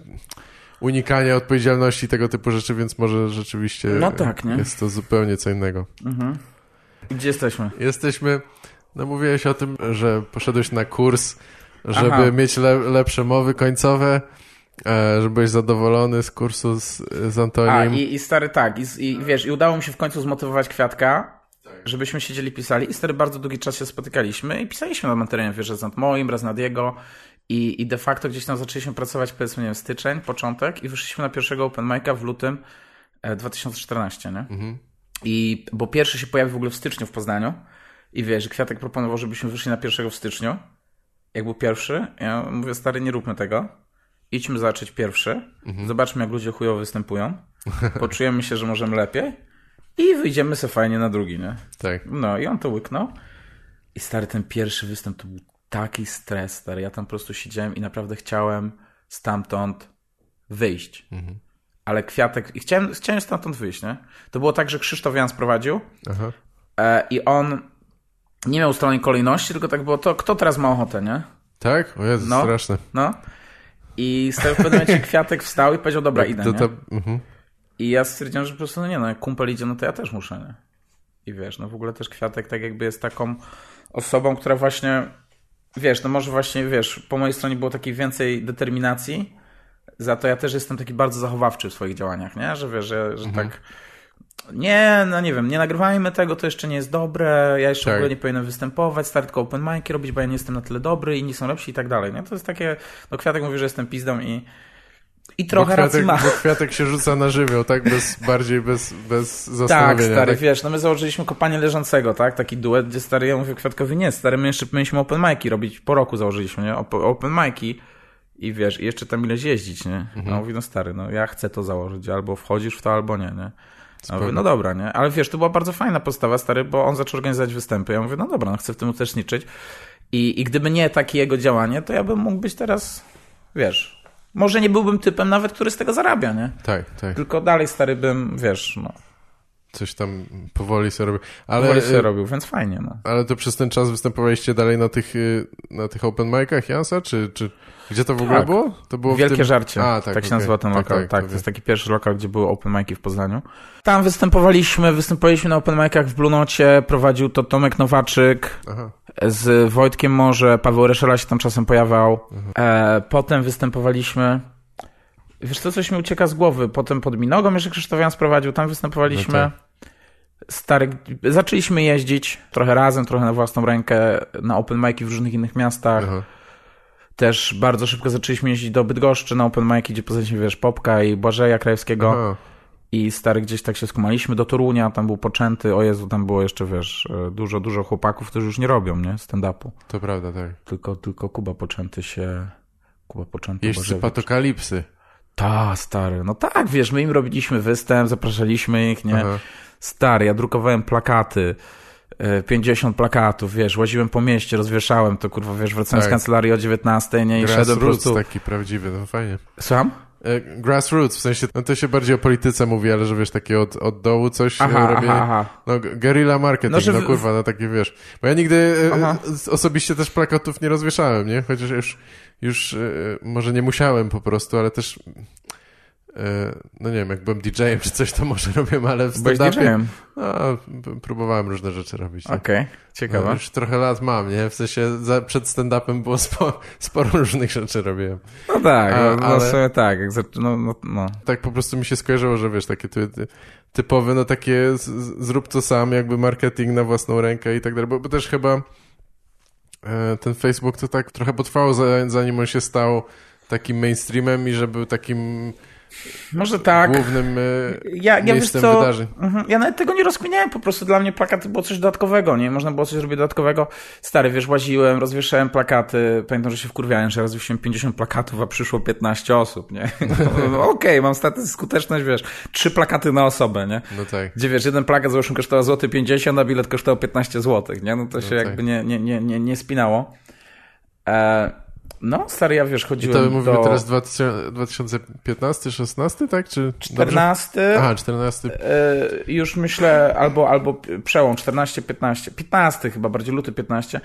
unikania odpowiedzialności, tego typu rzeczy, więc może rzeczywiście No tak, jest to zupełnie co innego. Gdzie jesteśmy? Jesteśmy, no mówiłeś o tym, że poszedłeś na kurs, żeby Aha. mieć le, lepsze mowy końcowe, e, że byłeś zadowolony z kursu z, z Antonim. A, i, i stary tak, i, i wiesz, i udało mi się w końcu zmotywować Kwiatka, żebyśmy siedzieli, pisali i stary bardzo długi czas się spotykaliśmy i pisaliśmy nad materiałem, wiesz, raz nad moim, raz nad jego i, i de facto gdzieś tam zaczęliśmy pracować, powiedzmy, nie wiem, styczeń, początek i wyszliśmy na pierwszego open mic'a w lutym e, 2014, nie? I, bo pierwszy się pojawił w ogóle w styczniu w Poznaniu i wiesz, Kwiatek proponował, żebyśmy wyszli na pierwszego w styczniu, jak był pierwszy, ja mówię, stary, nie róbmy tego, idźmy zacząć pierwszy, zobaczmy jak ludzie chujowo występują, poczujemy się, że możemy lepiej i wyjdziemy sobie fajnie na drugi, nie? Tak. No i on to łyknął i stary, ten pierwszy występ to był taki stres, stary, ja tam po prostu siedziałem i naprawdę chciałem stamtąd wyjść. Ale Kwiatek, i chciałem, chciałem stamtąd wyjść, nie? To było tak, że Krzysztof Jan sprowadził Aha. e, i on nie miał ustalnej kolejności, tylko tak było to, kto teraz ma ochotę, nie? Tak? O Jezu, No. straszne. No. I z tego w pewnym momencie Kwiatek wstał i powiedział, dobra, idę, to, nie? to, mhm. I ja stwierdziłem, że po prostu, no nie no, jak kumpel idzie, no to ja też muszę, nie? I wiesz, no w ogóle też Kwiatek tak jakby jest taką osobą, która właśnie wiesz, no może właśnie, wiesz, po mojej stronie było takiej więcej determinacji, za to ja też jestem taki bardzo zachowawczy w swoich działaniach, nie? Że wiesz, że, że Mhm. tak nie, no nie wiem, nie nagrywajmy tego, to jeszcze nie jest dobre, ja jeszcze Tak. w ogóle nie powinienem występować, stary tylko open mic'i robić, bo ja nie jestem na tyle dobry, inni są lepsi i tak dalej, nie? To jest takie, no Kwiatek mówi, że jestem pizdą i i trochę bo racji kwiatek, ma. bo kwiatek się rzuca na żywioł, tak? Bez, bardziej bez, bez Tak, zastanowienia. stary, wiesz, no my założyliśmy kopanie leżącego, tak? Taki duet, gdzie stary, ja mówię Kwiatkowi, nie, stary, my jeszcze mieliśmy open mic'i robić, po roku założyliśmy, nie? Op- Open mic'i i wiesz, i jeszcze tam ileś jeździć, nie? Mhm. No mówi, no stary, no ja chcę to założyć, albo wchodzisz w to, albo nie, nie? Ja mówię, no dobra, nie? Ale wiesz, to była bardzo fajna postawa, stary, bo on zaczął organizować występy. Ja mówię, no dobra, no chcę w tym uczestniczyć. I, I gdyby nie takie jego działanie, to ja bym mógł być teraz, wiesz, może nie byłbym typem nawet, który z tego zarabia, nie? Tak, tak. Tylko dalej, stary, bym, wiesz, no, Coś tam powoli sobie robię. ale Ale, sobie y, robił, więc fajnie, no. ale to przez ten czas występowaliście dalej na tych, y, na tych open micach Jansa, czy, czy gdzie to w ogóle Tak. było? To było Wielkie tym... żarcie. A, tak, tak, się okej. nazywa ten Tak, lokal. tak, Tak, to jest taki pierwszy lokal, gdzie były open mic'i w Poznaniu. Tam występowaliśmy, występowaliśmy na open micach w Blunocie, prowadził to Tomek Nowaczyk, Aha. z Wojtkiem Morze, Paweł Reszela się tam czasem pojawiał. Mhm. E, potem występowaliśmy. Wiesz co, coś mi ucieka z głowy. Potem pod Minogą jeszcze Krzysztof sprowadził, tam występowaliśmy. No Stary, zaczęliśmy jeździć trochę razem, trochę na własną rękę na open mic'i w różnych innych miastach. Aha. Też bardzo szybko zaczęliśmy jeździć do Bydgoszczy na open mic'i, gdzie poznaliśmy, wiesz, Popka i Błażeja Krajewskiego. Aha. I stary gdzieś tak się skumaliśmy do Torunia, tam był poczęty, o Jezu, tam było jeszcze, wiesz, e, dużo, dużo chłopaków, którzy już nie robią, nie, stand-upu. To prawda, tak. Tylko, tylko Kuba poczęty się, Kuba poczęty Jeźdźcy Bożewicz. patokalipsy. Ta, stary, no tak, wiesz, my im robiliśmy występ, zapraszaliśmy ich, nie, Aha. stary, ja drukowałem plakaty, e, 50 plakatów, wiesz, łaziłem po mieście, rozwieszałem to, kurwa, wiesz, wracałem z Tak. kancelarii o 19, nie, i szedłem po prostu... taki prawdziwy, no fajnie. Słucham? E, Grassroots, w sensie, no to się bardziej o polityce mówi, ale że wiesz, takie od, od dołu coś Aha, aha, aha, aha. No, guerrilla marketing, No, no, że w- kurwa, no takie wiesz. Bo ja nigdy e, Aha. osobiście też plakatów nie rozwieszałem, nie? Chociaż już, już e, może nie musiałem po prostu, ale też no nie wiem, jak byłem DJ-em czy coś, to może robiłem, ale w stand-upie no, próbowałem różne rzeczy robić. nie? Okej, ciekawe. No, już trochę lat mam, nie? W sensie za, przed stand-upem było spo, sporo różnych rzeczy robiłem. No tak, A, no, no ale- tak, no, no, no. tak po prostu mi się skojarzyło, że wiesz, takie ty, ty, typowe, no takie z, zrób to sam, jakby marketing na własną rękę i tak dalej, bo, bo też chyba e, ten Facebook to tak trochę potrwało, za, zanim on się stał takim mainstreamem i że był takim Może tak. głównym e, Ja, ja miejscem co, wydarzeń. Mhm, ja nawet tego nie rozkminiałem, po prostu dla mnie plakaty było coś dodatkowego, nie? Można było coś zrobić dodatkowego. Stary, wiesz, łaziłem, rozwieszałem plakaty, pamiętam, że się wkurwiałem, że rozwiesiłem 50 plakatów, a przyszło 15 osób, nie? No, Okej, mam statystykę, skuteczność, wiesz, trzy plakaty na osobę, nie? No tak. Gdzie wiesz, jeden plakat załóżmy kosztował złoty 50, a bilet kosztował 15 zł, nie? No to się tak. jakby nie, nie, nie, nie, nie spinało. E, no, stary, ja wiesz, I chodziłem to mówimy do teraz 2000, 2015, 16, tak? Czy dobrze? 14, Aha, 14. E, już myślę, albo, albo przełom 14-15, 15 chyba, bardziej luty 15.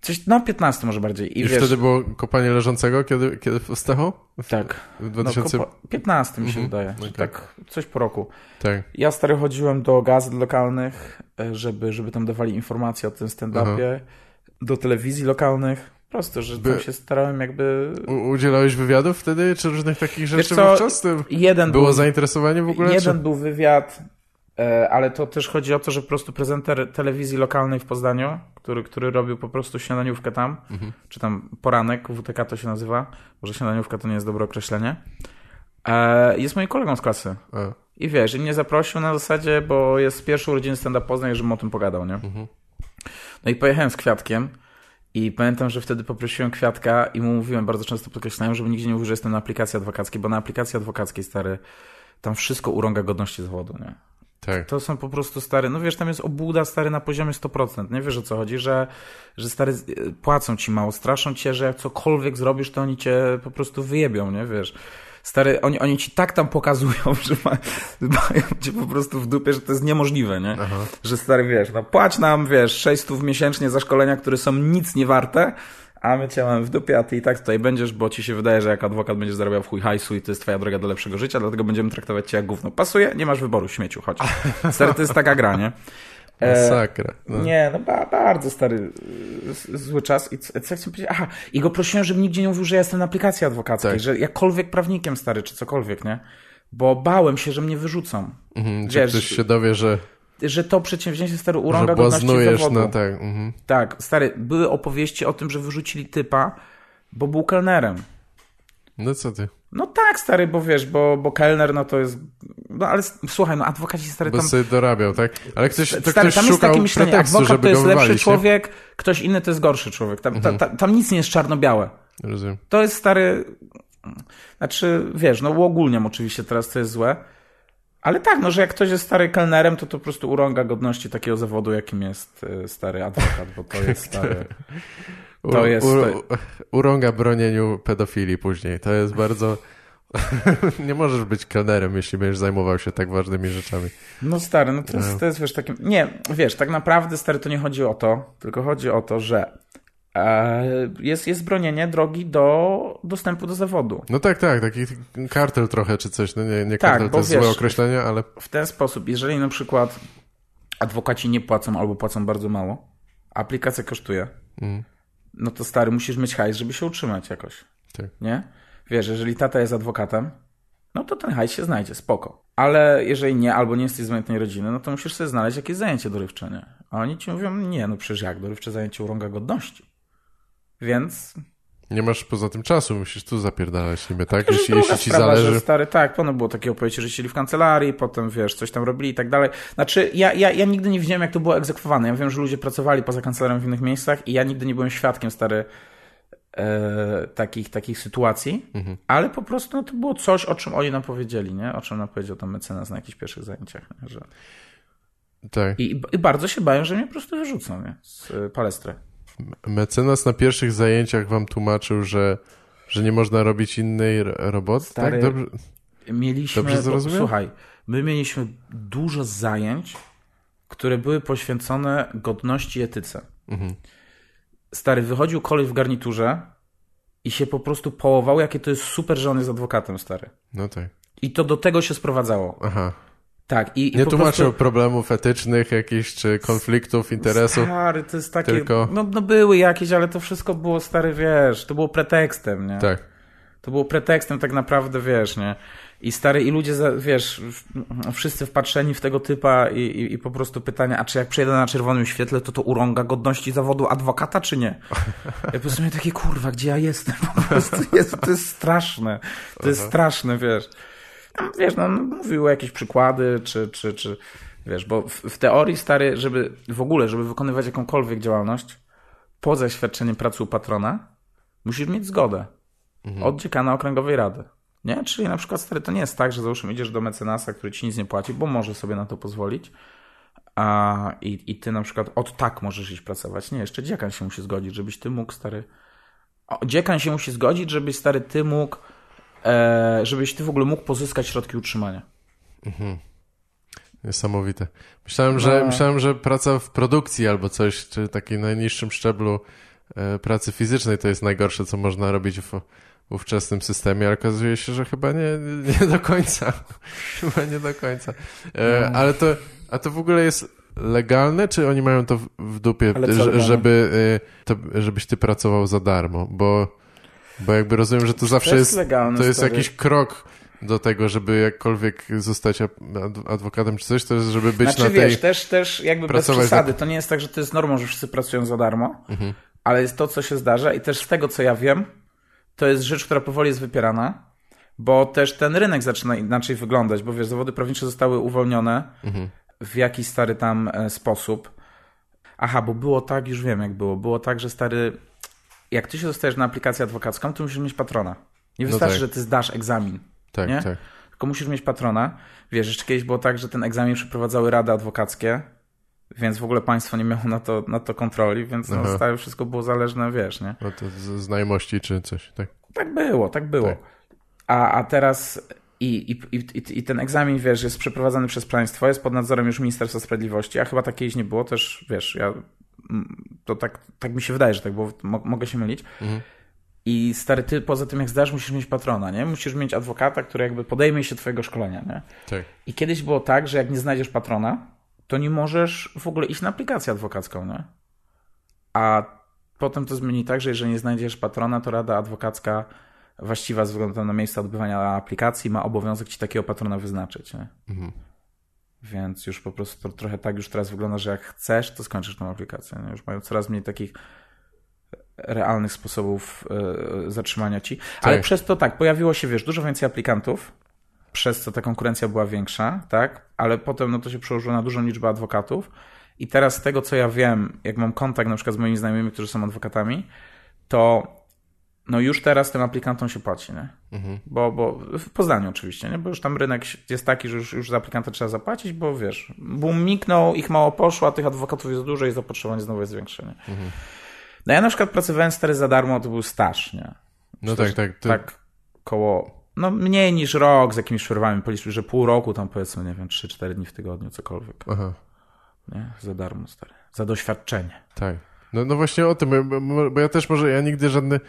Coś, no 15 może bardziej. I Już wiesz, wtedy było kopanie leżącego, kiedy, kiedy powstało? W, tak. W No, 2000... kopo- 15 mi się Mhm, wydaje, okej. tak coś po roku. Tak. Ja stary chodziłem do gazet lokalnych, e, żeby, żeby tam dawali informacje o tym stand-upie, do telewizji lokalnych, prosto, że tam By- się starałem jakby... U, udzielałeś wywiadów wtedy, czy różnych takich rzeczy co, wówczas? To Jeden Było był, zainteresowanie w ogóle? jeden Czy? był wywiad, e, ale to też chodzi o to, że po prostu prezenter telewizji lokalnej w Poznaniu, który, który robił po prostu śniadaniówkę tam, Mhm. czy tam poranek, WTK to się nazywa, może śniadaniówka to nie jest dobre określenie, e, jest moim kolegą z klasy. A, I wiesz, i mnie zaprosił na zasadzie, bo jest pierwszy urodziny stand-up Poznań, żebym o tym pogadał, nie? Mhm. No i pojechałem z Kwiatkiem i pamiętam, że wtedy poprosiłem Kwiatka i mu mówiłem, bardzo często podkreślałem, żeby nigdzie nie mówił, że jestem na aplikacji adwokackiej, bo na aplikacji adwokackiej, stary, tam wszystko urąga godności zawodu, nie? tak. To są po prostu stary, no wiesz, tam jest obłuda stary na poziomie 100%. Nie wiesz o co chodzi, że, że stary płacą ci mało, straszą cię, że jak cokolwiek zrobisz, to oni cię po prostu wyjebią, nie wiesz. Stary, oni, oni ci tak tam pokazują, że ma, mają cię po prostu w dupie, że to jest niemożliwe, nie? Aha. Że stary, wiesz, no płać nam, wiesz, 600 miesięcznie za szkolenia, które są nic nie warte, a my cię mamy w dupie, a ty i tak tutaj będziesz, bo ci się wydaje, że jako adwokat będziesz zarabiał w chuj hajsu i to jest twoja droga do lepszego życia, dlatego będziemy traktować cię jak gówno. Pasuje? Nie masz wyboru, śmieciu, chodź. Stary, to jest taka gra, nie? Masakra. No. Nie, no ba, bardzo stary, zły czas. I co, co chcę powiedzieć? Aha, i go prosiłem, żeby nigdzie nie mówił, że ja jestem na aplikacji adwokackiej, Tak. że jakkolwiek prawnikiem stary, czy cokolwiek, nie? Bo bałem się, że mnie wyrzucą. Mhm, że Wiesz, ktoś się dowie, że, że to przedsięwzięcie stary urąga godności zawodu. na tak. Mhm. Tak, stary, były opowieści o tym, że wyrzucili typa, bo był kelnerem. No co ty? No tak, stary, bo wiesz, bo, bo kelner, no to jest... No ale słuchaj, no adwokaci stary Bo tam... sobie dorabiał, tak? Ale ktoś, to Stary, ktoś tam jest takie myślenie, pretekstu, adwokat to jest lepszy człowiek, ktoś inny to jest gorszy człowiek. Tam, Mhm. ta, ta, tam nic nie jest czarno-białe. Rozumiem. To jest stary... Znaczy, wiesz, no uogólniam oczywiście teraz, co jest złe, ale tak, no, że jak ktoś jest stary kelnerem, to to po prostu urąga godności takiego zawodu, jakim jest y, stary adwokat, bo to jest stary... To U- jest- U, urąga bronieniu pedofilii później. To jest bardzo... nie możesz być kelnerem, jeśli będziesz zajmował się tak ważnymi rzeczami. No stary, no to jest, to jest wiesz, takim... Nie, wiesz, tak naprawdę stary to nie chodzi o to, tylko chodzi o to, że e, jest, jest bronienie drogi do dostępu do zawodu. No tak, tak, taki kartel trochę czy coś. No nie, nie Tak, kartel to jest wiesz- złe określenie, ale W ten sposób, jeżeli na przykład adwokaci nie płacą albo płacą bardzo mało, a aplikacja kosztuje, Mm. No to stary, musisz mieć hajs, żeby się utrzymać jakoś. Tak. Nie? Wiesz, jeżeli tata jest adwokatem, no to ten hajs się znajdzie, spoko. Ale jeżeli nie, albo nie jesteś z majątnej rodziny, no to musisz sobie znaleźć jakieś zajęcie dorywcze, nie? A oni ci mówią, nie, no przecież jak, dorywcze zajęcie urąga godności. Więc nie masz poza tym czasu, musisz tu zapierdalać niby, tak? Jeśli, druga jeśli ci sprawa, zależy. Że stary, tak, pono było takie opowieści, że siedzieli w kancelarii, potem wiesz, coś tam robili i tak dalej. Znaczy, ja, ja, ja nigdy nie widziałem, jak to było egzekwowane. Ja wiem, że ludzie pracowali poza kancelarią w innych miejscach i ja nigdy nie byłem świadkiem, stary, e, takich, takich sytuacji, Mhm. ale po prostu no, to było coś, o czym oni nam powiedzieli, nie? O czym nam powiedział tam mecenas na jakichś pierwszych zajęciach, nie? Że... Tak. I, I bardzo się bają, że mnie po prostu wyrzucą, nie? Z e, palestry. Mecenas na pierwszych zajęciach wam tłumaczył, że, że nie można robić innej ro- roboty, Stary, tak? Dobrze? Mieliśmy, Dobrze zrozumiałem? słuchaj, my mieliśmy dużo zajęć, które były poświęcone godności i etyce. Mhm. Stary, wychodził kolej w garniturze i się po prostu połował, jakie to jest super, że on jest adwokatem, stary. No tak. I to do tego się sprowadzało. Aha. Tak, i, i Nie tłumaczył prostu... problemów etycznych jakichś, czy konfliktów, interesów. Stary, to jest takie... tylko- No, no były jakieś, ale to wszystko było, stary, wiesz, to było pretekstem, nie? Tak. To było pretekstem tak naprawdę, wiesz, nie? I stary, i ludzie, wiesz, w- wszyscy wpatrzeni w tego typa i, i, i po prostu pytania, a czy jak przyjedę na czerwonym świetle, to to urąga godności zawodu adwokata, czy nie? Ja po prostu miałem takie, kurwa, gdzie ja jestem? Po prostu jest, to jest straszne. To jest straszne, wiesz. No, Wiesz, no, mówił jakieś przykłady, czy, czy, czy, wiesz, bo w, w teorii, stary, żeby w ogóle, żeby wykonywać jakąkolwiek działalność, poza świadczeniem pracy u patrona, musisz mieć zgodę od dziekana okręgowej rady. Nie? Czyli na przykład stary, to nie jest tak, że załóżmy idziesz do mecenasa, który ci nic nie płaci, bo może sobie na to pozwolić. A, i, I ty na przykład od tak możesz iść pracować. Nie, jeszcze dziekan się musi zgodzić, żebyś ty mógł, stary. O, dziekan się musi zgodzić, żebyś stary ty mógł, żebyś ty w ogóle mógł pozyskać środki utrzymania. Niesamowite. Myślałem, że, No. myślałem, że praca w produkcji albo coś, czy takim najniższym szczeblu e, pracy fizycznej to jest najgorsze, co można robić w ówczesnym systemie, ale okazuje się, że chyba nie, nie do końca. chyba nie do końca. E, No. Ale to, a to w ogóle jest legalne, czy oni mają to w, dupie, żeby, e, to, żebyś ty pracował za darmo? Bo, bo jakby rozumiem, że to zawsze to jest, jest legalne, to jest stary. jakiś krok do tego, żeby jakkolwiek zostać ad- adwokatem czy coś, to jest, żeby być Znaczy na tej... wiesz, też, też jakby bez Mhm. przesady. To nie jest tak, że to jest normą, że wszyscy pracują za darmo, ale jest to, co się zdarza i też z tego, co ja wiem, to jest rzecz, która powoli jest wypierana, bo też ten rynek zaczyna inaczej wyglądać, bo wiesz, zawody prawnicze zostały uwolnione Mhm. w jakiś stary tam e, sposób. Aha, bo było tak, już wiem jak było. Było tak, że stary, jak ty się dostajesz na aplikację adwokacką, to musisz mieć patrona. Nie No wystarczy, tak. że ty zdasz egzamin Tak, nie? tak. tylko musisz mieć patrona. Wiesz, jeszcze kiedyś było tak, że ten egzamin przeprowadzały rady adwokackie, więc w ogóle państwo nie miało na to, na to kontroli, więc no, Aha. stałe wszystko było zależne, wiesz, nie? No to z znajomości czy coś, tak. Tak było, tak było. Tak. A, a teraz i, i, i, i ten egzamin, wiesz, jest przeprowadzany przez państwo, jest pod nadzorem już Ministerstwa Sprawiedliwości, a chyba tak kiedyś nie było, też, wiesz, ja to tak, tak mi się wydaje, że tak mo, mogę się mylić. Mhm. I stary, ty poza tym jak zdasz, musisz mieć patrona, nie? Musisz mieć adwokata, który jakby podejmie się twojego szkolenia, nie? Tak. I kiedyś było tak, że jak nie znajdziesz patrona, to nie możesz w ogóle iść na aplikację adwokacką, nie? A potem to zmieni tak, że jeżeli nie znajdziesz patrona, to rada adwokacka właściwa ze względu na miejsce odbywania aplikacji ma obowiązek ci takiego patrona wyznaczyć, nie? Mhm. Więc już po prostu to trochę tak już teraz wygląda, że jak chcesz, to skończysz tą aplikację. Nie? Już mają coraz mniej takich realnych sposobów y, zatrzymania ci. Ale Tak. przez to tak, pojawiło się, wiesz, dużo więcej aplikantów, przez co ta konkurencja była większa, tak? Ale potem no to się przełożyło na dużą liczbę adwokatów. I teraz z tego, co ja wiem, jak mam kontakt na przykład z moimi znajomymi, którzy są adwokatami, to no już teraz tym aplikantom się płaci, nie? Mhm. Bo, bo w Poznaniu oczywiście, nie? Bo już tam rynek jest taki, że już, już za aplikanta trzeba zapłacić, bo wiesz, boom miknął, ich mało poszło, a tych adwokatów jest dużo i zapotrzebowanie znowu jest większe, nie? Mhm. No ja na przykład pracowałem stary za darmo, to był staż, nie? No tak, tak. To, Tak koło, no mniej niż rok z jakimiś przerwami, powiedzmy, że pół roku tam powiedzmy, nie wiem, 3-4 dni w tygodniu, cokolwiek, Aha, nie? Za darmo, stary. Za doświadczenie. tak. No, no właśnie o tym, bo, bo- bo ja też może, ja nigdy żadny,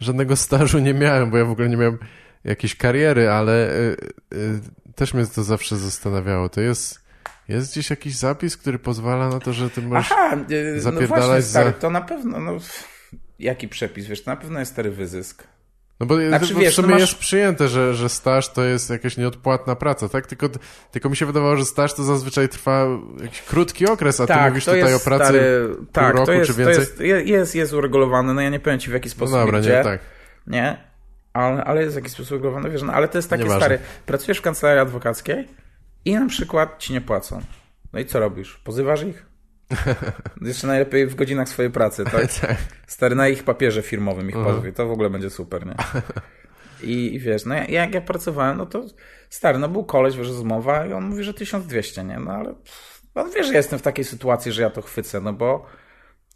żadnego stażu nie miałem, bo ja w ogóle nie miałem jakiejś kariery, ale y, y, też mnie to zawsze zastanawiało. To jest, jest gdzieś jakiś zapis, który pozwala na to, że ty możesz... Aha, y, no właśnie, stary, za- to na pewno, no jaki przepis, wiesz, to na pewno jest stary wyzysk. No bo, Znaczy, wiesz, w sumie no masz- jest przyjęte, że, że staż to jest jakaś nieodpłatna praca, tak? Tylko, tylko mi się wydawało, że staż to zazwyczaj trwa jakiś krótki okres, a ty mówisz Tak, tutaj o pracy stary, tak, roku to jest, czy więcej. To jest, je- jest, jest uregulowane, no ja nie powiem ci w jaki No sposób dobra, i gdzie, nie, tak. nie? Ale, ale jest w jakiś sposób uregulowane, wiesz, no ale to jest takie Nieważne. stary, pracujesz w kancelarii adwokackiej i na przykład ci nie płacą. No i co robisz? Pozywasz ich? Jeszcze najlepiej w godzinach swojej pracy, tak? tak. Stary, na ich papierze firmowym ich Mhm. pozwie, to w ogóle będzie super, nie? I, i wiesz, no ja- jak ja pracowałem, no to stary, no był koleś, wiesz, rozmowa i on mówi, że 1200, nie? No ale pff, on wie, że jestem w takiej sytuacji, że ja to chwycę, no bo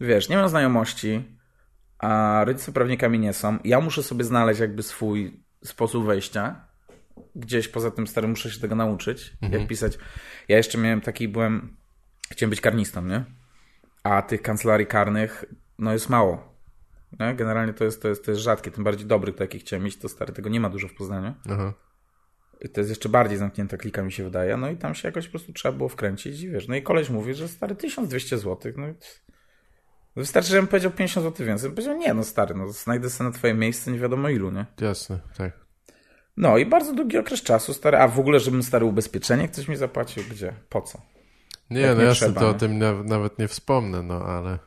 wiesz, nie mam znajomości, a rodzice prawnikami nie są. Ja muszę sobie znaleźć jakby swój sposób wejścia. Gdzieś poza tym starym muszę się tego nauczyć, jak pisać. Ja jeszcze miałem taki, byłem, chciałem być karnistą, nie? A tych kancelarii karnych, no jest mało. Nie? Generalnie to jest, to, jest, to jest rzadkie, tym bardziej dobrych takich chciałem mieć, to stary, tego nie ma dużo w Poznaniu. Aha. I to jest jeszcze bardziej zamknięta klika, mi się wydaje. No i tam się jakoś po prostu trzeba było wkręcić i wiesz. No i koleś mówi, że stary 1200 zł. No i wystarczy, żebym powiedział 50 zł więcej. Bym powiedział, nie no stary, no znajdę sobie na twoje miejsce nie wiadomo ilu, nie? Jasne, tak. No i bardzo długi okres czasu, stary. A w ogóle, żebym stary ubezpieczenie ktoś mi zapłacił, gdzie? Po co? Nie, Jak no nie jasne, trzeba, to o nie? tym naw- nawet nie wspomnę, no ale...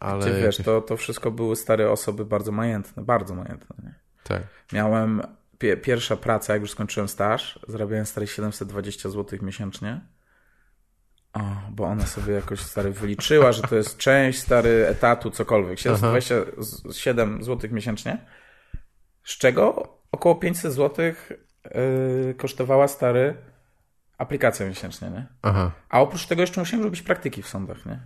Ale Gdzie, wiesz, to, to wszystko były stare osoby bardzo majętne, bardzo majętne, nie? Tak. Miałem pie, pierwsza praca, jak już skończyłem staż, zarabiałem stary 720 zł miesięcznie. O, bo ona sobie jakoś stary wyliczyła, że to jest część stary etatu, cokolwiek. 727 zł miesięcznie. Z czego około 500 zł yy, kosztowała stary aplikacja miesięcznie, nie? Aha, A oprócz tego jeszcze musiałem robić praktyki w sądach, nie?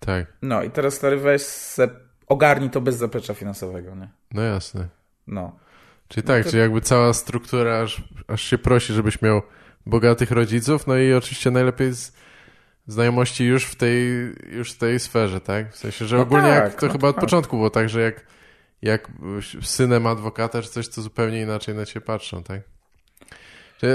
tak. No i teraz stary weź se, ogarnij to bez zaplecza finansowego, nie? No jasne. No. Czyli tak, czyli jakby cała struktura aż, aż się prosi, żebyś miał bogatych rodziców, no i oczywiście najlepiej z znajomości już w tej, już w tej sferze, tak? W sensie, że No ogólnie tak, jak to no chyba od tak. początku było tak, że jak, jak synem adwokata czy coś, to zupełnie inaczej na ciebie patrzą, tak?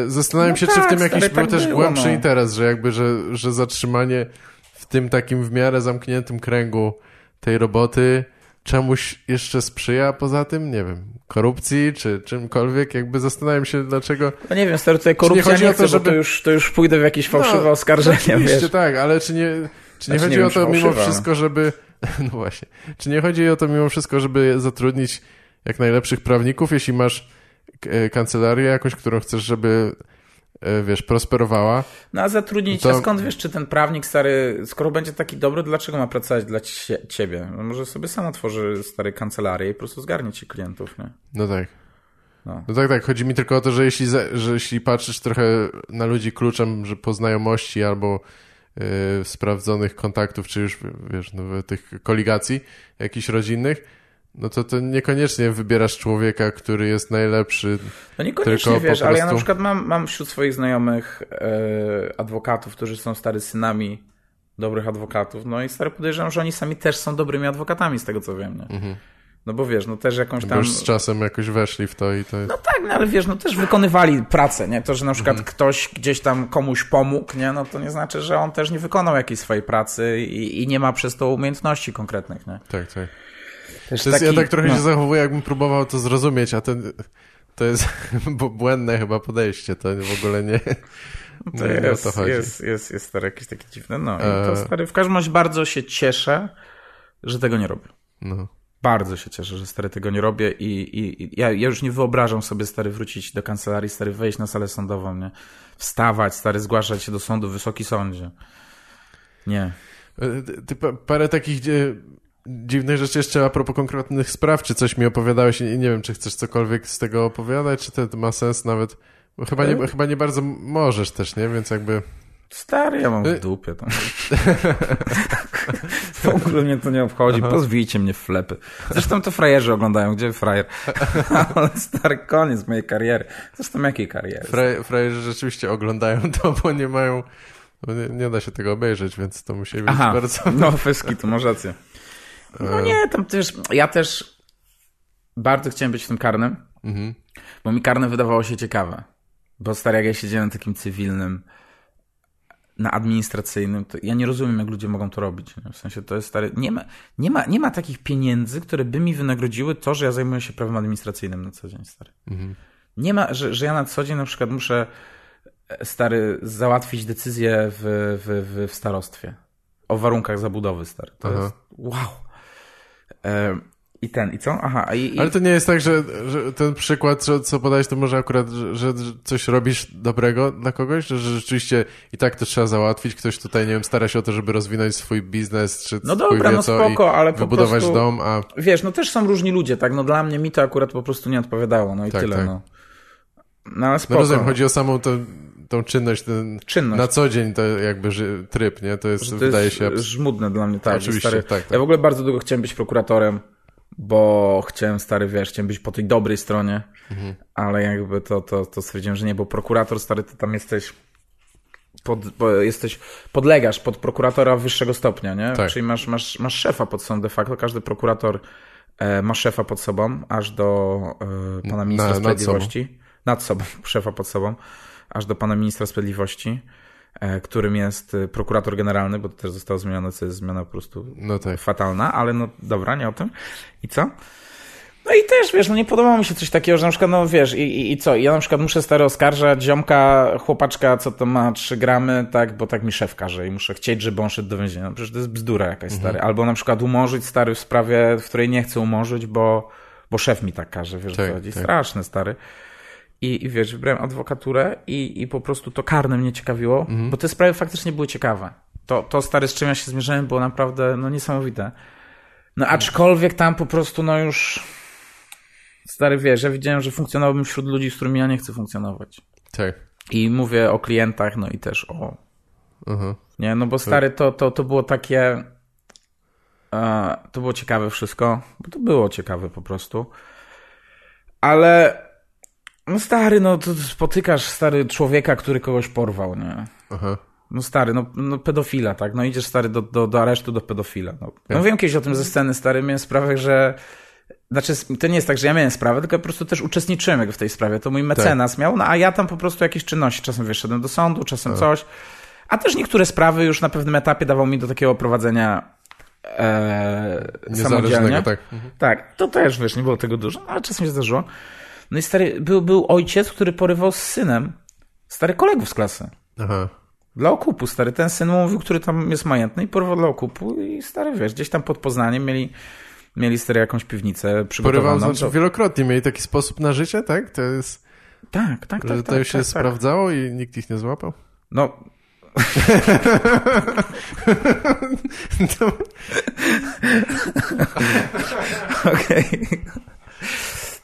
Zastanawiam No się, czy w tak, tym jakiś był tak też było, głębszy no. interes, że jakby, że, że zatrzymanie w tym takim w miarę zamkniętym kręgu tej roboty czemuś jeszcze sprzyja poza tym, nie wiem, korupcji czy czymkolwiek, jakby zastanawiam się dlaczego. No nie wiem, stary, tutaj korupcja chodzi nie o to, chcę, bo żeby- to już, to już pójdę w jakieś fałszywe No, oskarżenia, Oczywiście wiesz. tak, ale czy nie, czy nie Znaczy, chodzi nie wiem, o to mimo ale- wszystko, żeby, no właśnie, czy nie chodzi o to mimo wszystko, żeby zatrudnić jak najlepszych prawników, jeśli masz kancelarię jakąś, którą chcesz, żeby e, wiesz, prosperowała, No a zatrudnić, To- a skąd wiesz, czy ten prawnik stary, skoro będzie taki dobry, dlaczego ma pracować dla cie, ciebie? No może sobie sam otworzy stary kancelarię i po prostu zgarnie ci klientów, nie? no tak. No. No tak, tak. Chodzi mi tylko o to, że jeśli, za, że jeśli patrzysz trochę na ludzi kluczem, że po znajomości albo yy, sprawdzonych kontaktów, czy już wiesz, no, tych koligacji jakichś rodzinnych, no to, to niekoniecznie wybierasz człowieka, który jest najlepszy. No niekoniecznie wiesz, ale ja na prostu- przykład mam, mam wśród swoich znajomych e, adwokatów, którzy są stary synami dobrych adwokatów, no i stary podejrzewam, że oni sami też są dobrymi adwokatami, z tego co wiem, nie? No bo wiesz, no też jakąś Bo tam... już z czasem jakoś weszli w to i to jest... No tak, no ale wiesz, no też wykonywali pracę, nie? To, że na przykład Mhm. ktoś gdzieś tam komuś pomógł, nie? No to nie znaczy, że on też nie wykonał jakiejś swojej pracy i, i nie ma przez to umiejętności konkretnych, nie? Tak, tak. Też To jest, ja tak trochę no. się zachowuję, jakbym próbował to zrozumieć, a ten, to jest błędne chyba podejście, to w ogóle nie, To nie, nie o jest, to chodzi. jest, jest, jest stary jakiś taki dziwny. No i E. to stary, w każdym razie bardzo się cieszę, że tego nie robię. No. Bardzo się cieszę, że stary tego nie robię i, i, i ja, ja już nie wyobrażam sobie stary wrócić do kancelarii, stary wejść na salę sądową, nie? Wstawać, stary zgłaszać się do sądu, wysoki sądzie. Nie. E, Ty, ty pa- parę takich e, dziwnych rzeczy jeszcze a propos konkretnych spraw, czy coś mi opowiadałeś i nie wiem, czy chcesz cokolwiek z tego opowiadać, czy to ma sens nawet, bo chyba nie, E? chyba nie bardzo możesz też, nie? Więc jakby... Stary, ja mam w Y- dupie to. w ogóle mnie to nie obchodzi. Pozwijcie mnie w flepy. Zresztą to frajerzy oglądają. Gdzie frajer? Ale stary, koniec mojej kariery. Zresztą jakiej kariery? Fra- frajerzy rzeczywiście oglądają to, bo nie mają... bo Nie, nie da się tego obejrzeć, więc to musi być Aha, bardzo... no feski, tu masz rację. No nie, tam też, ja też bardzo chciałem być w tym karnym, Mhm. bo mi karne wydawało się ciekawe. Bo stary, jak ja siedziałem na takim cywilnym, na administracyjnym, to ja nie rozumiem, jak ludzie mogą to robić. Nie? W sensie to jest stary, nie ma, nie, ma, nie ma takich pieniędzy, które by mi wynagrodziły to, że ja zajmuję się prawem administracyjnym na co dzień, stary. Mhm. Nie ma, że, że ja na co dzień na przykład muszę, e, stary, załatwić decyzję w, w, w, w starostwie. O warunkach zabudowy, stary. To Aha. jest, wow. I ten, i co? Aha, i, i Ale to nie jest tak, że, że ten przykład, że, co podałeś, to może akurat, że, że coś robisz dobrego dla kogoś, że, że rzeczywiście i tak to trzeba załatwić, ktoś tutaj, nie wiem, stara się o to, żeby rozwinąć swój biznes, czy No dobra, no co, spoko, ale po wybudować prostu- dom, a wiesz, no też są różni ludzie, tak? No dla mnie mi to akurat po prostu nie odpowiadało, no i Tak, tyle, tak. no. No ale no spoko. rozumiem, chodzi o samą tą, tą czynność, ten, Czynność. na co dzień to jakby ży, tryb, nie? To jest, Że to wydaje jest się... żmudne dla mnie, tak. Oczywiście, stary, tak, tak. Ja w ogóle bardzo długo chciałem być prokuratorem, bo chciałem, stary, wiesz, chciałem być po tej dobrej stronie, Mhm. ale jakby to, to, to stwierdziłem, że nie, bo prokurator, stary, ty tam jesteś pod, jesteś, podlegasz pod prokuratora wyższego stopnia, nie? Tak. Czyli masz, masz, masz szefa pod sobą de facto, każdy prokurator e, ma szefa pod sobą, aż do e, pana ministra nad sprawiedliwości. Nad sobą, szefa pod sobą, aż do pana ministra sprawiedliwości, e, którym jest e, prokurator generalny, bo to też zostało zmienione, co jest zmiana po prostu No tak. fatalna, ale no dobra, nie o tym. I co? No i też, wiesz, no nie podoba mi się coś takiego, że na przykład, no wiesz, i, i, i co? Ja na przykład muszę stary oskarżać ziomka, chłopaczka, co to ma 3 gramy, tak, bo tak mi szef każe i muszę chcieć, żeby on szedł do więzienia. No przecież to jest bzdura jakaś, Mhm. stary. Albo na przykład umorzyć, stary, w sprawie, w której nie chcę umorzyć, bo, bo szef mi tak każe, wiesz, Tak, co chodzi. tak. Straszne, stary. I, I wiesz, wybrałem adwokaturę i, i po prostu to karne mnie ciekawiło, Mhm. bo te sprawy faktycznie były ciekawe. To, to stary, z czym ja się zmierzałem, było naprawdę, no niesamowite. No aczkolwiek tam po prostu, no już... Stary, wiesz, ja widziałem, że funkcjonowałbym wśród ludzi, z którymi ja nie chcę funkcjonować. Tak. I mówię o klientach, no i też o... Aha. Nie, no bo stary, to, to, to było takie... E, to było ciekawe wszystko, bo to było ciekawe po prostu. Ale... No stary, no to spotykasz stary człowieka, który kogoś porwał, nie? Aha. No stary, no, no pedofila, tak? No idziesz stary do, do, do aresztu do pedofila. No, no wiem kiedyś o tym ze sceny, stary, miałem sprawę, że... Znaczy, to nie jest tak, że ja miałem sprawę, tylko po prostu też uczestniczyłem w tej sprawie. To mój mecenas miał, no a ja tam po prostu jakieś czynności. Czasem wyszedłem do sądu, czasem coś. A też niektóre sprawy już na pewnym etapie dawał mi do takiego prowadzenia e, samodzielnie. Tak. Mhm. Tak, to też, wiesz, nie było tego dużo, ale czasem się zdarzyło. No i stary, był, był ojciec, który porywał z synem stary kolegów z klasy. Aha. Dla okupu, stary. Ten syn mówił, który tam jest majętny i porwał dla okupu i stary, wiesz, gdzieś tam pod Poznaniem mieli, mieli stary jakąś piwnicę Porywał, przygotowaną. znaczy do- wielokrotnie mieli taki sposób na życie, tak? To jest, Tak, tak, tak. że tak, to już się tak, tak. sprawdzało i nikt ich nie złapał? No, To... okej.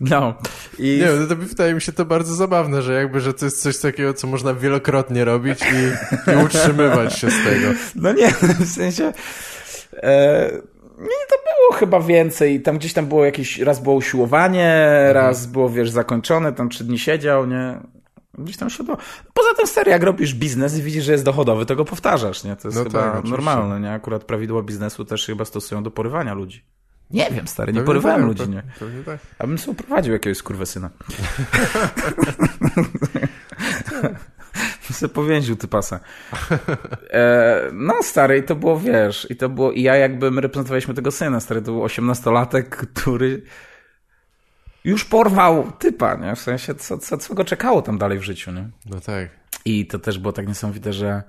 No. I Nie wiem, to wydaje mi się to bardzo zabawne, że jakby, że to jest coś takiego, co można wielokrotnie robić i, i utrzymywać się z tego. No nie, w sensie. E, nie, to było chyba więcej. Tam gdzieś tam było jakieś. Raz było usiłowanie, raz było, wiesz, zakończone, tam trzy dni siedział, nie? Gdzieś tam się to. Poza tym, stary, jak robisz biznes i widzisz, że jest dochodowy, to go powtarzasz, nie? To jest No chyba tak, normalne, nie? Akurat prawidła biznesu też chyba stosują do porywania ludzi. Nie wiem, stary, nie Pewnie porywałem tak, ludzi, nie. Pewnie tak. Abym sobie prowadził jakiegoś skurwysyna. Bym sobie powięził ty pasa. E, no stary, i to było, wiesz, i to było, i ja jakby my reprezentowaliśmy tego syna, stary, to był osiemnastolatek, który już porwał typa, nie? W sensie, co, co, co go czekało tam dalej w życiu, nie? No tak. I to też było tak niesamowite, że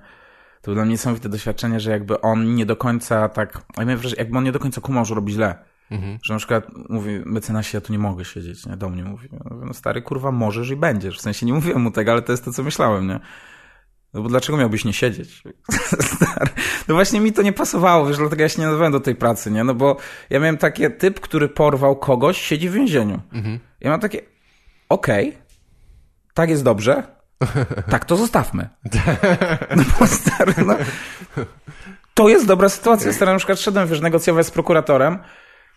to było dla mnie niesamowite doświadczenie, że jakby on nie do końca tak, jakby on nie do końca kumał, że robi źle. Że na przykład mówi, mecenasie, ja tu nie mogę siedzieć, nie? Do mnie mówi. Ja mówię, no stary, kurwa, możesz i będziesz. W sensie nie mówiłem mu tego, ale to jest to, co myślałem, nie? No bo dlaczego miałbyś nie siedzieć? No właśnie mi to nie pasowało, wiesz, dlatego ja się nie nadawałem do tej pracy, nie? No bo ja miałem taki typ, który porwał kogoś, siedzi w więzieniu. Ja mam takie, okej, tak jest dobrze, tak to zostawmy. No bo stary, no, to jest dobra sytuacja. Stary, na przykład szedłem, wiesz, negocjować z prokuratorem,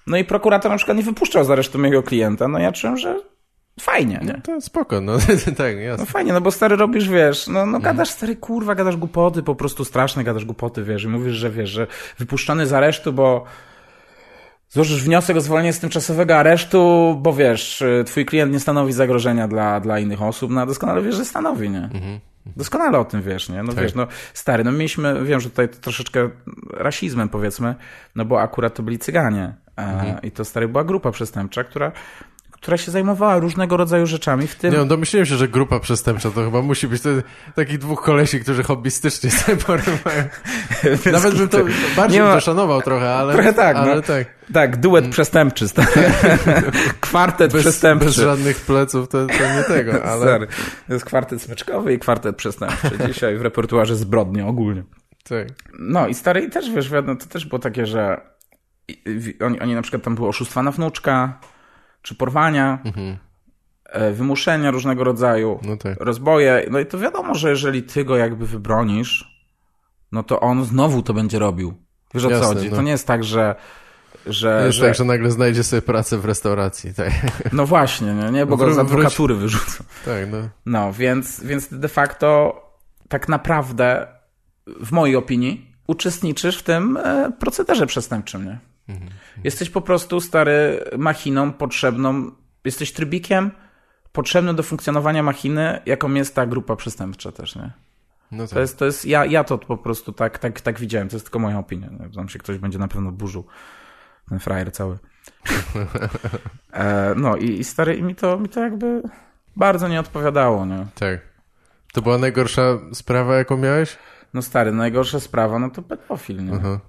no i prokurator na przykład nie wypuszczał z aresztu mojego klienta, no ja czułem, że fajnie, nie? To spoko, no tak, No jasne. fajnie, no bo stary robisz, wiesz, no, no gadasz stary, kurwa, gadasz głupoty, po prostu straszne gadasz głupoty, wiesz, i mówisz, że wiesz, że wypuszczony z aresztu, bo złożysz wniosek o zwolnienie z tymczasowego aresztu, bo wiesz, twój klient nie stanowi zagrożenia dla, dla innych osób, no a doskonale wiesz, że stanowi, nie? Doskonale o tym wiesz, nie? No Tak. wiesz, no stary, no mieliśmy, wiem, że tutaj to troszeczkę rasizmem powiedzmy, no bo akurat to byli cyganie e, i to stary była grupa przestępcza, która która się zajmowała różnego rodzaju rzeczami, w tym... Nie, no domyśliłem się, że grupa przestępcza to chyba musi być takich dwóch kolesi, którzy hobbystycznie sobie porywają. Nawet bym to bardziej ma- to szanował trochę, ale... Trochę tak, ale no. tak. Tak, duet przestępczy, stary. Kwartet Bez, przestępczy. bez żadnych pleców to, to nie tego, ale... Stary. To jest kwartet smyczkowy i kwartet przestępczy. Dzisiaj w repertuarze zbrodni ogólnie. Tak. No i stary, i też wiesz, wiadomo, to też było takie, że oni, oni na przykład tam były oszustwa na wnuczka, czy porwania, e, wymuszenia różnego rodzaju, No tak. rozboje. No i to wiadomo, że jeżeli ty go jakby wybronisz, no to on znowu to będzie robił. Wiesz o co Jasne, chodzi? no. To nie jest tak, że że, Jest że, tak, że nagle znajdzie sobie pracę w restauracji, tak. No właśnie, nie, nie bo go z adwokatury wyrzucą. Tak, no. No, więc, więc de facto tak naprawdę, w mojej opinii, uczestniczysz w tym e, procederze przestępczym, nie? Jesteś po prostu stary machiną potrzebną, jesteś trybikiem potrzebnym do funkcjonowania machiny, jaką jest ta grupa przestępcza też, nie? No tak. To jest, to jest ja, ja to po prostu tak, tak, tak widziałem, to jest tylko moja opinia. nie? Tam się ktoś będzie na pewno burzył, ten frajer cały. E, no i, i stary, i mi to, mi to jakby bardzo nie odpowiadało, nie? tak. To była najgorsza sprawa, jaką miałeś? No stary, najgorsza sprawa, no to pedofil, nie? Aha.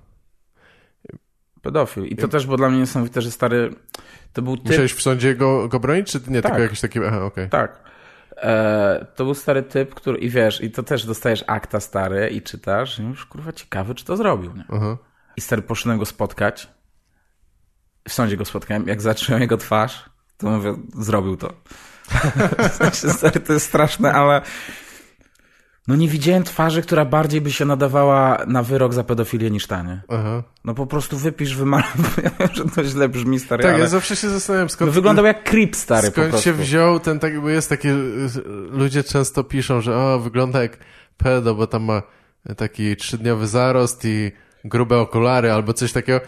Pedofil. I to też było dla mnie niesamowite, że stary, to był typ... Musiałeś w sądzie go, go bronić, czy nie? Tak. Tylko jakieś takie... Aha, okej. Tak. E, to był stary typ, który, i wiesz, i to też dostajesz akta stary i czytasz i mówisz, kurwa, ciekawy, czy to zrobił, nie? Aha. I stary, poszedłem go spotkać. W sądzie go spotkałem. Jak zacząłem jego twarz, to mówię, zrobił to. W sensie, stary, to jest straszne, ale no nie widziałem twarzy, która bardziej by się nadawała na wyrok za pedofilię niż ta, nie? Aha. No po prostu wypisz, wymaluj. Ja wiem, że to źle brzmi, stary, Tak, ale... ja zawsze się zastanawiam, skąd... No wyglądał jak creep, stary, Skąd się wziął ten tak, bo jest takie, ludzie często piszą, że o, wygląda jak pedo, bo tam ma taki trzydniowy zarost i grube okulary albo coś takiego.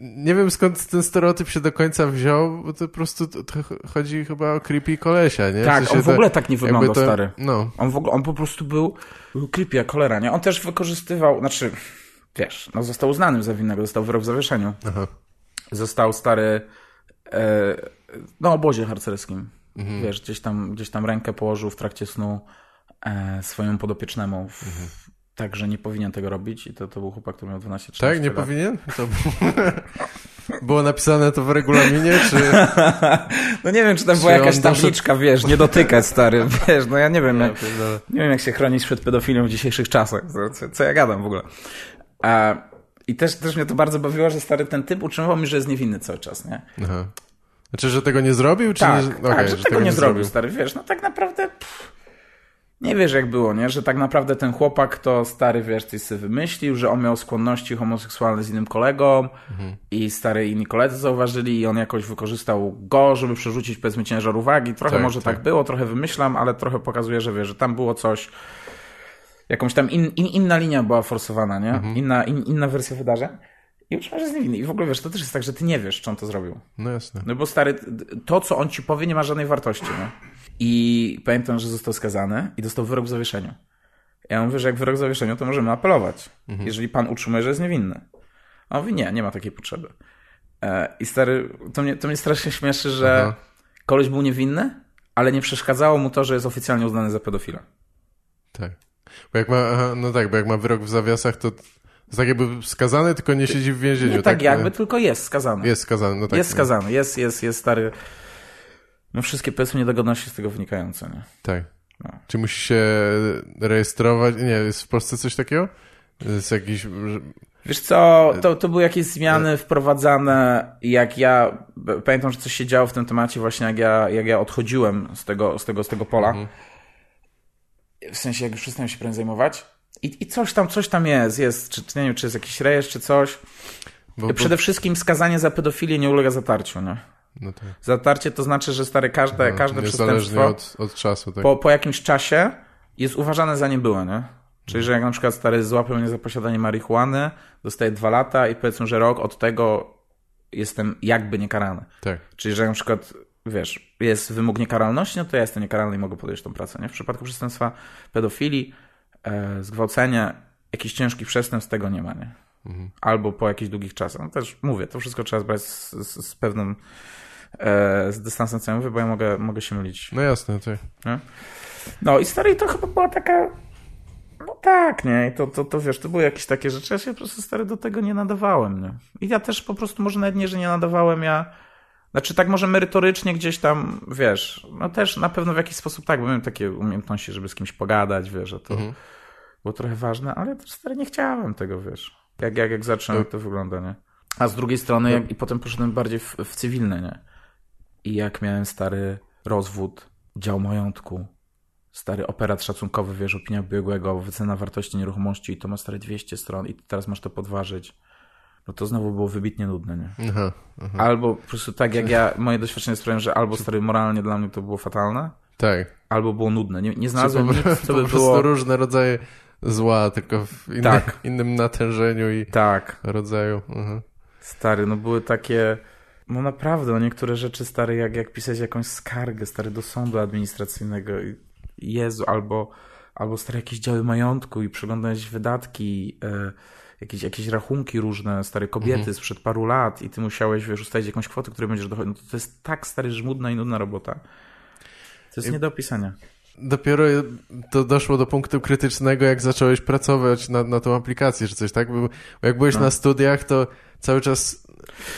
Nie wiem skąd ten stereotyp się do końca wziął, bo to po prostu to, to chodzi chyba o creepy kolesia, nie? W Tak, sensie on w to- ogóle tak nie wyglądał, to- stary. No, On w ogóle, on po prostu był, był creepy jak cholera, nie? On też wykorzystywał, znaczy, wiesz, no został uznanym za winnego, dostał wyrok w zawieszeniu. aha. Został stary e, na obozie harcerskim. Mhm. Wiesz, gdzieś tam, gdzieś tam rękę położył w trakcie snu e, swojemu podopiecznemu. W, Mhm. Tak, że nie powinien tego robić i to, to był chłopak, który miał 12 13 Tak, nie lat. powinien? To było napisane to w regulaminie, czy... No nie wiem, czy tam była Czy jakaś on doszedł- tabliczka, wiesz, nie dotykać, stary, wiesz, no ja nie wiem, jak, nie wiem jak się chronić przed pedofilią w dzisiejszych czasach, co, co, ja gadam w ogóle. A, I też, też mnie to bardzo bawiło, że stary ten typ utrzymywał mi, że jest niewinny cały czas, nie? Aha. Znaczy, że tego nie zrobił, czy Tak, nie... tak, okej, że, tego nie zrobił, stary, wiesz, no tak naprawdę pff, nie wiesz jak było, nie, że tak naprawdę ten chłopak to stary, wiesz, coś sobie wymyślił, że on miał skłonności homoseksualne z innym kolegą i stary inni koledzy zauważyli i on jakoś wykorzystał go, żeby przerzucić powiedzmy ciężar uwagi, trochę Tak, może tak. tak. było, trochę wymyślam, ale trochę pokazuje, że wiesz, że tam było coś, jakąś tam in, in, inna linia była forsowana, nie, inna, in, inna wersja wydarzeń. i utrzyma, że jest niewinny. I w ogóle wiesz, to też jest tak, że ty nie wiesz, czy on to zrobił. No jasne. No bo stary, to co on ci powie nie ma żadnej wartości, no. I pamiętam, że został skazany i dostał wyrok w zawieszeniu. Ja mówię, że jak wyrok w zawieszeniu, to możemy apelować, Mhm. jeżeli pan utrzymuje, że jest niewinny. A on mówi, nie, nie ma takiej potrzeby. E, I stary, to mnie, to mnie strasznie śmieszy, że Aha. koleś był niewinny, ale nie przeszkadzało mu to, że jest oficjalnie uznany za pedofila. Tak. Bo jak ma, no tak, bo jak ma wyrok w zawiasach, to jest tak jakby skazany, tylko nie siedzi w więzieniu. Nie tak jakby, tylko jest skazany. Jest skazany, no tak. jest skazany, jest, jest, jest stary. No wszystkie powiedzmy niedogodności z tego wynikające, nie? Tak. No. Czy musi się rejestrować? Nie, jest w Polsce coś takiego? Jest jakiś... Wiesz co, to, to były jakieś zmiany wprowadzane, jak ja, pamiętam, że coś się działo w tym temacie właśnie jak ja, jak ja odchodziłem z tego, z tego, z tego pola. W sensie, jak już przestałem się prędzej zajmować. I, I coś tam, coś tam jest, jest, czy nie wiem, czy jest jakiś rejestr, czy coś. Bo, bo, Przede wszystkim skazanie za pedofilię nie ulega zatarciu, nie? No tak. Zatarcie to znaczy, że stary, każde, No, każde przestępstwo od, od czasu, tak. po, po jakimś czasie jest uważane za niebyłe, nie? Czyli, że jak na przykład stary złapie mnie za posiadanie marihuany, dostaję dwa lata i powiedzmy, że rok od tego jestem jakby niekarany. Tak. Czyli, że na przykład, wiesz, jest wymóg niekaralności, no to ja jestem niekaralny i mogę podjąć tą pracę, nie? W przypadku przestępstwa pedofilii, e, zgwałcenia, jakichś ciężkich przestępstw tego nie ma, nie? Albo po jakichś długich czasach. No też mówię, to wszystko trzeba zbrać z, z, z pewnym e, z dystansem, mówię, bo ja mogę, mogę się mylić. No jasne, tak. Nie? No i stary, to chyba była taka. No tak, nie? I to, to, to wiesz, to były jakieś takie rzeczy. Ja się po prostu stary do tego nie nadawałem, nie? I ja też po prostu może nawet nie, że nie nadawałem, ja. Znaczy, tak może merytorycznie gdzieś tam, wiesz, no też na pewno w jakiś sposób tak, bo miałem takie umiejętności, żeby z kimś pogadać, wiesz, że to było trochę ważne, ale też stary nie chciałem tego, wiesz. Jak, jak, jak zacząłem, jak to wygląda, nie? A z drugiej strony, jak, i potem poszedłem bardziej w, w cywilne, nie? I jak miałem stary rozwód, dział majątku, stary operat szacunkowy, wiesz, opinia biegłego, wycena wartości nieruchomości i to ma stare 200 stron i teraz masz to podważyć, no to znowu było wybitnie nudne, nie? Aha. Albo po prostu tak jak ja, moje doświadczenie sprawiają, że albo stary moralnie dla mnie to było fatalne, Tak. albo było nudne. Nie, nie Czy znalazłem po, nic, co po by było... różne rodzaje zła, tylko w inny, Tak. innym natężeniu i Tak, rodzaju. Aha. stary, no były takie... No naprawdę, no niektóre rzeczy, stary, jak, jak pisać jakąś skargę, stary, do sądu administracyjnego. Jezu, albo, albo stare jakieś działy majątku i przeglądać wydatki, e, jakieś, jakieś rachunki różne, stare kobiety sprzed paru lat i ty musiałeś, wiesz, ustalić jakąś kwotę, której będziesz dochodził. No to, to jest tak, stary, żmudna i nudna robota. To jest I- nie do opisania. Dopiero to doszło do punktu krytycznego, jak zacząłeś pracować nad, na tą aplikację, czy coś, tak? Bo, bo jak byłeś No. na studiach, to cały czas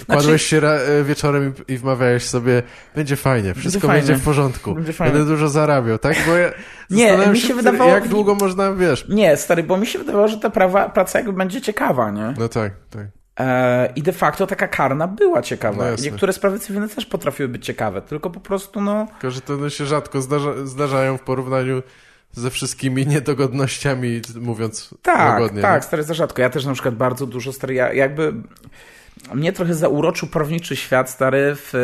kładłeś się ra, e, wieczorem i, i wmawiałeś sobie, będzie fajnie, wszystko fajnie. będzie w porządku, Będzie będę dużo zarabiał, tak? Bo ja Nie, mi się wydawało- Jak długo można, wiesz... Nie, stary, bo mi się wydawało, że ta prawa, praca jakby będzie ciekawa, nie? No tak, tak. E, I de facto taka karna była No ciekawa. jasne. Niektóre sprawy cywilne też potrafiły być ciekawe, tylko po prostu, no... Tylko, że to no, się rzadko zdarza, zdarzają w porównaniu ze wszystkimi niedogodnościami, mówiąc Tak, łagodnie. tak, nie? stary, za rzadko. Ja też na przykład bardzo dużo, stary, ja jakby... Mnie trochę zauroczył prawniczy świat, stary, w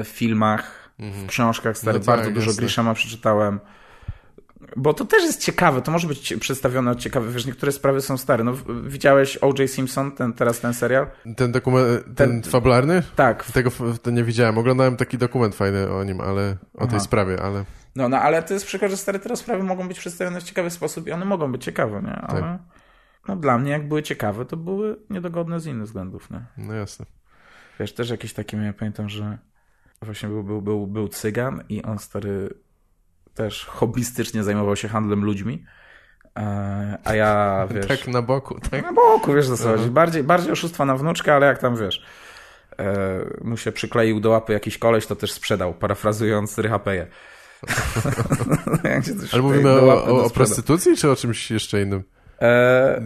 e, filmach, w książkach, stary. No tak, bardzo dużo. Grishama przeczytałem. Bo to też jest ciekawe, to może być przedstawione ciekawe, wiesz, niektóre sprawy są stare. No, w- widziałeś O.J. Simpson, ten, teraz ten serial? Ten dokument, ten, Ten- fabularny? Tak, Tego to nie widziałem. Oglądałem taki dokument fajny o nim, ale o tej Aha. sprawie, ale No, no ale to jest przykład, że stare teraz sprawy mogą być przedstawione w ciekawy sposób i one mogą być ciekawe, nie? Ale Tak. No, dla mnie, jak były ciekawe, to były niedogodne z innych względów, nie? no jasne. Wiesz, też jakieś takie, ja pamiętam, że właśnie był, był, był, był cygan i on stary też hobbystycznie zajmował się handlem ludźmi, e, a ja, wiesz... Tak na boku, tak? Na boku, wiesz, co chodzi. Bardziej, bardziej oszustwa na wnuczkę, ale jak tam, wiesz, e, mu się przykleił do łapy jakiś koleś, to też sprzedał, parafrazując Ryhapeję. Ale mówimy o, o, o prostytucji, czy o czymś jeszcze innym? E,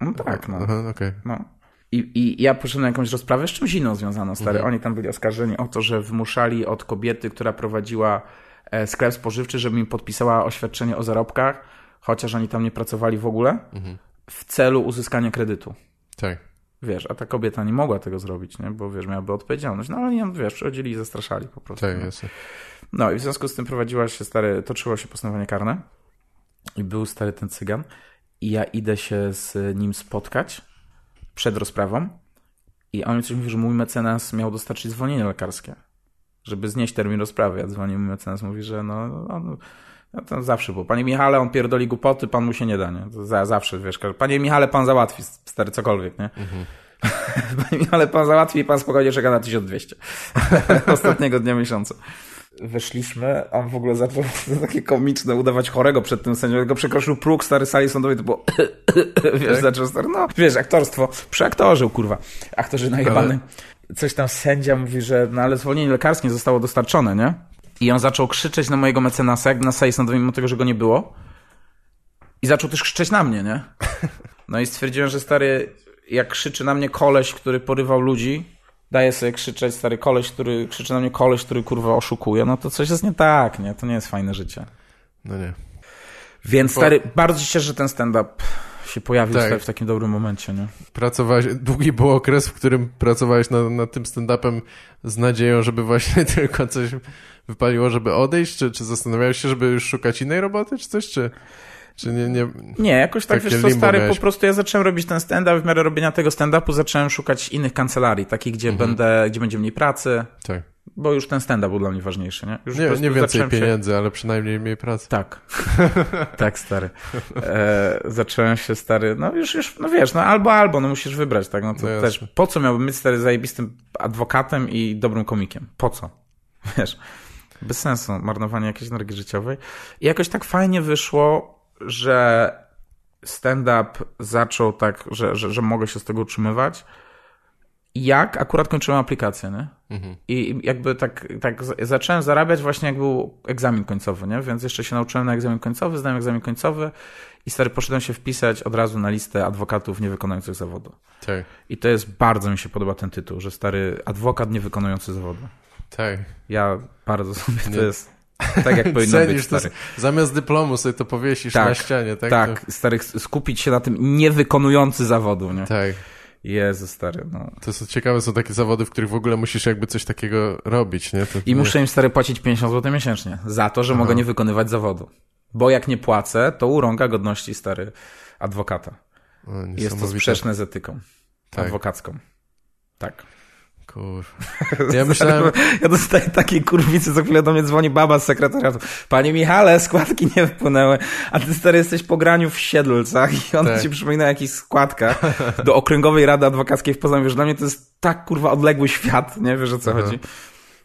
no tak, no. Aha, okej. no. I, I ja poszedłem na jakąś rozprawę z czymś inną związaną, stary. Mhm. Oni tam byli oskarżeni o to, że wymuszali od kobiety, która prowadziła e, sklep spożywczy, żeby im podpisała oświadczenie o zarobkach, chociaż oni tam nie pracowali w ogóle, Mhm. w celu uzyskania kredytu. Tak. Wiesz, a ta kobieta nie mogła tego zrobić, nie? bo wiesz, miałaby odpowiedzialność. No ale oni ją, wiesz, przychodzili i zastraszali po prostu. Tak, no. jasne. No i w związku z tym prowadziła się stary, toczyło się postępowanie karne i był stary ten cygan i ja idę się z nim spotkać przed rozprawą I on mi coś mówi, że mój mecenas miał dostarczyć zwolnienie lekarskie, żeby znieść termin rozprawy. Ja dzwonię, mój mecenas mówi, że no, no, no to zawsze było. Panie Michale, on pierdoli głupoty, pan mu się nie da, nie? To za, zawsze, wiesz, panie Michale, pan załatwi, stary, cokolwiek, nie? Mhm. panie Michale, pan załatwi i pan spokojnie czeka na 1200. Ostatniego dnia miesiąca weszliśmy, a on w ogóle zaczął takie komiczne udawać chorego przed tym sędzią, tylko przekroczył próg stary sali sądowej, to było wiesz, tak? zaczął stary, no, wiesz, aktorstwo, przy aktorze, kurwa, aktorzy najebany. Coś tam sędzia mówi, że no ale zwolnienie lekarskie nie zostało dostarczone, nie? I on zaczął krzyczeć na mojego mecenasa, jak na sali sądowej, mimo tego, że go nie było. I zaczął też krzyczeć na mnie, nie? No i stwierdziłem, że stary, jak krzyczy na mnie koleś, który porywał ludzi, daje sobie krzyczeć stary koleś, który krzyczy na mnie koleś, który kurwa oszukuje, no to coś jest nie tak, nie? To nie jest fajne życie. No nie. Więc stary, bardzo się cieszę, że ten stand-up się pojawił tak. w takim dobrym momencie, nie? Pracowałeś, długi był okres, w którym pracowałeś nad, nad tym stand-upem z nadzieją, żeby właśnie tylko coś wypaliło, żeby odejść, czy, czy zastanawiałeś się, żeby już szukać innej roboty, czy coś, czy... Czy nie, nie, nie, jakoś tak, wiesz co, stary, miałeś... po prostu ja zacząłem robić ten stand-up, w miarę robienia tego stand-upu zacząłem szukać innych kancelarii, takich, gdzie mhm. będę, gdzie będzie mniej pracy. Tak. Bo już ten stand-up był dla mnie ważniejszy, nie? Już nie, nie więcej pieniędzy, się... ale przynajmniej mniej pracy. Tak. tak, stary. E, zacząłem się, stary, no już, już, no wiesz, no albo, albo, no musisz wybrać, tak? No to no też, po co miałbym być, stary, zajebistym adwokatem i dobrym komikiem? Po co? Wiesz, bez sensu, marnowanie jakiejś energii życiowej. I jakoś tak fajnie wyszło, że stand-up zaczął tak, że, że, że mogę się z tego utrzymywać, jak akurat kończyłem aplikację, nie? Mhm. I jakby tak, tak zacząłem zarabiać właśnie jak był egzamin końcowy, nie? Więc jeszcze się nauczyłem na egzamin końcowy, zdałem egzamin końcowy i stary poszedłem się wpisać od razu na listę adwokatów niewykonujących zawodu. Tak. I to jest, bardzo mi się podoba ten tytuł, że stary adwokat niewykonujący zawodu. Tak. Ja bardzo sobie, nie. to jest tak jak powinno Cenisz być, stary. To, zamiast dyplomu sobie to powiesisz tak, na ścianie, tak? Tak, to... stary, skupić się na tym niewykonujący zawodu, nie? Tak. Jezu, stary, no. To są ciekawe, są takie zawody, w których w ogóle musisz jakby coś takiego robić, nie? To, I muszę im, stary, płacić 50 zł miesięcznie za to, że Aha. mogę nie wykonywać zawodu. Bo jak nie płacę, to urąga godności, stary, adwokata. O, Jest to sprzeczne z etyką tak. adwokacką. Tak. Kur... Ja myślałem... Ja dostaję takiej kurwicy, co chwilę do mnie dzwoni baba z sekretariatu. Panie Michale, składki nie wpłynęły. A ty stary jesteś po graniu w Siedlcach i on tak. ci przypomina o jakichś składkach do Okręgowej Rady Adwokackiej w Poznaniu. Wiesz, dla mnie to jest tak kurwa odległy świat, nie wiesz o co Aha. chodzi.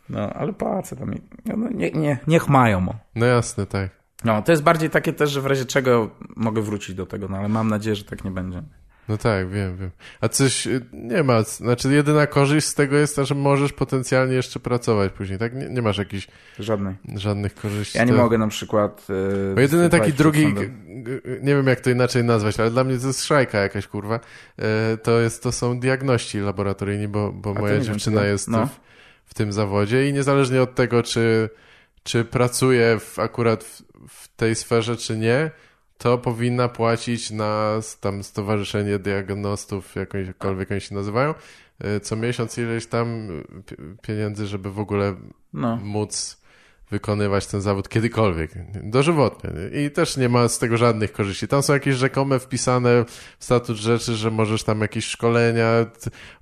No, ale płacę tam. No, nie, nie, niech mają. No jasne, tak. No, to jest bardziej takie też, że w razie czego mogę wrócić do tego, no ale mam nadzieję, że tak nie będzie. No tak, wiem, wiem. A coś y, nie ma, znaczy jedyna korzyść z tego jest ta, że możesz potencjalnie jeszcze pracować później, tak? Nie, nie masz jakichś... Żadnej. Żadnych korzyści. Ja nie to... mogę na przykład... Yy, jedyny taki drugi, nie wiem jak to inaczej nazwać, ale dla mnie to jest szajka jakaś, kurwa. Yy, to jest, to są diagności laboratoryjni, bo, bo moja dziewczyna wiem, jest no. w, w, tym zawodzie i niezależnie od tego, czy, czy pracuje w, akurat w, w tej sferze, czy nie, to powinna płacić na tam Stowarzyszenie Diagnostów, jakąkolwiek oni się nazywają, e, co miesiąc ileś tam pieniędzy, żeby w ogóle no. móc wykonywać ten zawód kiedykolwiek, dożywotnie. I też nie ma z tego żadnych korzyści. Tam są jakieś rzekome wpisane w statut rzeczy, że możesz tam jakieś szkolenia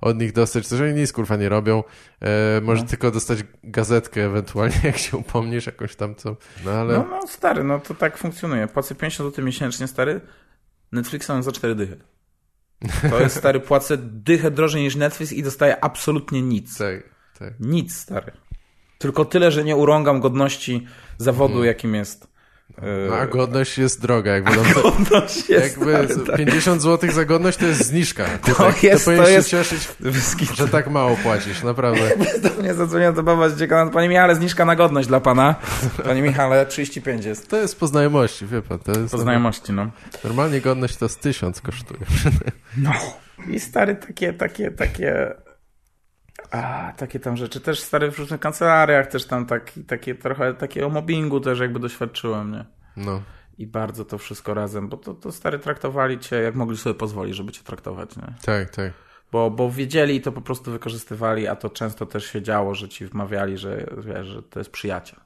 od nich dostać, coś oni nic kurwa nie robią. E, może no. tylko dostać gazetkę ewentualnie, jak się upomnisz jakąś tam co. No ale... No, no stary, no to tak funkcjonuje. Płacę 50 zł miesięcznie, stary. Netflixa mam za 4 dychy. To jest stary, płacę dychę drożej niż Netflix i dostaję absolutnie nic. Tak, tak. Nic, stary. Tylko tyle, że nie urągam godności zawodu, hmm. jakim jest. No, a godność jest droga, jakby. A godność jest, jakby tak. 50 zł za godność to jest zniżka. To, tak, jest, to, to jest, się cieszyć, że tak mało płacisz, naprawdę. do mnie zadzwoniła to baba z dziekana, panie Michale, zniżka na godność dla pana. Panie Michale, 35 jest. To jest po znajomości, wie pan. To jest po znajomości, no. Normalnie godność to z 1000 kosztuje. No. I stary, takie, takie, takie a, takie tam rzeczy. Też stary w różnych kancelariach też tam taki, takie trochę takiego mobbingu też jakby doświadczyłem, nie? No. I bardzo to wszystko razem, bo to, to stary traktowali cię jak mogli sobie pozwolić, żeby cię traktować, nie? Tak, tak. Bo, bo wiedzieli i to po prostu wykorzystywali, a to często też się działo, że ci wmawiali, że, wiesz, że to jest przyjaciel.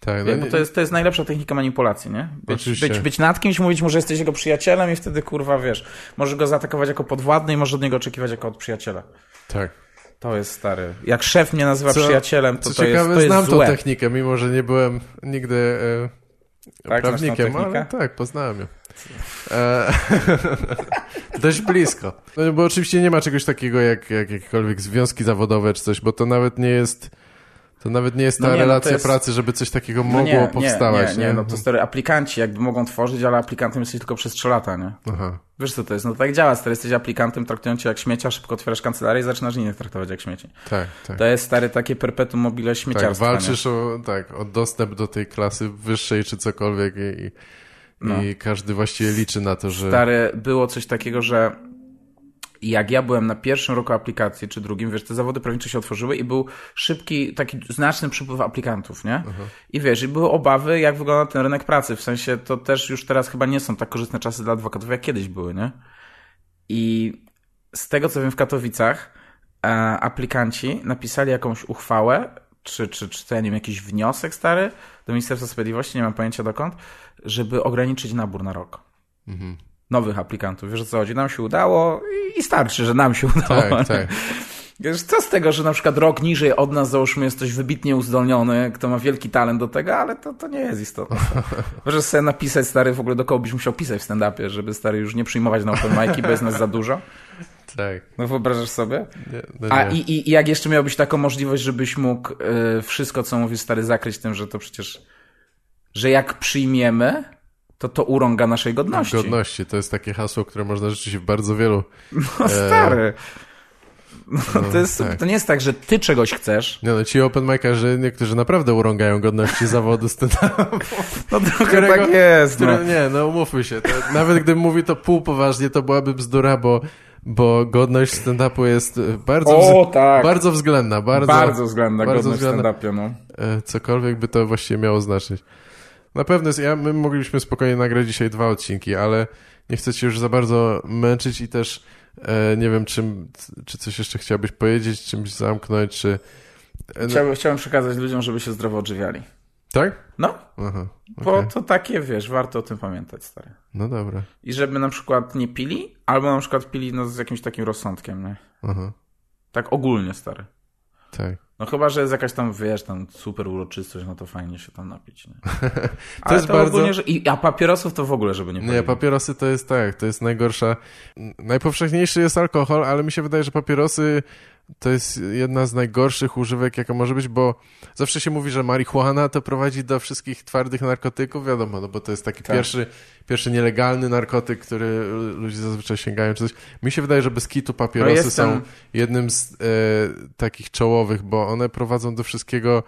Tak, no, bo to jest, to jest najlepsza technika manipulacji, nie? Być, Oczywiście. być, być nad kimś, mówić mu, że jesteś jego przyjacielem i wtedy, kurwa, wiesz, możesz go zaatakować jako podwładny i możesz od niego oczekiwać jako od przyjaciela. tak. To jest stary. Jak szef mnie nazywa Co- przyjacielem, to Co to jest, ciekawe, to jest znam złe. tą technikę, mimo że nie byłem nigdy e, Tak, prawnikiem, ale tak, poznałem ją. E, dość blisko. No, bo oczywiście nie ma czegoś takiego jak, jak jakiekolwiek związki zawodowe czy coś, bo to nawet nie jest to nawet nie jest ta No nie, no relacja jest- pracy, żeby coś takiego No mogło nie, powstawać. Nie, nie, nie, no to stary, aplikanci jakby mogą tworzyć, ale aplikantem jesteś tylko przez 3 lata, nie? Aha. Wiesz co to jest? No tak działa, stary, jesteś aplikantem, traktują cię jak śmiecia, szybko otwierasz kancelarię i zaczynasz innych traktować jak śmieci. Tak, tak. To jest, stary, takie perpetuum mobile tak śmieciarstwa, walczysz o, tak, o dostęp do tej klasy wyższej czy cokolwiek i, i, No. i każdy właściwie liczy na to, że... Stary, było coś takiego, że jak ja byłem na pierwszym roku aplikacji, czy drugim, wiesz, te zawody prawnicze się otworzyły i był szybki, taki znaczny przypływ aplikantów, nie? I wiesz, i były obawy, jak wygląda ten rynek pracy. W sensie to też już teraz chyba nie są tak korzystne czasy dla adwokatów, jak kiedyś były, nie? I z tego, co wiem w Katowicach, e, aplikanci napisali jakąś uchwałę, czy, czy, czy to ja nie wiem, jakiś wniosek stary do Ministerstwa Sprawiedliwości, nie mam pojęcia dokąd, żeby ograniczyć nabór na rok Mhm. Nowych aplikantów. Wiesz o co chodzi? Nam się udało i- starczy, że nam się udało. Tak, tak. Wiesz, co z tego, że na przykład rok niżej od nas, załóżmy, jest ktoś wybitnie uzdolniony, kto ma wielki talent do tego, ale to, to nie jest istotne. Możesz sobie napisać, stary, w ogóle do kogo byś musiał pisać w stand-upie, żeby, stary, już nie przyjmować na open mic'i, bo jest nas za dużo. tak. No wyobrażasz sobie? Nie, no A nie. i, i, i jak jeszcze miałbyś taką możliwość, żebyś mógł y, wszystko, co mówisz, stary, zakryć tym, że to przecież, że jak przyjmiemy, to to urąga naszej godności. Godności, to jest takie hasło, które można rzeczywiście w bardzo wielu... No stary. No, to, jest, tak. to nie jest tak, że ty czegoś chcesz. Nie no, ci open mic'erzy niektórzy naprawdę urągają godności zawodu stand-upu. No trochę Którego- tak jest. Które, No. Nie, no umówmy się. To, nawet gdybym mówił to pół poważnie, to byłaby bzdura, bo, bo godność stand-upu jest e, bardzo, O, wz- tak. bardzo względna. Bardzo, Bardzo względna bardzo godność stand-upie, no. e, Cokolwiek by to właściwie miało znaczyć. Na pewno jest, ja, my moglibyśmy spokojnie nagrać dzisiaj dwa odcinki, ale nie chcę cię już za bardzo męczyć i też e, nie wiem, czym, czy coś jeszcze chciałbyś powiedzieć, czymś zamknąć, czy... e, no, Chciałbym, chciałbym przekazać ludziom, żeby się zdrowo odżywiali. tak? No, Aha, bo okej. to takie, wiesz, warto o tym pamiętać, stary. No dobra. I żeby na przykład nie pili, albo na przykład pili no, z jakimś takim rozsądkiem, nie? Aha, Tak ogólnie, stary. tak. No chyba, że jest jakaś tam, wiesz, tam super uroczystość, no to fajnie się tam napić, nie? Ale jest to bardzo- ogólnie, że... I, a papierosów to w ogóle, żeby nie Nie, palili. papierosy to jest tak, to jest najgorsza. Najpowszechniejszy jest alkohol, ale mi się wydaje, że papierosy to jest jedna z najgorszych używek, jaka może być, bo zawsze się mówi, że marihuana to prowadzi do wszystkich twardych narkotyków, wiadomo, no bo to jest taki Tak. pierwszy, pierwszy nielegalny narkotyk, który ludzie zazwyczaj sięgają czy coś. Mi się wydaje, że bez kitu papierosy No są jednym z e, takich czołowych, bo one prowadzą do wszystkiego.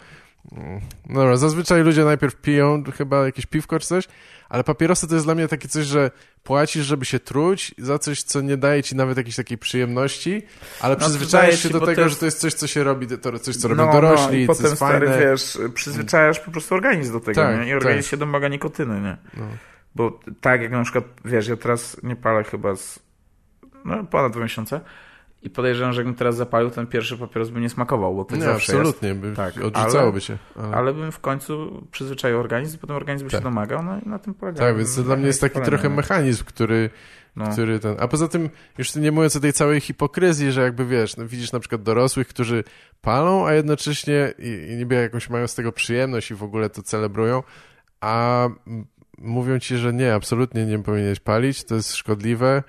No dobra, zazwyczaj ludzie najpierw piją chyba jakieś piwko czy coś, ale papierosy to jest dla mnie takie coś, że płacisz, żeby się truć za coś, co nie daje ci nawet jakiejś takiej przyjemności, ale No, przyzwyczajasz się ci, do tego, jest- że to jest coś, co się robi, to coś, co robią No, no, dorośli, i co potem, jest stary, fajne. wiesz, przyzwyczajasz po prostu organizm do tego, Tak, nie? I organizm tak. się domaga nikotyny, nie? No. Bo tak jak na przykład, wiesz, ja teraz nie palę chyba z no, ponad dwa miesiące i podejrzewam, że jakbym teraz zapalił, ten pierwszy papieros by nie smakował, bo to Nie, zawsze absolutnie, by Tak, odrzucałoby. Ale... jest. Ale bym w końcu przyzwyczaił organizm, potem organizm by się Tak. domagał, no i na tym polega. Tak, więc to dla mnie jest taki trochę nie? mechanizm, który, No. który ten... A poza tym, już nie mówiąc o tej całej hipokryzji, że jakby wiesz, no widzisz na przykład dorosłych, którzy palą, a jednocześnie i, i niby jakąś mają z tego przyjemność i w ogóle to celebrują, a mówią ci, że nie, absolutnie nie powinieneś palić, to jest szkodliwe.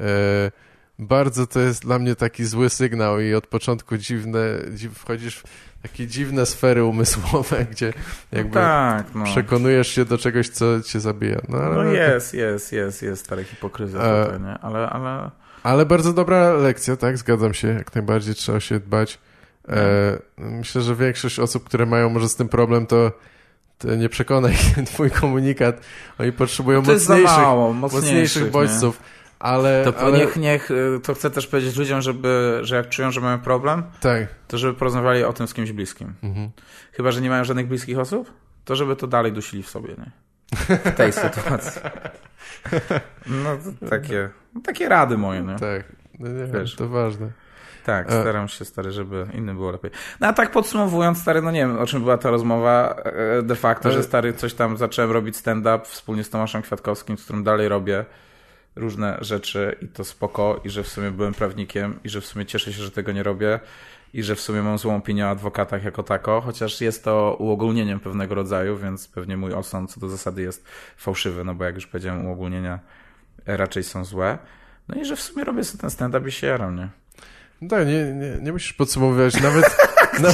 E, bardzo to jest dla mnie taki zły sygnał i od początku dziwne, dziw, wchodzisz w takie dziwne sfery umysłowe, gdzie jakby No tak, no. przekonujesz się do czegoś, co cię zabija. No, No jest, jest, jest, jest stara hipokryzja E, tutaj, nie? Ale, ale... ale bardzo dobra lekcja, tak? Zgadzam się. Jak najbardziej trzeba się dbać. E, myślę, że większość osób, które mają może z tym problem, to, nie przekona ich twój komunikat. Oni potrzebują mocniejszych, mocniejszych mocniejszych, nie? Ale, To ale niech, niech, y, to chcę też powiedzieć ludziom, żeby, że jak czują, że mają problem, tak. to żeby porozmawiali o tym z kimś bliskim. Mhm. Chyba, że nie mają żadnych bliskich osób, to żeby to dalej dusili w sobie, nie? W tej sytuacji. No to takie, takie rady moje, nie? Tak. No nie, Wiesz. to ważne. tak, staram się, stary, żeby innym było lepiej. No a tak podsumowując, stary, no nie wiem, o czym była ta rozmowa, e, de facto, że stary, coś tam zacząłem robić stand-up wspólnie z Tomaszem Kwiatkowskim, z którym dalej robię różne rzeczy i to spoko, i że w sumie byłem prawnikiem, i że w sumie cieszę się, że tego nie robię, i że w sumie mam złą opinię o adwokatach jako tako, chociaż jest to uogólnieniem pewnego rodzaju, więc pewnie mój osąd co do zasady jest fałszywy, no bo jak już powiedziałem, uogólnienia raczej są złe. No i że w sumie robię sobie ten stand-up i się jaram, nie? No tak, nie, nie, nie musisz podsumowywać nawet... no,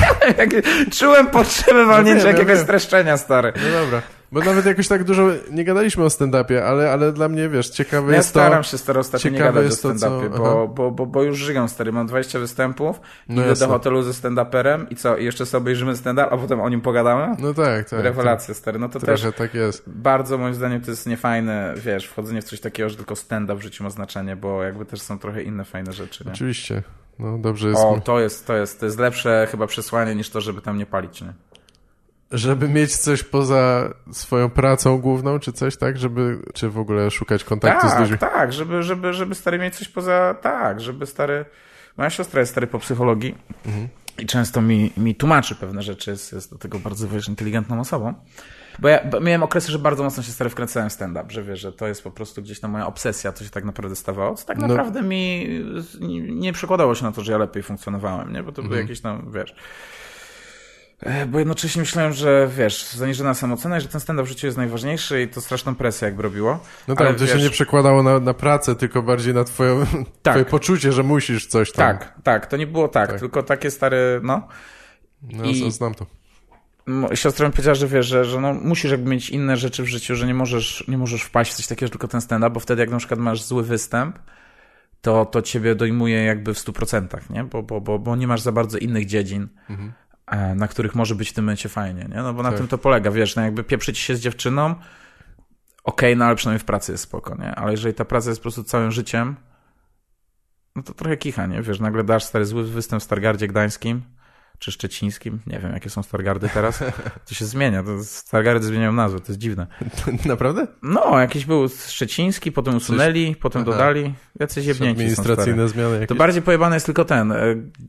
Czułem potrzebę walnięcia wiem, ja jakiegoś wiem. streszczenia, stary. no dobra, bo nawet jakoś tak dużo nie gadaliśmy o stand-upie, ale, ale dla mnie, wiesz, ciekawe Ja jest to... staram się stary ostatnio nie gadać o co- stand-upie, aha. bo, bo, bo, bo już żyję stary, mam 20 występów, No idę jasne. do hotelu ze stand-uperem i co, jeszcze sobie obejrzymy stand-up, a potem o nim pogadamy? No tak, tak. Rewelacja, stary, no to tak. też Trochę tak jest. bardzo moim zdaniem to jest niefajne, wiesz, wchodzenie w coś takiego, że tylko stand-up w życiu ma znaczenie, bo jakby też są trochę inne fajne rzeczy, nie? Oczywiście. No dobrze jest, O, to jest, to jest, to jest lepsze chyba przesłanie niż to, żeby tam nie palić, nie? Żeby mieć coś poza swoją pracą główną, czy coś tak, żeby, czy w ogóle szukać kontaktu z ludźmi. Tak, tak, żeby, żeby, żeby stary mieć coś poza, tak, żeby stary, moja siostra jest stary po psychologii Mhm. i często mi, mi tłumaczy pewne rzeczy, jest, jest do tego bardzo, wiesz, inteligentną osobą. Bo ja bo miałem okresy, że bardzo mocno się stary wkręcałem w stand-up, że wiesz, że to jest po prostu gdzieś tam moja obsesja, co się tak naprawdę stawało, co tak No. naprawdę mi nie, nie przekładało się na to, że ja lepiej funkcjonowałem, nie? Bo to Mhm. były jakieś tam, wiesz... E, Bo jednocześnie myślałem, że wiesz, zaniżona samoocena i że ten stand-up w życiu jest najważniejszy i to straszną presję jakby robiło. No tak, Ale to się wiesz- nie przekładało na, na pracę, tylko bardziej na twoją, twoje poczucie, że musisz coś tam. Tak, tak, to nie było tak, Tak. tylko takie stare, no. No, I- znam to. Siostra mi powiedziała, że wiesz, że, że no, musisz jakby mieć inne rzeczy w życiu, że nie możesz, nie możesz wpaść w coś takiego, tylko ten stand-up, bo wtedy jak na przykład masz zły występ, to, to ciebie dojmuje jakby w 100%, nie? Bo, bo, bo, bo nie masz za bardzo innych dziedzin, e, na których może być w tym momencie fajnie, nie? No bo na Tak. tym to polega, wiesz, no jakby pieprzyć się z dziewczyną, okej, no ale przynajmniej w pracy jest spoko, nie? Ale jeżeli ta praca jest po prostu całym życiem, no to trochę kicha, nie? Wiesz, nagle dasz stary zły występ w Stargardzie Gdańskim, czy szczecińskim, nie wiem jakie są Stargardy teraz, to się zmienia, to Stargardy zmieniają nazwę, to jest dziwne. Naprawdę? No, jakiś był szczeciński, potem usunęli, potem Aha. dodali, jacyś jebnięci. Administracyjne zmiany jakieś. To bardziej pojebany jest tylko ten, e,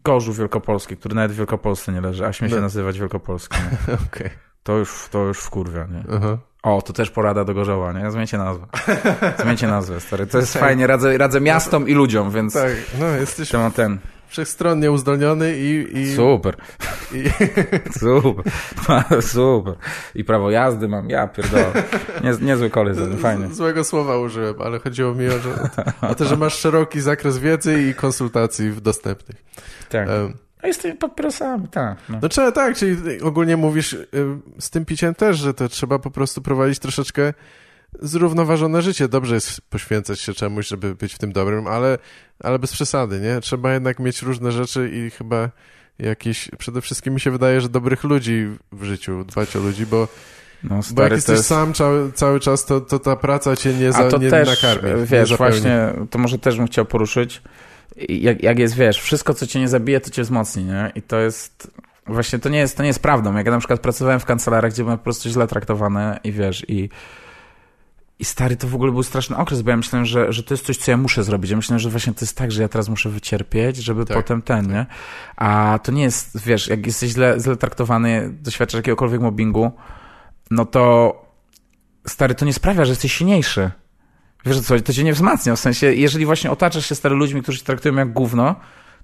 Gorzów Wielkopolski, który nawet w Wielkopolsce nie leży, a śmie się No. nazywać Wielkopolskim. Okej. To już, to już wkurwia, nie? Aha. O, to też porada do Gorzowa, nie? Zmieńcie nazwę. Zmieńcie nazwę, stary. To jest fajnie, radzę, radzę miastom i ludziom, więc Tak, no jesteś ma ten. Wszechstronnie uzdolniony i... i, Super. i Super. Super. I prawo jazdy mam, ja pierdolę. Nie, niezły koleś, fajnie. Złego słowa użyłem, ale chodziło mi o, że, o to, że masz szeroki zakres wiedzy i konsultacji dostępnych. Tak. Em, A jesteśmy papierosami, tak. No. No trzeba tak, czyli ogólnie mówisz z tym piciem też, że to trzeba po prostu prowadzić troszeczkę zrównoważone życie. Dobrze jest poświęcać się czemuś, żeby być w tym dobrym, ale, ale bez przesady, nie? Trzeba jednak mieć różne rzeczy i chyba jakieś, przede wszystkim mi się wydaje, że dobrych ludzi w życiu, dbać o ludzi, bo, No, bo jak jesteś jest... sam cały, cały czas, to, to ta praca cię nie, za, A to nie też, nakarmi. nie wiesz, zapełni. właśnie, to może też bym chciał poruszyć. Jak, jak jest, wiesz, wszystko, co cię nie zabije, to cię wzmocni, nie? I to jest, właśnie to nie jest, to nie jest prawdą. Jak ja na przykład pracowałem w kancelariach, gdzie byłem po prostu źle traktowany i wiesz, i i stary, to w ogóle był straszny okres, bo ja myślałem, że, że to jest coś, co ja muszę zrobić. Ja myślałem, że właśnie to jest tak, że ja teraz muszę wycierpieć, żeby Tak, potem ten, nie? A to nie jest, wiesz, jak jesteś źle, źle traktowany, doświadczasz jakiegokolwiek mobbingu, no to stary, to nie sprawia, że jesteś silniejszy. Wiesz co, to cię nie wzmacnia, w sensie, jeżeli właśnie otaczasz się stary ludźmi, którzy cię traktują jak gówno,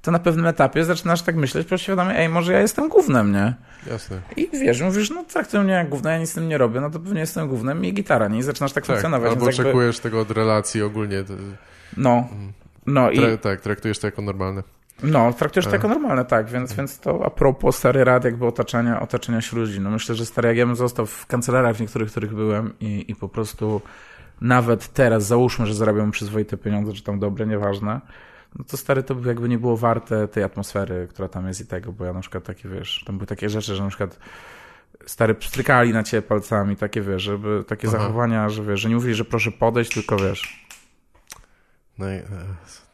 to na pewnym etapie zaczynasz tak myśleć, po świadomie, ej, może ja jestem gównem, nie? Jasne. I wiesz, mówisz, no traktują mnie jak gówno, ja nic z tym nie robię, no to pewnie jestem gównem i gitara, nie? I zaczynasz tak, Tak, funkcjonować. albo jakby, oczekujesz tego od relacji ogólnie. no, no i Tra, tak, traktujesz to jako normalne. no, traktujesz to A. jako normalne, tak, więc, więc to a propos stary rad jakby otaczania, otaczania się ludzi. No myślę, że stary, jak ja bym został w kancelariach w niektórych, w których byłem i, i po prostu nawet teraz załóżmy, że zarabiam przyzwoite pieniądze, czy tam dobre, nieważne, no to stary, to by jakby nie było warte tej atmosfery, która tam jest i tego, bo ja na przykład takie, wiesz, tam były takie rzeczy, że na przykład stary pstrykali na ciebie palcami, takie, wiesz, żeby, takie Aha. zachowania, że wiesz, że nie mówili, że proszę podejść, tylko wiesz, No, i,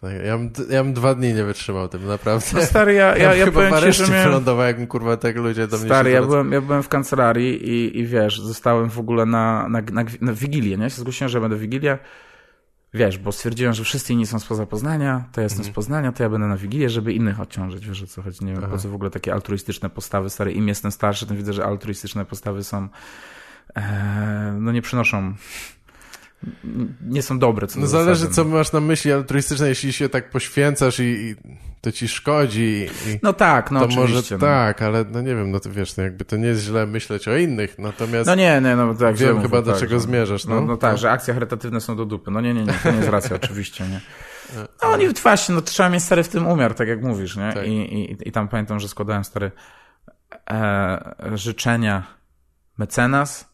no, i- ja, bym, ja bym dwa dni nie wytrzymał tym, naprawdę. no stary, ja, ja, ja, chyba powiem ci, że miałem... wylądował, jak kurwa tak ludzie do mnie Stary, ja byłem, ja byłem w kancelarii i, i wiesz, zostałem w ogóle na, na, na, na Wigilię, nie? Się zgłosiłem, że będę Wigilię. Wiesz, bo stwierdziłem, że wszyscy inni są spoza Poznania, to ja jestem Mhm. z Poznania, to ja będę na Wigilię, żeby innych odciążyć, wiesz o co chodzi, nie wiem, Aha. po co w ogóle takie altruistyczne postawy, stary, im jestem starszy, tym widzę, że altruistyczne postawy są, e, no nie przynoszą, nie są dobre, co No zależy, zasady, co masz na myśli altruistyczne, jeśli się tak poświęcasz i, i to ci szkodzi i No tak, no to oczywiście. może no. tak, ale no nie wiem, no to wiesz, no jakby to nie jest źle myśleć o innych, natomiast No nie, nie, no tak. wiem chyba do tak, czego że- zmierzasz, No, no. no tak, że akcje charytatywne są do dupy. No nie, nie, nie, to nie jest racja, oczywiście, nie. E, No oni właśnie, no trzeba mieć stary w tym umiar, tak jak mówisz, nie? Tak. I, i, I tam pamiętam, że składałem stary e, życzenia mecenas,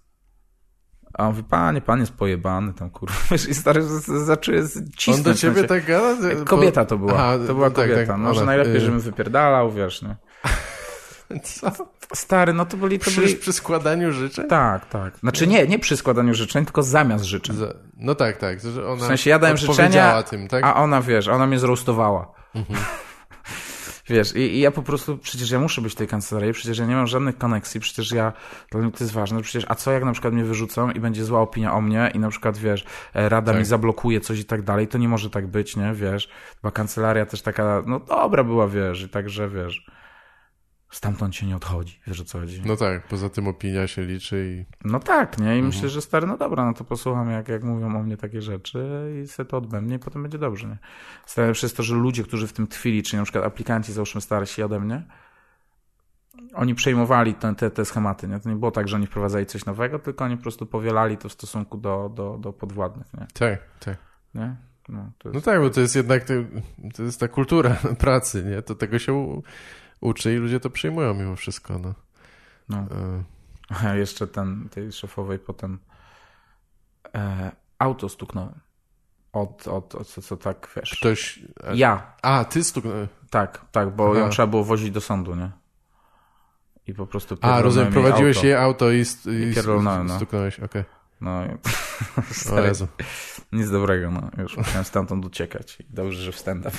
a on mówi, panie, pan jest pojebany tam, kurwa. Wiesz, I stary z- z- zaczął cisnąć. On do ciebie sensie- tak gada? Kobieta to była, Aha, to była tak, kobieta. tak, no, że ona, najlepiej, y- żebym wypierdalał, wiesz, nie? Co? Stary, no to byli... To Przy, byli... przy składaniu życzeń? Tak, tak. Znaczy nie, nie przy składaniu życzeń, tylko zamiast życzeń. Za- No tak, tak. Ona W sensie ja dałem życzenia, tym, tak? a ona, wiesz, ona mnie zroastowała. Mhm. Wiesz, i, i ja po prostu, przecież ja muszę być w tej kancelarii, przecież ja nie mam żadnych koneksji, przecież ja, dla mnie to jest ważne, przecież, a co jak na przykład mnie wyrzucą i będzie zła opinia o mnie i na przykład, wiesz, e, rada Tak. mi zablokuje coś i tak dalej, to nie może tak być, nie, wiesz, bo kancelaria też taka, no dobra była, wiesz, i także, wiesz, stamtąd się nie odchodzi, wiesz o co chodzi. No tak, poza tym opinia się liczy i... No tak, nie? I Mhm. myślę, że stary, no dobra, no to posłucham, jak, jak mówią o mnie takie rzeczy i se to odbędzie i potem będzie dobrze, nie? Stary, przez to, że ludzie, którzy w tym tkwili, czyli na przykład aplikanci, załóżmy starsi ode mnie, oni przejmowali te, te, te schematy, nie? To nie było tak, że oni wprowadzali coś nowego, tylko oni po prostu powielali to w stosunku do, do, do podwładnych, nie? Tak, tak. nie? No, No jest... tak, bo to jest jednak to, to jest ta kultura pracy, nie? To tego się uczy i ludzie to przyjmują mimo wszystko, no. no. E, A jeszcze ten, tej szefowej potem e, auto stuknąłem. Od, od, od co, co tak, wiesz... Ktoś... A, Ja, a ty stuknąłeś... Tak, tak, bo Aha. ją trzeba było wozić do sądu, nie? I po prostu A, rozumiem, jej prowadziłeś auto. jej auto i, st- i, I no. stuknąłeś, okej. No, i... O Stary, nic dobrego, no. Już musiałem stamtąd uciekać. Dobrze, że w stand-up.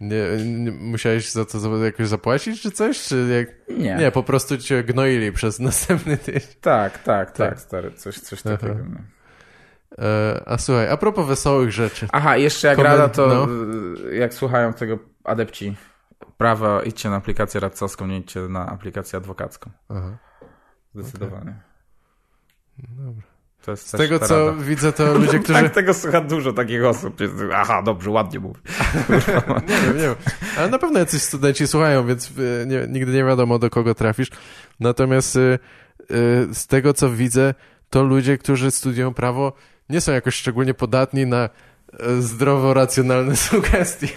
Nie, nie, musiałeś za to jakoś zapłacić czy coś? Czy jak... Nie. Nie, po prostu cię gnoili przez następny tydzień. Tak, tak, tak, Tak. stary, coś, coś takiego. No. E, a słuchaj, a propos wesołych rzeczy. Aha, jeszcze jak Komen- rada, to no. y, jak słuchają tego adepci prawa, idźcie na aplikację radcowską, nie idźcie na aplikację adwokacką. Aha. Zdecydowanie. Dobra. Z tego co widzę, to ludzie, którzy... Tak, tego słucha dużo takich osób. Aha, dobrze, ładnie mówi. Nie wiem, nie wiem. Ale na pewno jacyś studenci słuchają, więc y, nie, nigdy nie wiadomo, do kogo trafisz. Natomiast y, y, z tego, co widzę, to ludzie, którzy studiują prawo, nie są jakoś szczególnie podatni na y, zdrowo-racjonalne sugestie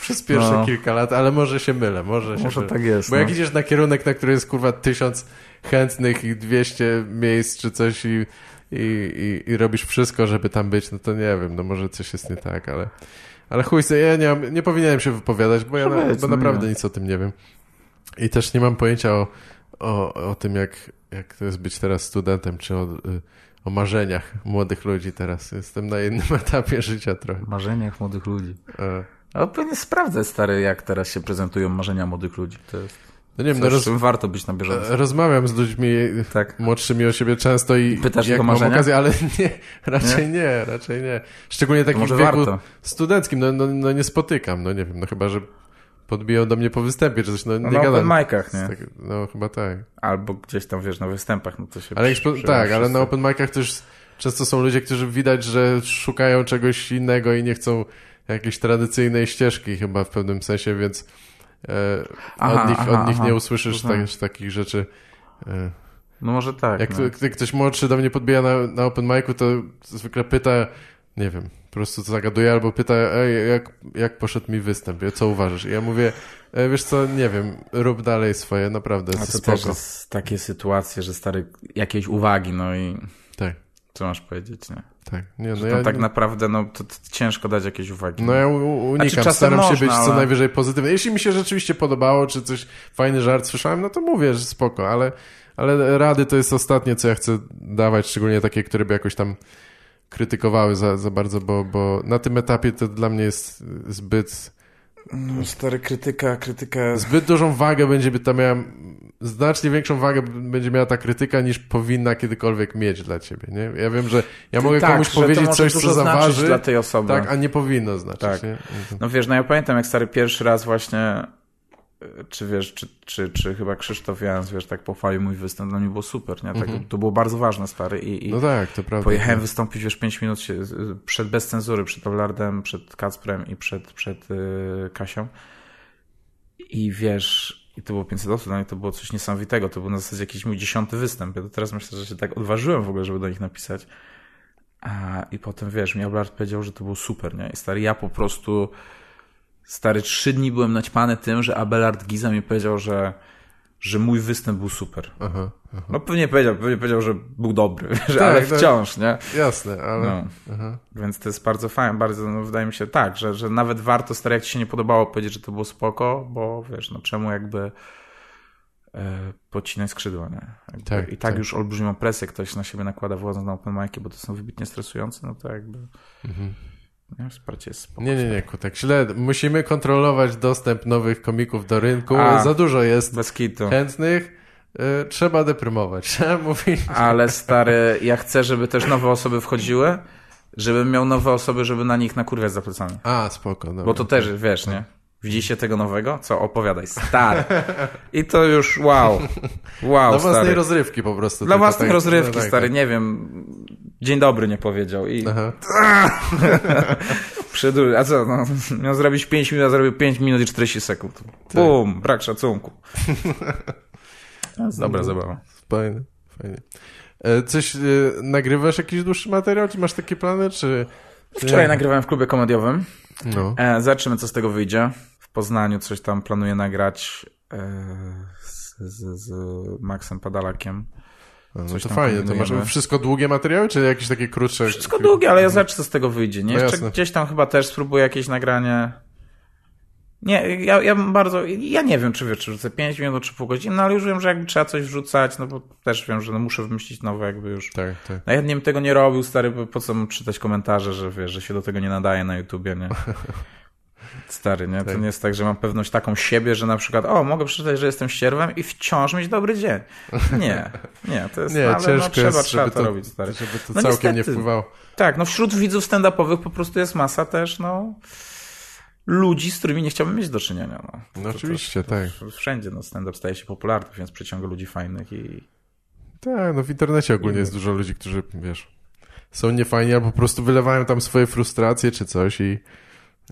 przez pierwsze No. kilka lat, ale może się mylę, może się Może mylę. tak jest. Bo no. jak idziesz na kierunek, na który jest kurwa tysiąc chętnych i 200 miejsc czy coś i, i, i, i robisz wszystko, żeby tam być, no to nie wiem, no może coś jest nie tak, ale, ale chuj, ja nie, mam, nie powinienem się wypowiadać, bo ja na, Powiedz, bo no naprawdę nic o tym nie wiem. I też nie mam pojęcia o, o, o tym, jak, jak to jest być teraz studentem, czy o, y, o marzeniach młodych ludzi teraz. Jestem na innym etapie życia trochę. marzeniach młodych ludzi. E, Ale pewnie sprawdzę, stary, jak teraz się prezentują marzenia młodych ludzi. To jest No nie wiem, no roz, warto być na bieżąco. rozmawiam z ludźmi Tak. młodszymi o siebie często i Pytasz jak mam okazję, ale nie, raczej nie? raczej nie. Szczególnie takim wieku warto. studenckim, no, no, no nie spotykam, no nie wiem, no chyba, że podbiją do mnie po występie, czy coś, no nie No, na open gadam. micach, nie? Tak, no chyba tak. Albo gdzieś tam, wiesz, na występach, no to się Ale przy- przyjmą tak, ale na open micach też często są ludzie, którzy widać, że szukają czegoś innego i nie chcą jakiejś tradycyjnej ścieżki chyba w pewnym sensie, więc e, Aha, od nich, aha, od nich aha. nie usłyszysz tak, takich rzeczy. E, No może tak. Jak no. ktoś młodszy do mnie podbija na, na open micu, to zwykle pyta, nie wiem, po prostu zagaduje albo pyta, ej, jak, jak poszedł mi występ, co uważasz? I ja mówię, e, wiesz co, nie wiem, rób dalej swoje, naprawdę, A to spoko. też jest takie sytuacje, że stary, jakieś uwagi, no i Tak, co masz powiedzieć, nie? tak. Nie, no ja, tak naprawdę, no to, to ciężko dać jakieś uwagi. no ja unikam, czasem staram się można, być co ale- najwyżej pozytywny. Jeśli mi się rzeczywiście podobało, czy coś, fajny żart słyszałem, no to mówię, że spoko, ale, ale rady to jest ostatnie, co ja chcę dawać, szczególnie takie, które by jakoś tam krytykowały za, za bardzo, bo, bo na tym etapie to dla mnie jest zbyt stary, krytyka, krytyka... Zbyt dużą wagę będzie by to miała znacznie większą wagę będzie miała ta krytyka niż powinna kiedykolwiek mieć dla ciebie, nie? Ja wiem, że ja mogę tak, komuś powiedzieć coś, co zaważy, dla tej osoby. tak, a nie powinno znaczyć, Tak. nie? No wiesz, no ja pamiętam jak stary pierwszy raz właśnie, czy wiesz, czy, czy, czy chyba Krzysztof Jans, wiesz, tak pochwalił mój występ, dla mnie było super, nie? Tak, To było bardzo ważne, stary, i, i No tak, to prawda. pojechałem wystąpić, wiesz, 5 minut się, przed bez cenzury, przed Olardem, przed Kacprem i przed, przed y, Kasią i wiesz, i to było 500 osób, dla mnie to było coś niesamowitego, to był na zasadzie jakiś mój dziesiąty występ, ja to teraz myślę, że się tak odważyłem w ogóle, żeby do nich napisać. A, I potem, wiesz, mi Oblard powiedział, że to było super, nie? I stary, ja po prostu stary, trzy dni byłem naćpany tym, że Abelard Giza mi powiedział, że, że mój występ był super. Aha, aha. No pewnie powiedział, pewnie powiedział, że był dobry, że, Tak, ale tak. wciąż, nie? Jasne, ale... No. Więc to jest bardzo fajne, bardzo, no, wydaje mi się tak, że, że nawet warto, stary, jak ci się nie podobało, powiedzieć, że to było spoko, bo wiesz, no czemu jakby e, podcinać skrzydła, nie? Tak, I tak, tak. już olbrzymią presję ktoś na siebie nakłada wchodząc na open mic'i, bo to są wybitnie stresujące, no to jakby nie, wsparcie jest spoko. Nie, nie, nie, tak źle. Musimy kontrolować dostęp nowych komików do rynku. A. Za dużo jest Bez kitu. chętnych. Y, trzeba deprymować. Trzeba mówić. Ale stary, ja chcę, żeby też nowe osoby wchodziły, żebym miał nowe osoby, żeby na nich nakurwiać za plecami. A, spoko. Dobra. Bo to też, wiesz, nie? Widzicie tego nowego? Co? Opowiadaj. Stary. I to już wow. Wow, Dla własnej stary. rozrywki po prostu. Dla własnej tak- rozrywki, no tak, stary. tak. Nie wiem. Dzień dobry nie powiedział i przydu... A co? No, miał zrobić 5 minut, a zrobił 5 minut i 40 sekund. Bum, brak szacunku. Dobra zabawa. Fajnie, fajnie. E, Coś, e, nagrywasz jakiś dłuższy materiał? Czy masz takie plany, czy... Wczoraj nagrywałem w klubie komediowym. No. E, zobaczymy, co z tego wyjdzie. W Poznaniu coś tam planuję nagrać z, z, z Maxem Padalakiem. No coś to fajnie. To masz wszystko długie materiały, czy jakieś takie krótsze? Wszystko długie, ale ja zobaczę, co z tego wyjdzie. Nie? No gdzieś tam chyba też spróbuję jakieś nagranie. Nie, ja, ja bardzo. Ja nie wiem, czy wiesz, czy rzucę 5 minut, czy pół godziny, no ale już wiem, że jakby trzeba coś wrzucać, no bo też wiem, że no muszę wymyślić nowe, jakby już. Tak, tak. No ja bym tego nie robił, stary, bo po co mam czytać komentarze, że wiesz, że się do tego nie nadaje na YouTubie, nie? Stary, nie? To Tak. nie jest tak, że mam pewność taką siebie, że na przykład, o, mogę przeczytać, że jestem ścierwem i wciąż mieć dobry dzień. Nie, nie, to jest, Nie, no, ale ciężko no, trzeba, jest, trzeba to, to, robić, stary. żeby to No całkiem nie niestety. wpływało. Tak, no wśród widzów stand-upowych po prostu jest masa też, no, ludzi, z którymi nie chciałbym mieć do czynienia, no. No To- oczywiście, to, tak. to Wszędzie, no, stand-up staje się popularny, więc przyciąga ludzi fajnych i... Tak, no w internecie ogólnie jest dużo ludzi, którzy, wiesz, są niefajni albo po prostu wylewają tam swoje frustracje czy coś i,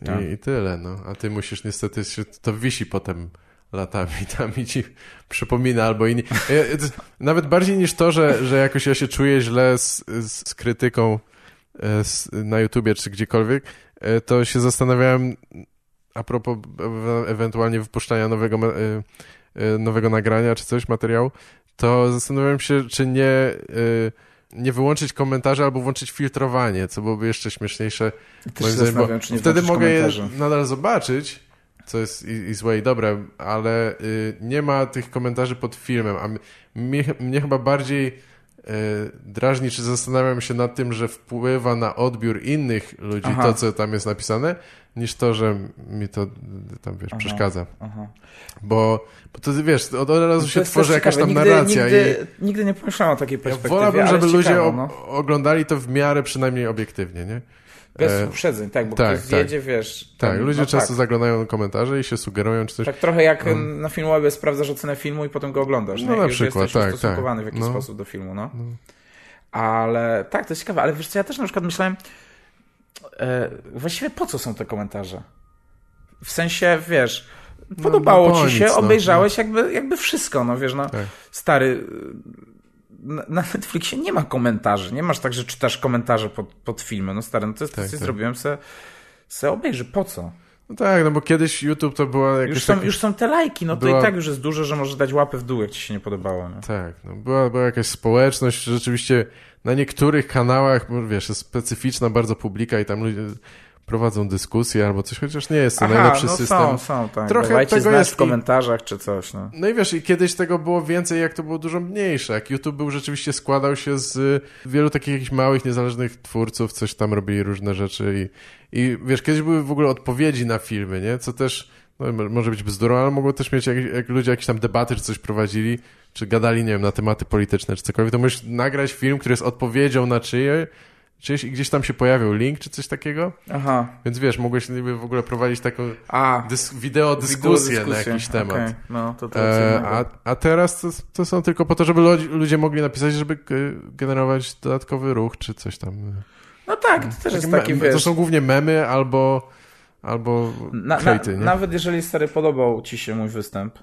Tak. i, i tyle, no. A ty musisz niestety, się, to wisi potem latami tam i ci przypomina albo inni. Ja- to- Nawet bardziej niż to, że, że jakoś ja się czuję źle z, z, z krytyką e, z, na YouTubie czy gdziekolwiek, e, to się zastanawiałem a propos e- ewentualnie wypuszczania nowego, e, e, nowego nagrania czy coś, materiału, to zastanawiałem się, czy nie, y, nie wyłączyć komentarzy albo włączyć filtrowanie, co byłoby jeszcze śmieszniejsze. Też zdaniem, bo czy nie wtedy mogę je nadal zobaczyć, co jest i, i złe i dobre, ale y, nie ma tych komentarzy pod filmem, a mnie, mnie chyba bardziej y, drażni, czy zastanawiam się nad tym, że wpływa na odbiór innych ludzi Aha. to, co tam jest napisane, niż to, że mi to tam, wiesz, przeszkadza. Aha. Bo, bo to, wiesz, od, razu się tworzy jakaś tam nigdy, narracja i... nigdy, nigdy nie pomyślałem o takiej Ja perspektywie, wolałbym, ale żeby ludzie ciekawe, no. oglądali to w miarę przynajmniej obiektywnie, nie? Bez e, uprzedzeń, tak, bo tak, ktoś tak. zjedzie, wiesz... Tak, ludzie no często tak. zaglądają komentarze i się sugerują czy coś. Tak trochę jak No. na Filmwebie sprawdzasz ocenę filmu i potem go oglądasz. No nie? na I już przykład, jesteś tak, ustosunkowany tak. w jakiś No. sposób do filmu, no. Ale tak, to jest ciekawe, ale wiesz co, ja też na przykład myślałem, e, właściwie po co są te komentarze? W sensie, wiesz, podobało no ci nic, się, no, obejrzałeś jakby, jakby wszystko, no wiesz, no. Tak. Stary, na, Netflixie nie ma komentarzy, nie masz tak, że czytasz komentarze pod, pod filmy, no stary, no to jest, Tak, to tak. zrobiłem se, se obejrzy, po co? No tak, no bo kiedyś YouTube to była jakaś Już są, już są te lajki, no to była- i tak już jest dużo, że możesz dać łapę w dół, jak ci się nie podobało. Nie? Tak, no była, była jakaś społeczność, rzeczywiście na niektórych kanałach, bo wiesz, jest specyficzna bardzo publika i tam ludzie prowadzą dyskusje albo coś, chociaż nie jest to Aha, najlepszy no system. są, są, tak. Trochę Dawajcie tego znać jest w komentarzach czy coś, no. No i wiesz, i kiedyś tego było więcej, jak to było dużo mniejsze. Jak YouTube był rzeczywiście składał się z wielu takich jakichś małych, niezależnych twórców, coś tam robili różne rzeczy i, i wiesz, kiedyś były w ogóle odpowiedzi na filmy, nie? Co też no, mo- może być bzdurą, ale mogło też mieć, jak, jak ludzie jakieś tam debaty czy coś prowadzili, czy gadali, nie wiem, na tematy polityczne czy cokolwiek, to możesz nagrać film, który jest odpowiedzią na czyje, czyjeś i gdzieś tam się pojawił link czy coś takiego, Aha. więc wiesz, mogłeś niby w ogóle prowadzić taką A, dys wideo dyskusję na jakiś temat. Okej, No, to to E, a, a, teraz to, to są tylko po to, żeby ludzi- ludzie mogli napisać, żeby generować dodatkowy ruch, czy coś tam. No tak, to też jest taki, wiesz... to są głównie memy albo, albo Na, na, nawet jeżeli stary podobał ci się mój występ,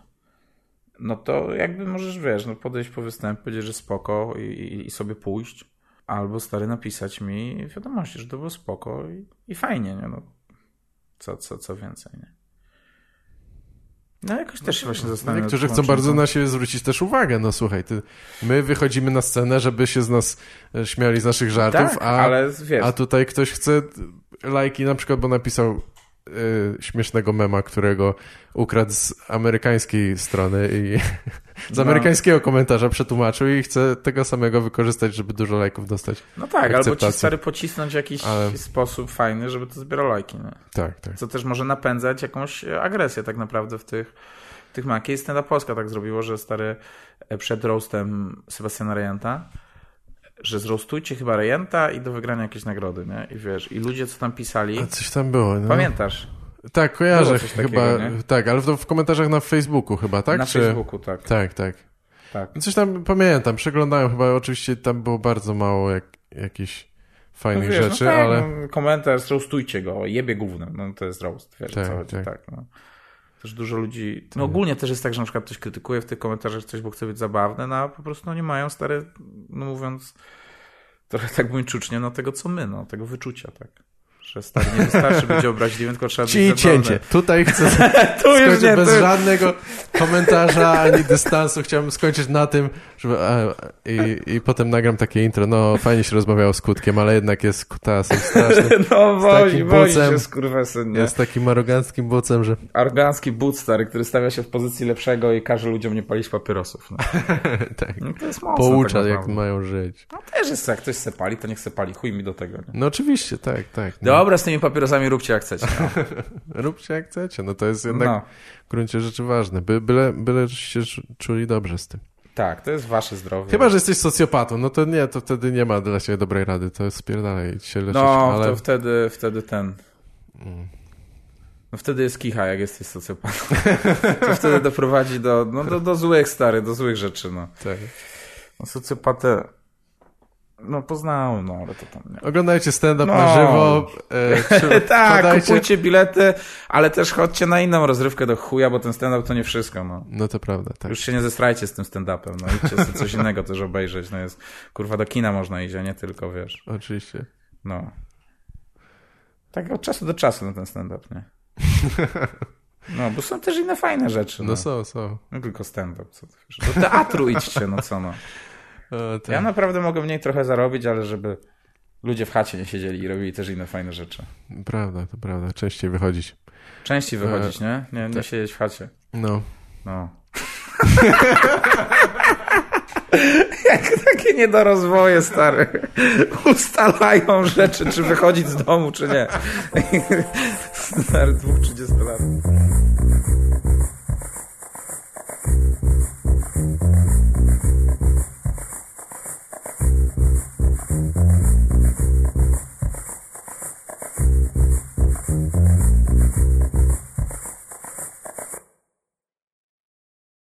no to jakby możesz, wiesz, no podejść po występie, powiedzieć, że spoko i, i sobie pójść. Albo stary napisać mi wiadomości, że to było spoko i, i fajnie, nie? No, co, co, co więcej, nie? No jakoś też się właśnie zastanawiam. Niektórzy chcą bardzo na siebie zwrócić też uwagę. No słuchaj, ty, my wychodzimy na scenę, żeby się z nas e, śmiali z naszych żartów, Tak, a, ale wiesz, a tutaj ktoś chce lajki na przykład, bo napisał e, śmiesznego mema, którego ukradł z amerykańskiej strony i z No. amerykańskiego komentarza przetłumaczył i chce tego samego wykorzystać, żeby dużo lajków dostać. no tak, albo ci stary pocisnąć w jakiś Ale- sposób fajny, żeby to zbierało lajki, nie? Tak, tak. Co też może napędzać jakąś e, agresję tak naprawdę w tych, w tych maki. I Stand Up Polska tak zrobiło, że stary e, przed roastem Sebastiana Rejenta, że zroastujcie chyba Rejenta i do wygrania jakieś nagrody, nie? I wiesz, i ludzie co tam pisali, A coś tam było, no. pamiętasz? Tak, kojarzę coś chyba. takiego, nie? tak, ale w, w komentarzach na Facebooku chyba, tak? Na Czy... Facebooku, tak. Tak, tak. tak. Coś tam pamiętam, przeglądałem chyba, oczywiście tam było bardzo mało jak, jakichś No fajnych wiesz, rzeczy, no tak, ale no, komentarz, roastujcie go, jebie gównem, no to jest roast, wiesz, Tak, co chodzi, tak. tak. no. Też dużo ludzi, no ogólnie też jest tak, że na przykład ktoś krytykuje w tych komentarzach coś, bo chce być zabawny, no a po prostu no nie mają stare, no mówiąc trochę tak buńczucznie, no tego co my, no tego wyczucia, tak. Że stary nie wystarczy być obraźliwym, tylko trzeba ci być cięcie. Tutaj chcę Tu już skończyć nie, bez tu... żadnego komentarza ani dystansu. Chciałbym skończyć na tym, żeby, a, i, i potem nagram takie intro. No, fajnie się rozmawiało z Kutkiem, ale jednak jest kutasem strasznym. No wozi, takim wozi bucem. się skurwesyn, nie? Jest takim aroganckim bucem, że Argancki but stary, który stawia się w pozycji lepszego i każe ludziom nie palić papierosów. No, tak, no to jest mocne. poucza, tak jak mają żyć. No też jest, jak ktoś se pali, to niech se pali, chuj mi do tego, nie? No oczywiście, tak, tak. No. Dobra, z tymi papierosami róbcie jak chcecie. No. Róbcie jak chcecie, no to jest jednak no. w gruncie rzeczy ważne. By, byle, byle się czuli dobrze z tym. Tak, to jest wasze zdrowie. Chyba, że jesteś socjopatą, no to nie, to wtedy nie ma dla ciebie dobrej rady, to jest spierdalaj, się leczyć, No, ale... to wtedy, wtedy ten... Mm. No wtedy jest kicha, jak jesteś socjopatą. To wtedy doprowadzi do, no, do, do złych, stary, do złych rzeczy, no. Tak. no socjopatę... No poznałem, no, ale to tam nie. Oglądajcie stand-up No. na żywo. E, tak, podajcie- kupujcie bilety, ale też chodźcie na inną rozrywkę do chuja, bo ten stand-up to nie wszystko, no. No to prawda, tak. Już się nie zestrajcie z tym stand-upem, no idźcie sobie coś innego też obejrzeć, no jest, kurwa, do kina można iść, a nie tylko, wiesz, Oczywiście. no. Tak od czasu do czasu na ten stand-up, nie? No, bo są też inne fajne rzeczy, no. No są, są. Nie tylko stand-up, co. Do teatru idźcie, no co no. Ja naprawdę mogę w niej trochę zarobić, ale żeby ludzie w chacie nie siedzieli i robili też inne fajne rzeczy. Prawda, to prawda. Częściej wychodzić. Częściej wychodzić, nie? Nie, nie tak. siedzieć w chacie. No. No. Jak takie niedorozwoje, stary. Ustalają rzeczy, czy wychodzić z domu, czy nie. Stary, dwóch 30 lat.